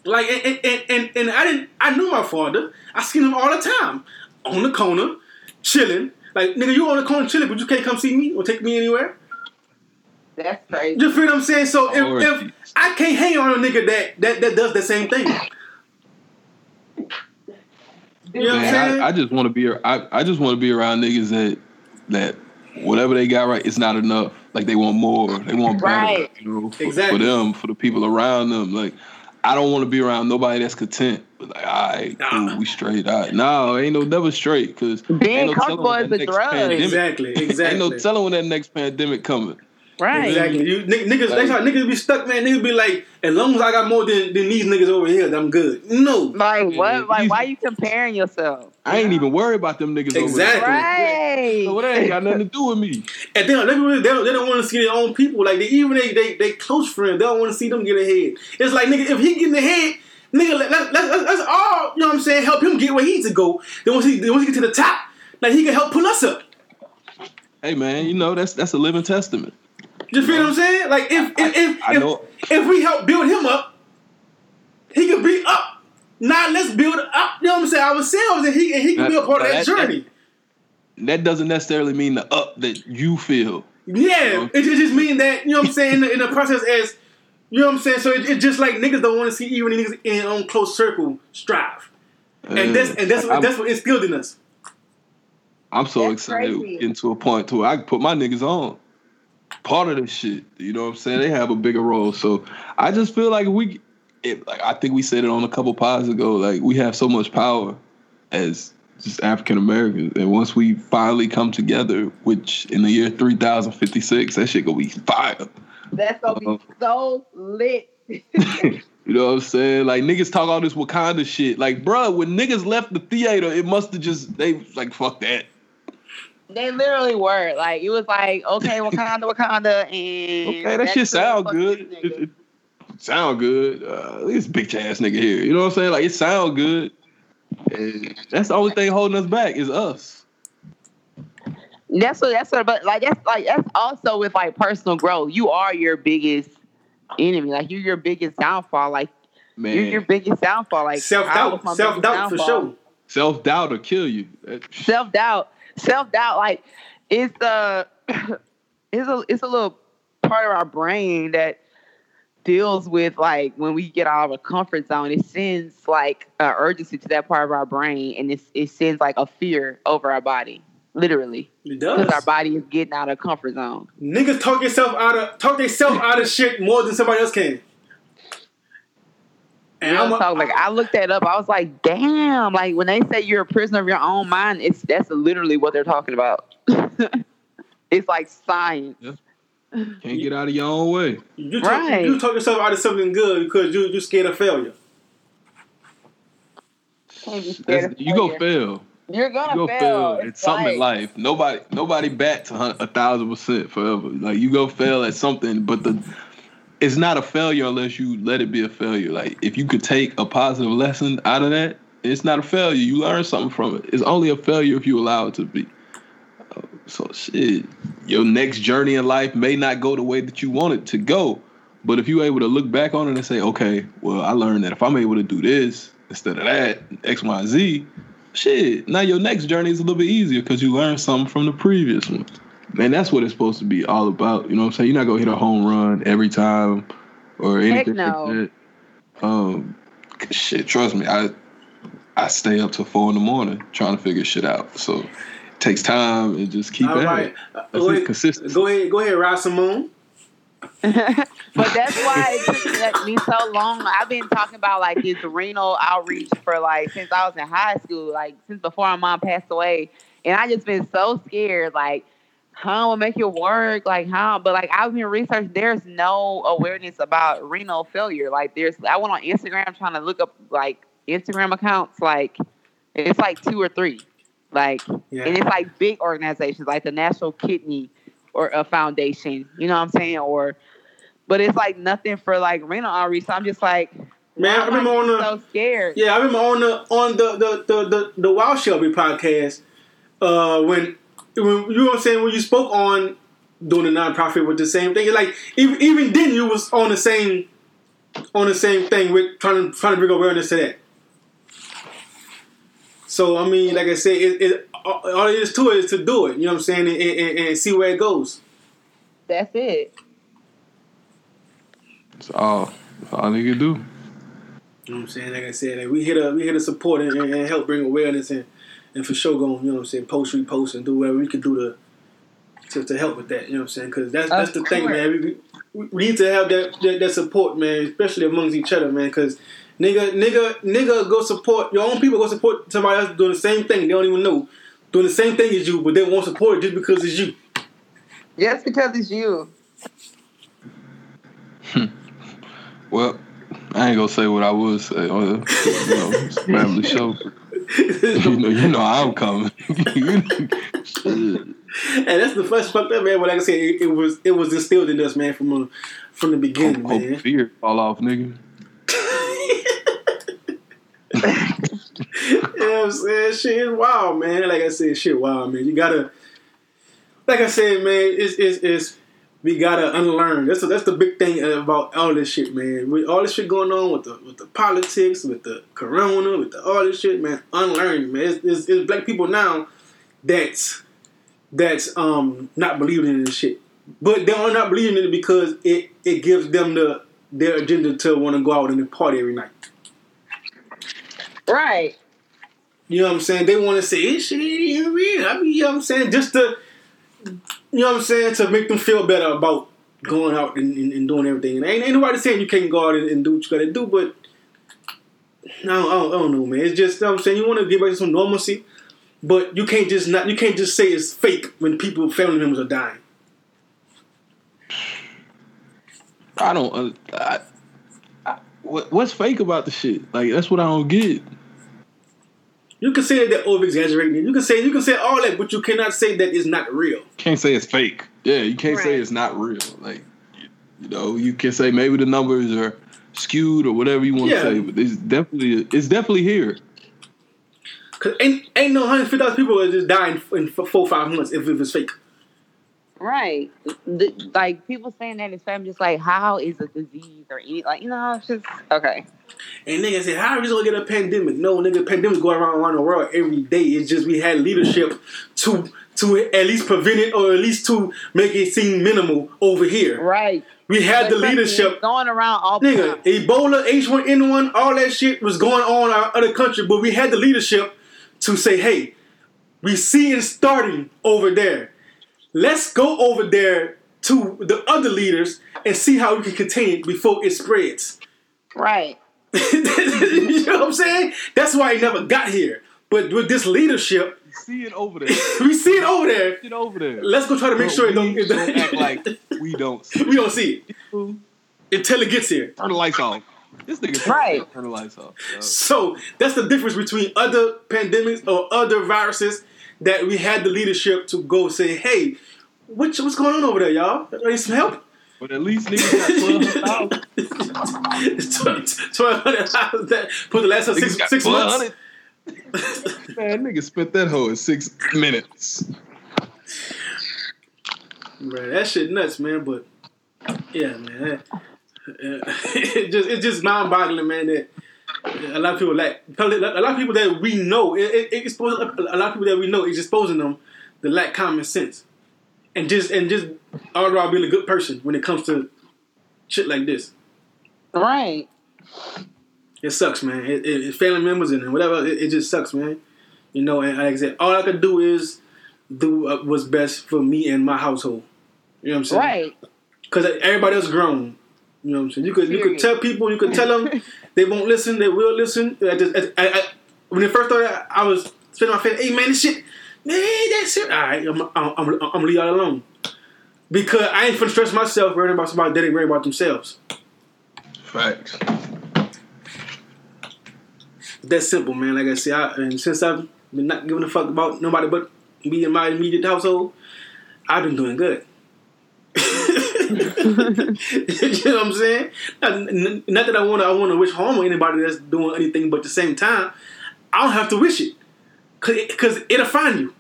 Like and, and, and, and I didn't I knew my father. I seen him all the time. On the corner, chilling. Like nigga, you on the corner chilling, but you can't come see me or take me anywhere. That's crazy. You feel what I'm saying? So if, if I can't hang on a nigga that that, that does the same thing. You know what I'm Man. I, I just want to be. I, I just want to be around niggas that that whatever they got right, it's not enough. Like they want more. They want better. Right. You know, for, Exactly. for them, for the people around them. Like I don't want to be around nobody that's content. But like, all right, Nah. cool, we straight. All right. No, ain't no never straight because Being comfortable is a drug. exactly, exactly. Ain't no telling when that next pandemic coming. Right. Exactly. You n- niggas, that's how niggas be stuck, man. Niggas be like, as long as I got more than, than these niggas over here, I'm good. No. Like Yeah, what? Like easy. why you comparing yourself? I ain't even worried about them niggas over Exactly. there. Right. So it ain't got nothing to do with me. And they don't, they don't, they don't, they don't want to see their own people. Like they even they they, they close friends, they don't want to see them get ahead. It's like nigga, if he get ahead, nigga, let, let, let, let's all you know what I'm saying, help him get where he needs to go. Then once he then once he get to the top, like he can help pull us up. Hey man, you know that's that's a living testament. You feel what I'm saying? Like if if if, I if, know. if we help build him up, he can be up. Now let's build up. You know what I'm saying? Ourselves, and he and he can be a part of that That- that- journey. That doesn't necessarily mean the up that you feel. Yeah, it, it just mean that you know what I'm saying in the, in the process as you know what I'm saying. So it, it's just like niggas don't want to see even niggas in their own close circle strive, and that's and that's uh, what I'm, that's what instilled in us. I'm so That's excited crazy. getting to a point to where I can put my niggas on. Part of this shit, you know what I'm saying? They have a bigger role, so I just feel like we, it, like I think we said it on a couple pods ago. Like we have so much power as just African Americans, and once we finally come together, which in the year 3056, that shit gonna be fire. That's gonna be uh-huh. so lit. You know what I'm saying? Like niggas talk all this Wakanda shit. Like, bruh, when niggas left the theater, it must have just they like fuck that. They literally were like, it was like, okay, Wakanda, Wakanda, and Okay, that that's shit sound good. It, it sound good. Uh, at this bitch ass nigga here. You know what I'm saying? Like it sound good. And that's the only thing holding us back is us. That's what that's what, but like that's like that's also with like personal growth. You are your biggest enemy. Like you're your biggest downfall. Like Man, you're your biggest downfall. Like self doubt. self doubt for sure. self doubt will kill you. Self doubt, self doubt, like it's a it's a it's a little part of our brain that deals with like when we get out of a comfort zone. It sends like an urgency to that part of our brain, and it's, it sends like a fear over our body, literally, It because does. our body is getting out of comfort zone. Niggas talk yourself out of talk themselves out of shit more than somebody else can. And Real I'm a, talk, like I looked that up. I was like, damn! Like when they say you're a prisoner of your own mind, it's that's literally what they're talking about. it's like science. Can't get out of your own way. you, talk, Right. you talk yourself out of something good because you you scared of failure. Can't be scared of you go fail. You're gonna You go fail. fail. It's It's something in life. Nobody nobody bats a, hun- a thousand percent forever. Like you go fail at something, but the it's not a failure unless you let it be a failure. Like if you could take a positive lesson out of that, it's not a failure. You learn something from it. It's only a failure if you allow it to be. Uh, So shit, your next journey in life may not go the way that you want it to go, but if you're able to look back on it and say, okay, well, I learned that if I'm able to do this instead of that, X, Y, Z, shit, now your next journey is a little bit easier because you learned something from the previous one. Man, that's what it's supposed to be all about. You know what I'm saying? You're not gonna hit a home run every time or anything no. like that. Um, 'cause shit, trust me, I I stay up till four in the morning trying to figure shit out. So it takes time and just keep All at right. it. Uh, Go ahead, consistency. go ahead, go ahead, Rod Simone. but that's why it took me so long. I've been talking about like this renal outreach for like since I was in high school, like since before my mom passed away, and I just been so scared, like how will make it work, like how. But like I've been researching, there's no awareness about renal failure. Like there's, I went on Instagram trying to look up like Instagram accounts, like it's like two or three, like Yeah. and it's like big organizations like the National Kidney or a foundation, you know what I'm saying? Or but it's like nothing for like renal outreach. So I'm just like Man, I remember on the so scared. Yeah, I remember on the on the the the the, the Wild Shelby podcast, uh, when when you know what I'm saying when you spoke on doing the nonprofit with the same thing. Like even even then you was on the same on the same thing with trying to trying to bring awareness to that. So I mean, like I said, it, it all all it is to it is to do it. You know what I'm saying, and, and, and see where it goes. That's it. That's all. That's all they can do. You know what I'm saying? Like I said, like we here to we here to support and, and, and help bring awareness and, and for sure going, you know what I'm saying, post repost and do whatever we can do to to, to help with that. You know what I'm saying? Because that's that's Of the thing, man. We, we, we need to have that, that that support, man, especially amongst each other, man. Because nigga, nigga, nigga, go support your own people. Go support somebody else doing the same thing. They don't even know doing the same thing as you, but they won't support it just because it's you. Just because it's you. Hmm. Well, I ain't gonna say what I would say. On the, you know, family show. You know, you know I'm coming. And that's the first fucked up, man. But like I said, it, it was it was instilled in us, man, from uh, from the beginning, Hope man. fear fall off, nigga. you know what I'm saying? Shit is wild, man. Like I said, shit wild, man. You gotta, like I said, man, it's, it's, it's we gotta unlearn. That's that's the big thing about all this shit, man. With all this shit going on with the with the politics, with the corona, with the, all this shit, man. Unlearn, man. It's, it's, it's black people now that's that's um not believing in this shit, but they are not believing in it because it it gives them the their agenda to want to go out and party every night. Right. You know what I'm saying? They want to say, "This shit ain't even real." I mean, you know what I'm saying? Just to, you know what I'm saying? To make them feel better about going out and, and, and doing everything. And ain't, ain't nobody saying you can't go out and, and do what you got to do, but I don't, I, don't, I don't know, man. It's just, you know I'm saying? You want to give back some normalcy, but you can't just not, you can't just say it's fake when people, family members are dying. I don't. Uh, I, I, what, what's fake about the shit? Like that's what I don't get. You can say that they're over exaggerating. You can say you can say all that, but you cannot say that it's not real. Can't say it's fake. Yeah, you can't say it's not real. Like you, you know, you can say maybe the numbers are skewed or whatever you want to say, but it's definitely it's definitely here. Cause ain't ain't no hundred fifty thousand people that just dying in f- four five months if it was fake. Right. The, like people saying that is I'm just like, how is a disease or any like you know, it's just okay. And niggas said, how are we gonna get a pandemic? No, nigga, pandemics go around around the world every day. It's just we had leadership to to at least prevent it or at least to make it seem minimal over here. Right. We had the leadership. going around all the Nigga, time. Ebola, H1N1, all that shit was going on in our other country, but we had the leadership to say, hey, we see it starting over there. Let's go over there to the other leaders and see how we can contain it before it spreads. Right. you know what I'm saying? That's why it never got here. But with this leadership, we See it over there. we see it over there. It over there. Let's go try to make But sure it don't, we it don't don't act like we don't. See we don't see it it. until it gets here. Turn the lights off. This nigga Right. turn the lights off. yo. So that's the difference between other pandemics or other viruses that we had the leadership to go say, hey, what, what's going on over there, y'all? I need some help. But at least niggas got twelve thousand. Twelve hundred dollars that for the last six, six months. 1200. Man, nigga spent that hoe in six minutes. Bro, that shit nuts, man. But yeah, man, that- uh, it just it's just mind boggling, man. That a lot of people lack. A lot of people that we know, it, it, it exposes a lot of people that we know is exposing them to lack common sense, and just and just all around being a good person when it comes to shit like this. Right. It sucks, man. It, it, it's family members and whatever. It, it just sucks, man. You know, and like I said, all I could do is do what's best for me and my household. You know what I'm saying? Right. Because everybody else grown. You know what I'm saying? You could you could tell people, you could tell them they won't listen, they will listen. I just, I, I, when they first started, I was spinning my face. Hey man, this shit, man, that shit. All right, I'm, I'm, I'm, I'm gonna leave y'all alone because I ain't finna stress myself worrying about somebody that ain't worrying about themselves. Facts. That's simple, man. Like I said, I, and since I've been not giving a fuck about nobody but me and my immediate household, I've been doing good. you know what I'm saying? Not, that I want to. I want to wish harm on anybody that's doing anything, but at the same time, I don't have to wish it because it'll find you.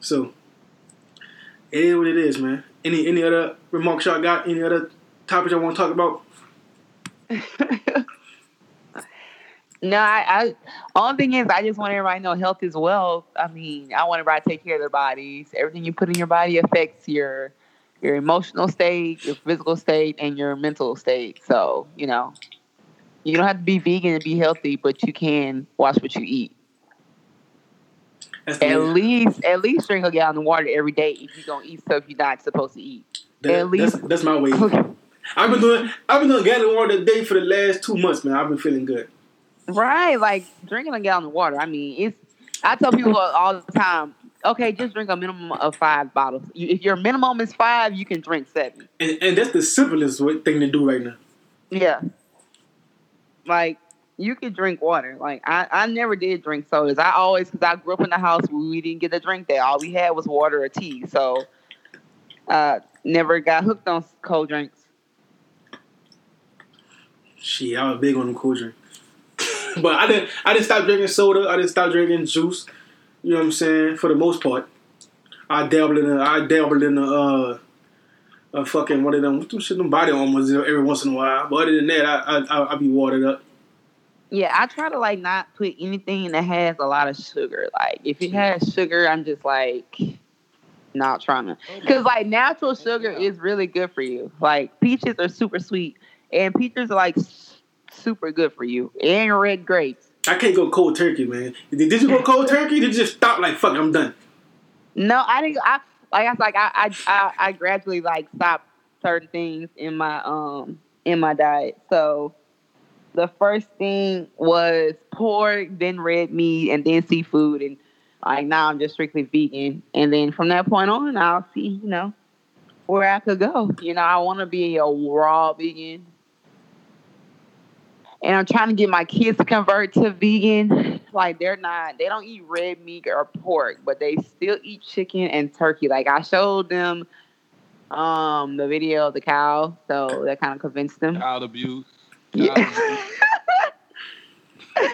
So it is what it is, man. Any any other remarks y'all got? Any other topics y'all want to talk about? No, I, I only thing is I just want everybody to know health is wealth. I mean, I want everybody to take care of their bodies. Everything you put in your body affects your your emotional state, your physical state, and your mental state. So, you know, you don't have to be vegan to be healthy, but you can watch what you eat. That's At least at least drink a gallon of water every day if you're gonna eat stuff you're not supposed to eat. That- at least- that's, that's my way. I've been doing I've been doing a gallon of water a day for the last two months, man. I've been feeling good. Right, like drinking a gallon of water. I mean, it's. I tell people all the time. Okay, just drink a minimum of five bottles. You, if your minimum is five, you can drink seven. And, and that's the simplest thing to do right now. Yeah. Like you can drink water. Like I, I never did drink sodas. I always because I grew up in the house where we didn't get to drink that. All we had was water or tea. So, uh, never got hooked on cold drinks. She, I was big on them cool drink. but I didn't I didn't stop drinking soda. I didn't stop drinking juice. You know what I'm saying? For the most part. I dabbled in a, I dabbled in a, uh a fucking one of them what them shit them body armors every once in a while. But other than that, I I I, I be watered up. Yeah, I try to like not put anything that has a lot of sugar. Like if it has sugar, I'm just like not trying to. Because like natural sugar is really good for you. Like peaches are super sweet, and peaches are like s- super good for you, and red grapes. I can't go cold turkey, man. Did, you go cold turkey? Did you just stop like fuck? I'm done. No, I didn't. I like I was like I I I, I gradually like stopped certain things in my um in my diet. So the first thing was pork, then red meat, and then seafood, and like now I'm just strictly vegan. And then from that point on, I'll see you know where I could go. You know, I want to be a raw vegan. And I'm trying to get my kids to convert to vegan. Like they're not, they don't eat red meat or pork, but they still eat chicken and turkey. Like I showed them um the video of the cow, so that kind of convinced them. Child abuse. Yeah. Child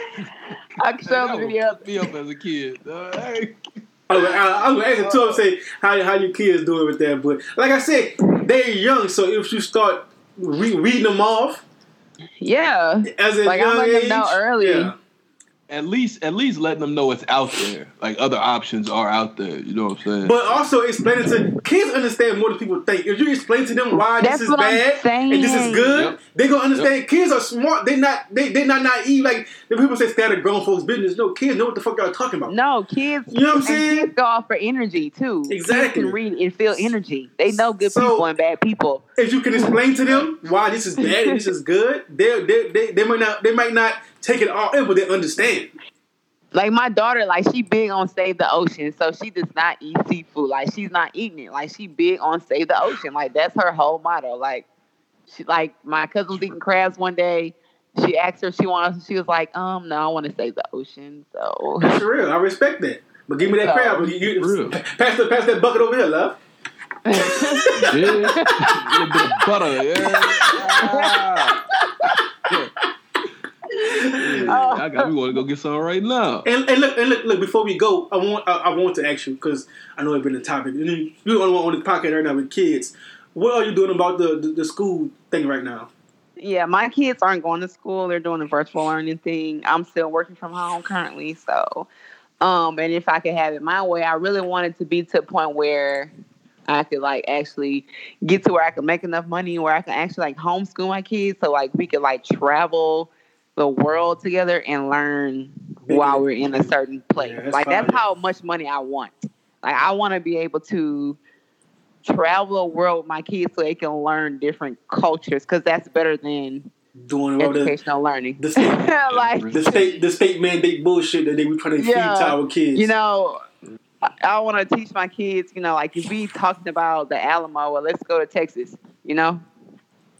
I showed That the would video. fuck me up as a kid. Hey. I was, I, I was asking too. I'm saying how how your kids doing with that, but like I said, they're young. So if you start re- reading them off Yeah. as a Like, I'm young letting them know early. yeah. At least, at least letting them know it's out there. Like other options are out there. You know what I'm saying? But also explaining to kids understand more than people think. If you explain to them why That's this is what I'm bad and this is good, Yep. they gonna understand. Kids are smart. They not they they not naive. Like the people say, stay out of grown folks' business. No, kids know what the fuck y'all talking about. No, kids. You know what I'm saying? Kids go off for energy too. Exactly. Kids can read and feel energy. They know good So- people and bad people. If you can explain to them why this is bad and this is good, they they they they might not they might not take it all in, but they understand. Like my daughter, like she big on save the ocean, so she does not eat seafood. Like she's not eating it. Like she big on save the ocean. Like that's her whole motto. Like she like my cousin was eating crabs one day. She asked her if she wanted. She was like, um, no, I want to save the ocean. So That's real. I respect that. But give me that So- crab. You, you, pass the pass that bucket over here, love. Yeah. a little bit of butter. Yeah. Ah. Yeah, I got. We want to go get some right now. And, and look, and look, look. Before we go, I want I, I want to ask you because I know it's been a topic. You know, You're the only one on this podcast right now with kids. What are you doing about the, the, the school thing right now? yeah, my kids aren't going to school. They're doing the virtual learning thing. I'm still working from home currently. So, um, and if I could have it my way, I really wanted to be to a point where I could like actually get to where I could make enough money where I can actually like homeschool my kids. So like we could like travel the world together and learn while we're in a certain place. Yeah, that's like that's how much money I want. Like I want to be able to travel the world with my kids so they can learn different cultures because that's better than doing all the, educational learning. the state, like the state the state mandate bullshit that they were trying to feed to our kids. you know, I, want to teach my kids. You know, like if we talking about the Alamo, well, let's go to Texas. You know,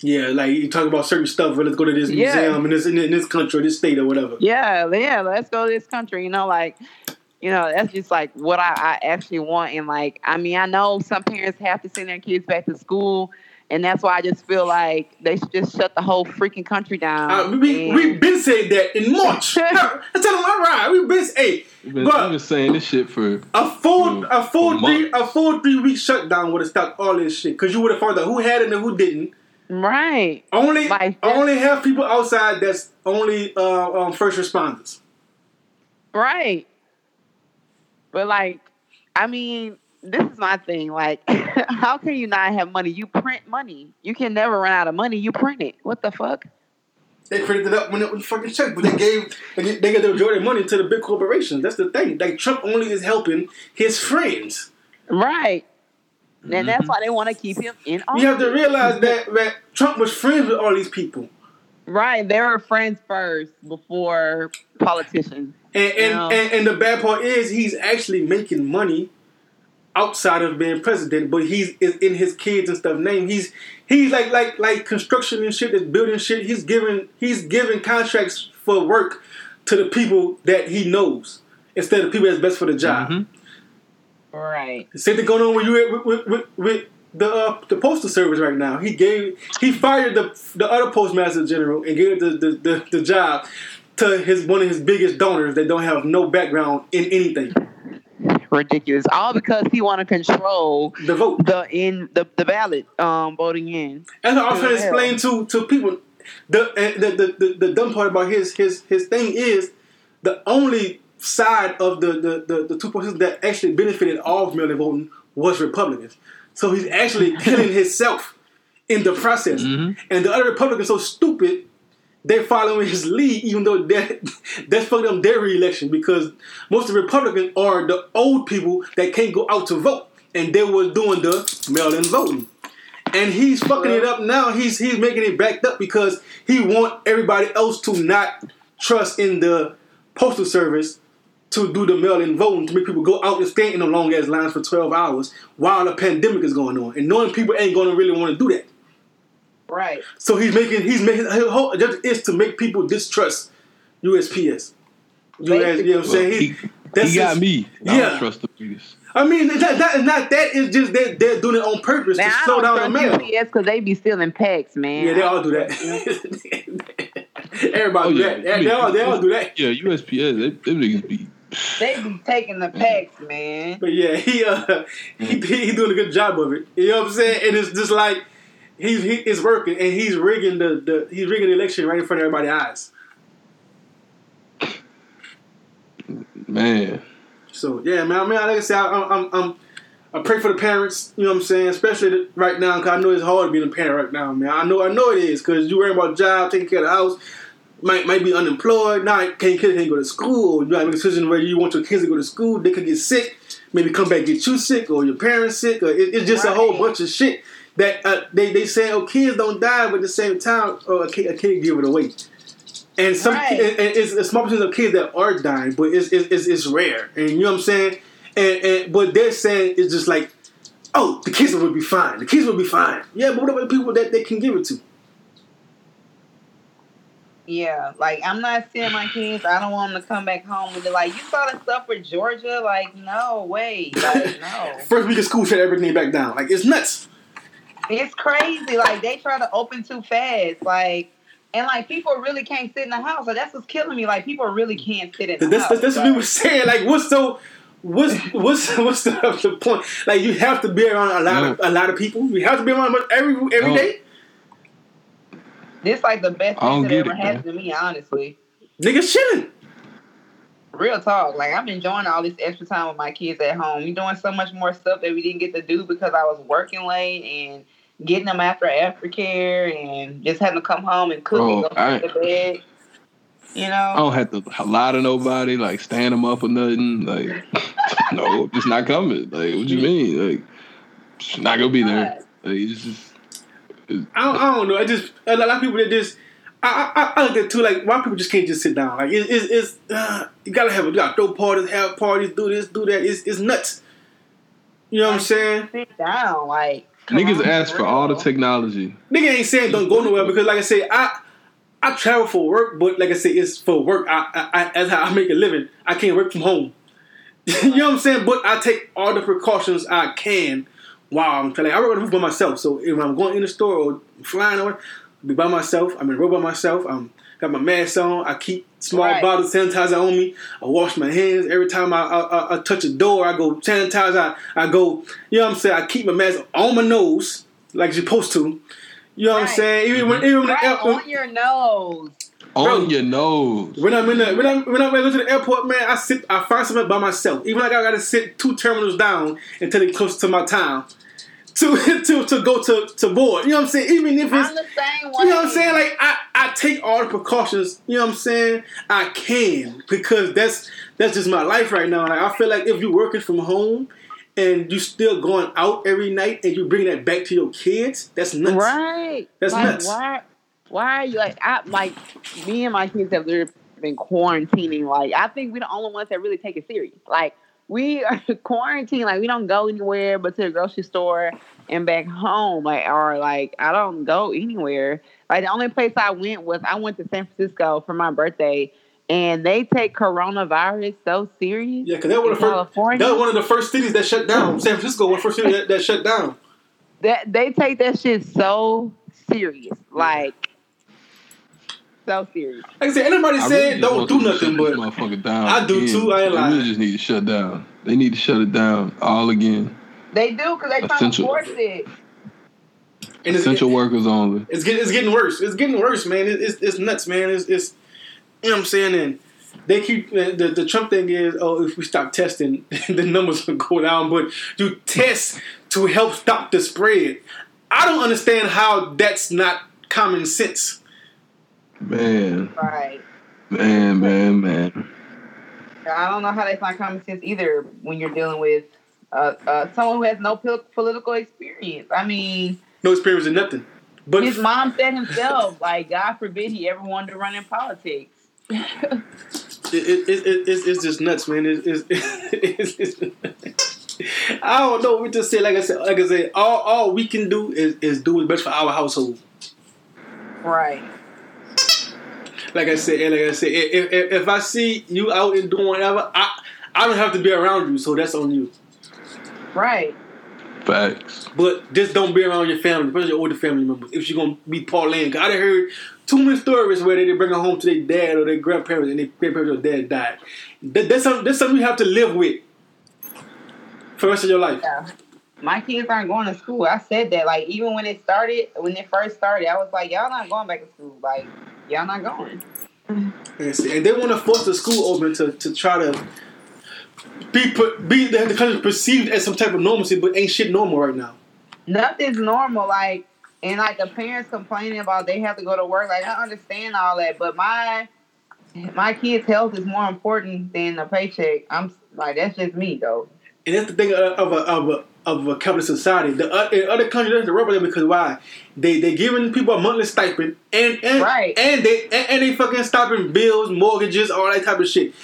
Yeah, like you talk about certain stuff. Well, let's go to this Yeah. museum in this in this country or this state or whatever. yeah, yeah, let's go to this country. You know, like. You know, that's just like what I, I actually want. And like, I mean, I know some parents have to send their kids back to school, and that's why I just feel like they should just shut the whole freaking country down. Uh, we and- we been saying that in March. I tell them all right. We been hey, I've been, but I've been saying this shit for a full Mm, a full three months. a full three week shutdown would have stopped all this shit because you would have found out who had it and who didn't. right. Only Like- only have people outside that's only uh, um, first responders. Right. But like, I mean, this is my thing. Like, how can you not have money? You print money. You can never run out of money. You print it. What the fuck? They printed it up when it was fucking check, but they gave they gave they gave the majority of money to the big corporations. That's the thing. Like Trump only is helping his friends. Right. And Mm-hmm. that's why they want to keep him in office. You have to realize that that Trump was friends with all these people. Right. They were friends first before politicians. And and, Yeah. and and the bad part is he's actually making money outside of being president, but he's is in his kids and stuff name. He's he's like like like construction and shit, that's building shit. He's giving he's giving contracts for work to the people that he knows instead of people that's best for the job. Mhm. Right. The same thing going on with you with, with, with, with the uh, the postal service right now. He gave he fired the the other postmaster general and gave the the, the, the job to his one of his biggest donors that don't have no background in anything. Ridiculous. All because he want to control The vote. the in the, the ballot um voting in. That's what I was trying to explain to to people. The, the, the, the the dumb part about his his his thing is the only side of the the, the, the two parties that actually benefited all of mail-in voting was Republicans. So he's actually killing himself in the process. Mhm. And the other Republicans so stupid they're following his lead, even though that that's fucking up their reelection because most of the Republicans are the old people that can't go out to vote, and they were doing the mail-in voting. And he's fucking it up now. He's he's making it backed up because he want everybody else to not trust in the postal service to do the mail-in voting to make people go out and stand in the long ass lines for twelve hours while the pandemic is going on, and knowing people ain't going to really want to do that. Right. So he's making he's making his whole objective is to make people distrust USPS. You, know, you know what I'm Well, saying? he, that's he got his- me. I Yeah. don't trust the biggest. I mean, that, that is not that. It's just that they're doing it on purpose Man, to I slow don't down the trust mail. UPS because they be stealing packs, man. Yeah, they all do that. Everybody Oh, do yeah. that. Yeah, they all they all do that. Yeah, USPS, they, them niggas be. They be taking the packs, man. But yeah, he uh he he doing a good job of it. You know what I'm saying? And it's just like he's he is working and he's rigging the, the he's rigging the election right in front of everybody's eyes. Man. So yeah, man. I mean, like I said, I, I'm, I'm, I pray for the parents. You know what I'm saying? Especially right now, because I know it's hard being a parent right now, man. I know, I know it is, because you worrying about job, taking care of the house. Might might be unemployed. Now can't kids can't go to school. You got to make a decision whether you want your kids to go to school. They could get sick. Maybe come back get you sick or your parents sick. Or it, it's just a whole bunch of shit that uh, they they say oh kids don't die, but at the same time oh, a kid, a kid give it away. And some Right. and, and it's a small percentage of kids that are dying, but it's, it's, it's, it's rare. And you know what I'm saying? And, and but they're saying it's just like, oh, the kids will be fine. The kids will be fine. Yeah, but what about the people that they can give it to? Yeah, like I'm not seeing my kids. I don't want them to come back home with it. Like you saw the stuff with Georgia. Like no way. Like no, First week of school, shut everything back down. Like it's nuts. It's crazy. Like they try to open too fast. Like and like people really can't sit in the house. So that's what's killing me. Like people really can't sit in the That's, house. that's, that's what we were saying. Like, what's so, what's what's what's the, the point? Like, you have to be around a lot of a lot of people. You have to be around every every No. This like the best I don't thing that get ever it, happened to me. Honestly. Niggas chilling. Real talk. Like I'm enjoying all this extra time with my kids at home. We doing so much more stuff that we didn't get to do because I was working late and getting them after aftercare and just having to come home and cook and Bro, go I- to bed. You know, I don't have to lie to nobody, like stand them up or nothing. Like, no, I'm just not coming. Like, what you mean? Like, just not gonna be there. Like, it's just, I don't, I don't know. I just a lot of people that just. I, I, I look at too like why people just can't just sit down like it, it's it's uh, you gotta have a you gotta throw parties have parties do this do that it's, it's nuts you know what I'm saying sit down. Like niggas ask for all the technology. Nigga ain't saying don't go nowhere because, like I say, I I travel for work, but like I say, it's for work. I, I, I that's how I make a living. I can't work from home. you know what I'm saying? But I take all the precautions I can while I'm traveling. I work on the roof by myself, so if I'm going in the store or flying or be by myself. I'm in the road by myself. I'm got my mask on. I keep small Right. bottles of sanitizer on me. I wash my hands every time I, I, I, I touch a door. I go sanitize. I, I go. You know what I'm saying? I keep my mask on my nose like you're supposed to. You know what I'm saying? Even when even when, Right the, on your nose. On your nose. when I'm in the when I'm when I'm going to the airport, man, I sit I find something by myself. Even like I gotta sit two terminals down until it close to my town. To, to, to go to, to board. You know what I'm saying? Even if it's I'm the same way. You know what I'm saying? Like I, I take all the precautions. You know what I'm saying? I can because that's that's just my life right now. Like I feel like if you're working from home and you're still going out every night and you bring that back to your kids, that's nuts. Right. That's like, nuts. Why? Why are you like? I like me and my kids have literally been quarantining. Like I think we're the only ones that really take it serious. Like we are quarantined. Like we don't go anywhere but to the grocery store and back home. Like or like I don't go anywhere. Like the only place I went was I went to San Francisco for my birthday. And they take coronavirus so serious. Yeah, because that was the first. That was one of the first cities that shut down. San Francisco was the first city that, that shut down. that they take that shit so serious, like so serious. Like I said, anybody I said really don't do nothing, but motherfucker down. I do again. too, I ain't They really just need to shut down. They need to shut it down all again. They do because they trying to Essential. force it. and it's, Essential workers only. it's getting it's getting worse. It's getting worse, man. It, it's it's nuts, man. It's, it's you know what I'm saying. And they keep the, the Trump thing is oh if we stop testing the numbers will go down, but you test to help stop the spread. I don't understand how that's not common sense. Man, Right. man, man, man. I don't know how that's not common sense either when you're dealing with uh, uh, someone who has no pol- political experience. I mean, No experience in nothing. But his mom said himself, like, God forbid he ever wanted to run in politics. it, it, it, it, it's, it's just nuts, man. It's, it's, it's, it's, I don't know. We just say like I said, like I said, all all we can do is, is do what's best for our household. Right. Like I said, and like I said, if, if, if I see you out and doing whatever, I I don't have to be around you, so that's on you. Right. Facts. But just don't be around your family, especially your older family members. If you're gonna be parlaying, 'Cause I done heard too many stories where they did bring it home to their dad or their grandparents, and their grandparents or dad died. That, that's something. That's something you have to live with for the rest of your life. Yeah. My kids aren't going to school. I said that. Like, even when it started, when it first started, I was like, y'all not going back to school. Like, y'all not going. And, see, and they want to force the school open to, to try to be put, be the, the country perceived as some type of normalcy, but ain't shit normal right now. nothing's normal. Like, and like the parents complaining about they have to go to work. Like, I understand all that, but my my kids' health is more important than the paycheck. I'm like, that's just me though. And that's the thing of a of a of a capitalist society. The uh, in other countries that's the rubber them because why they they giving people a monthly stipend and and Right. and they and, and they fucking stopping bills, mortgages, all that type of shit.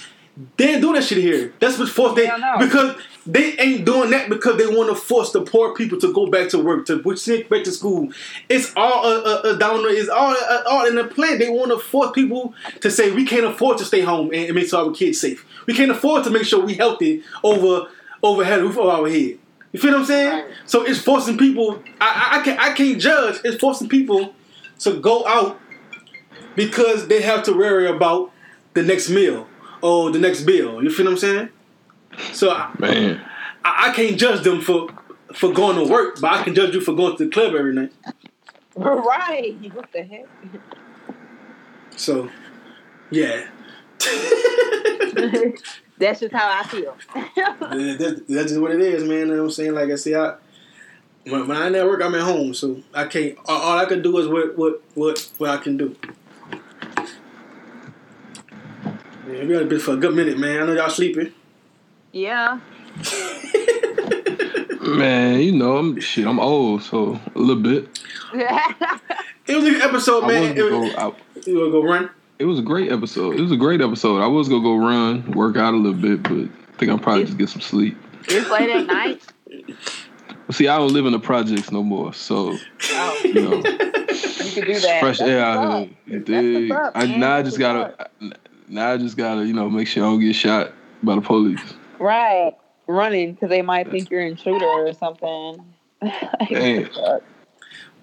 They ain't doing that shit here. That's what's forced. They because they ain't doing that because they want to force the poor people to go back to work to send back to school. It's all a, uh, uh, down there. It's all uh, all in the plan. They want to force people to say we can't afford to stay home and, and make sure our kids safe. We can't afford to make sure we healthy over over head roof over our head. You feel what I'm saying? Right. So it's forcing people. I, I I can't I can't judge. It's forcing people to go out because they have to worry about the next meal or the next bill. You feel what I'm saying? So I, Man. I, I can't judge them for for going to work, but I can judge you for going to the club every night. Right. What the heck? So, yeah. that's just how I feel. that's, that's just what it is, man. You know what I'm saying? Like I say, I when, when I'm at work, I'm at home, so I can't. All, all I can do is what what what what I can do. Yeah, we got a bit for a good minute, man. I know y'all sleeping. Yeah. Man, you know, I'm shit. I'm old, so a little bit. It was a good episode, I man. was It gonna was, go out. you wanna go run? It was a great episode. It was a great episode. I was gonna go run, work out a little bit, but I think I'm probably just get some sleep. it's late at night. See, I don't live in the projects no more, so Oh, you know, you can do that. fresh That's air out here. You That's what's dig? up, I now I just gotta now I just gotta you know make sure I don't get shot by the police. Right. Running because they might think you're an intruder or something. Damn.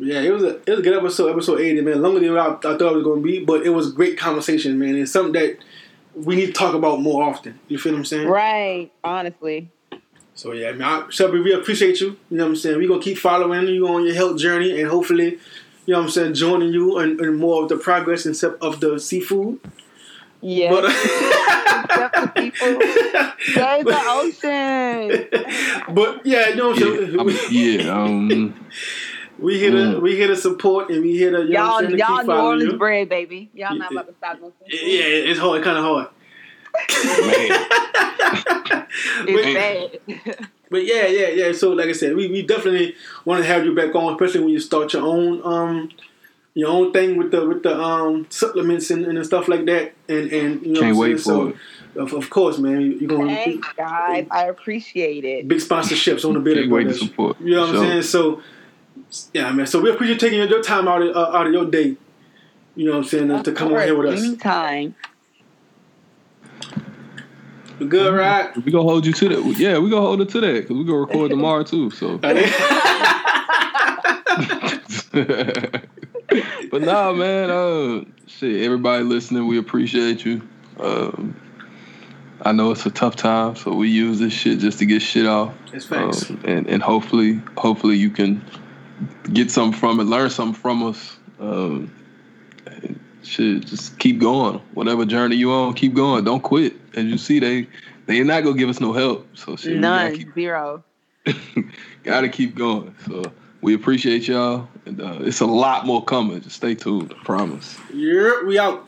Yeah, it was a it was a good episode, episode eighty, man. Longer than I, I thought it was gonna be, but it was great conversation, man. It's something that we need to talk about more often. You feel what I'm saying? right. Honestly. So yeah, man, I, Shelby, we appreciate you. You know what I'm saying? We're gonna keep following you on your health journey and hopefully, you know what I'm saying, joining you and, and more of the progress and stuff of the seafood. Yeah. But Except the the ocean. but yeah, you know what I'm Yeah, saying? Yeah. Um, we here to Mm. we here to support and we here to you know what Y'all, I'm saying, to y'all New Orleans you. bread, baby. Y'all not about to stop no Yeah, it's hard, kind of hard. It's but, bad. but yeah, yeah, yeah. So like I said, we, we definitely want to have you back on, especially when you start your own um your own thing with the with the um supplements and, and stuff like that. And and you know can't what I'm wait saying? for it. so, Of, of course, man, you- you're gonna Thanks, guys. I appreciate it. big sponsorships on the Bitter Can't wait to support. You know what I'm Sure. saying? So yeah, man. So we appreciate taking your time out of uh, out of your day. You know what I'm saying? to come on here with us. Anytime. We good, right? We gonna hold you to that. Yeah, we gonna hold it to that because we gonna record tomorrow too. So, but nah, man. Uh, shit. Everybody listening, we appreciate you. Um, I know it's a tough time, so we use this shit just to get shit off. It's facts. Um, and and hopefully, hopefully you can get something from it, learn something from us. Um, and shit, just keep going. Whatever journey you on, keep going. Don't quit. As you see, they they not gonna give us no help. So shit, None. gotta keep, Zero. gotta keep going. So we appreciate y'all, and uh, it's a lot more coming. Just stay tuned. I promise. Yeah, we out.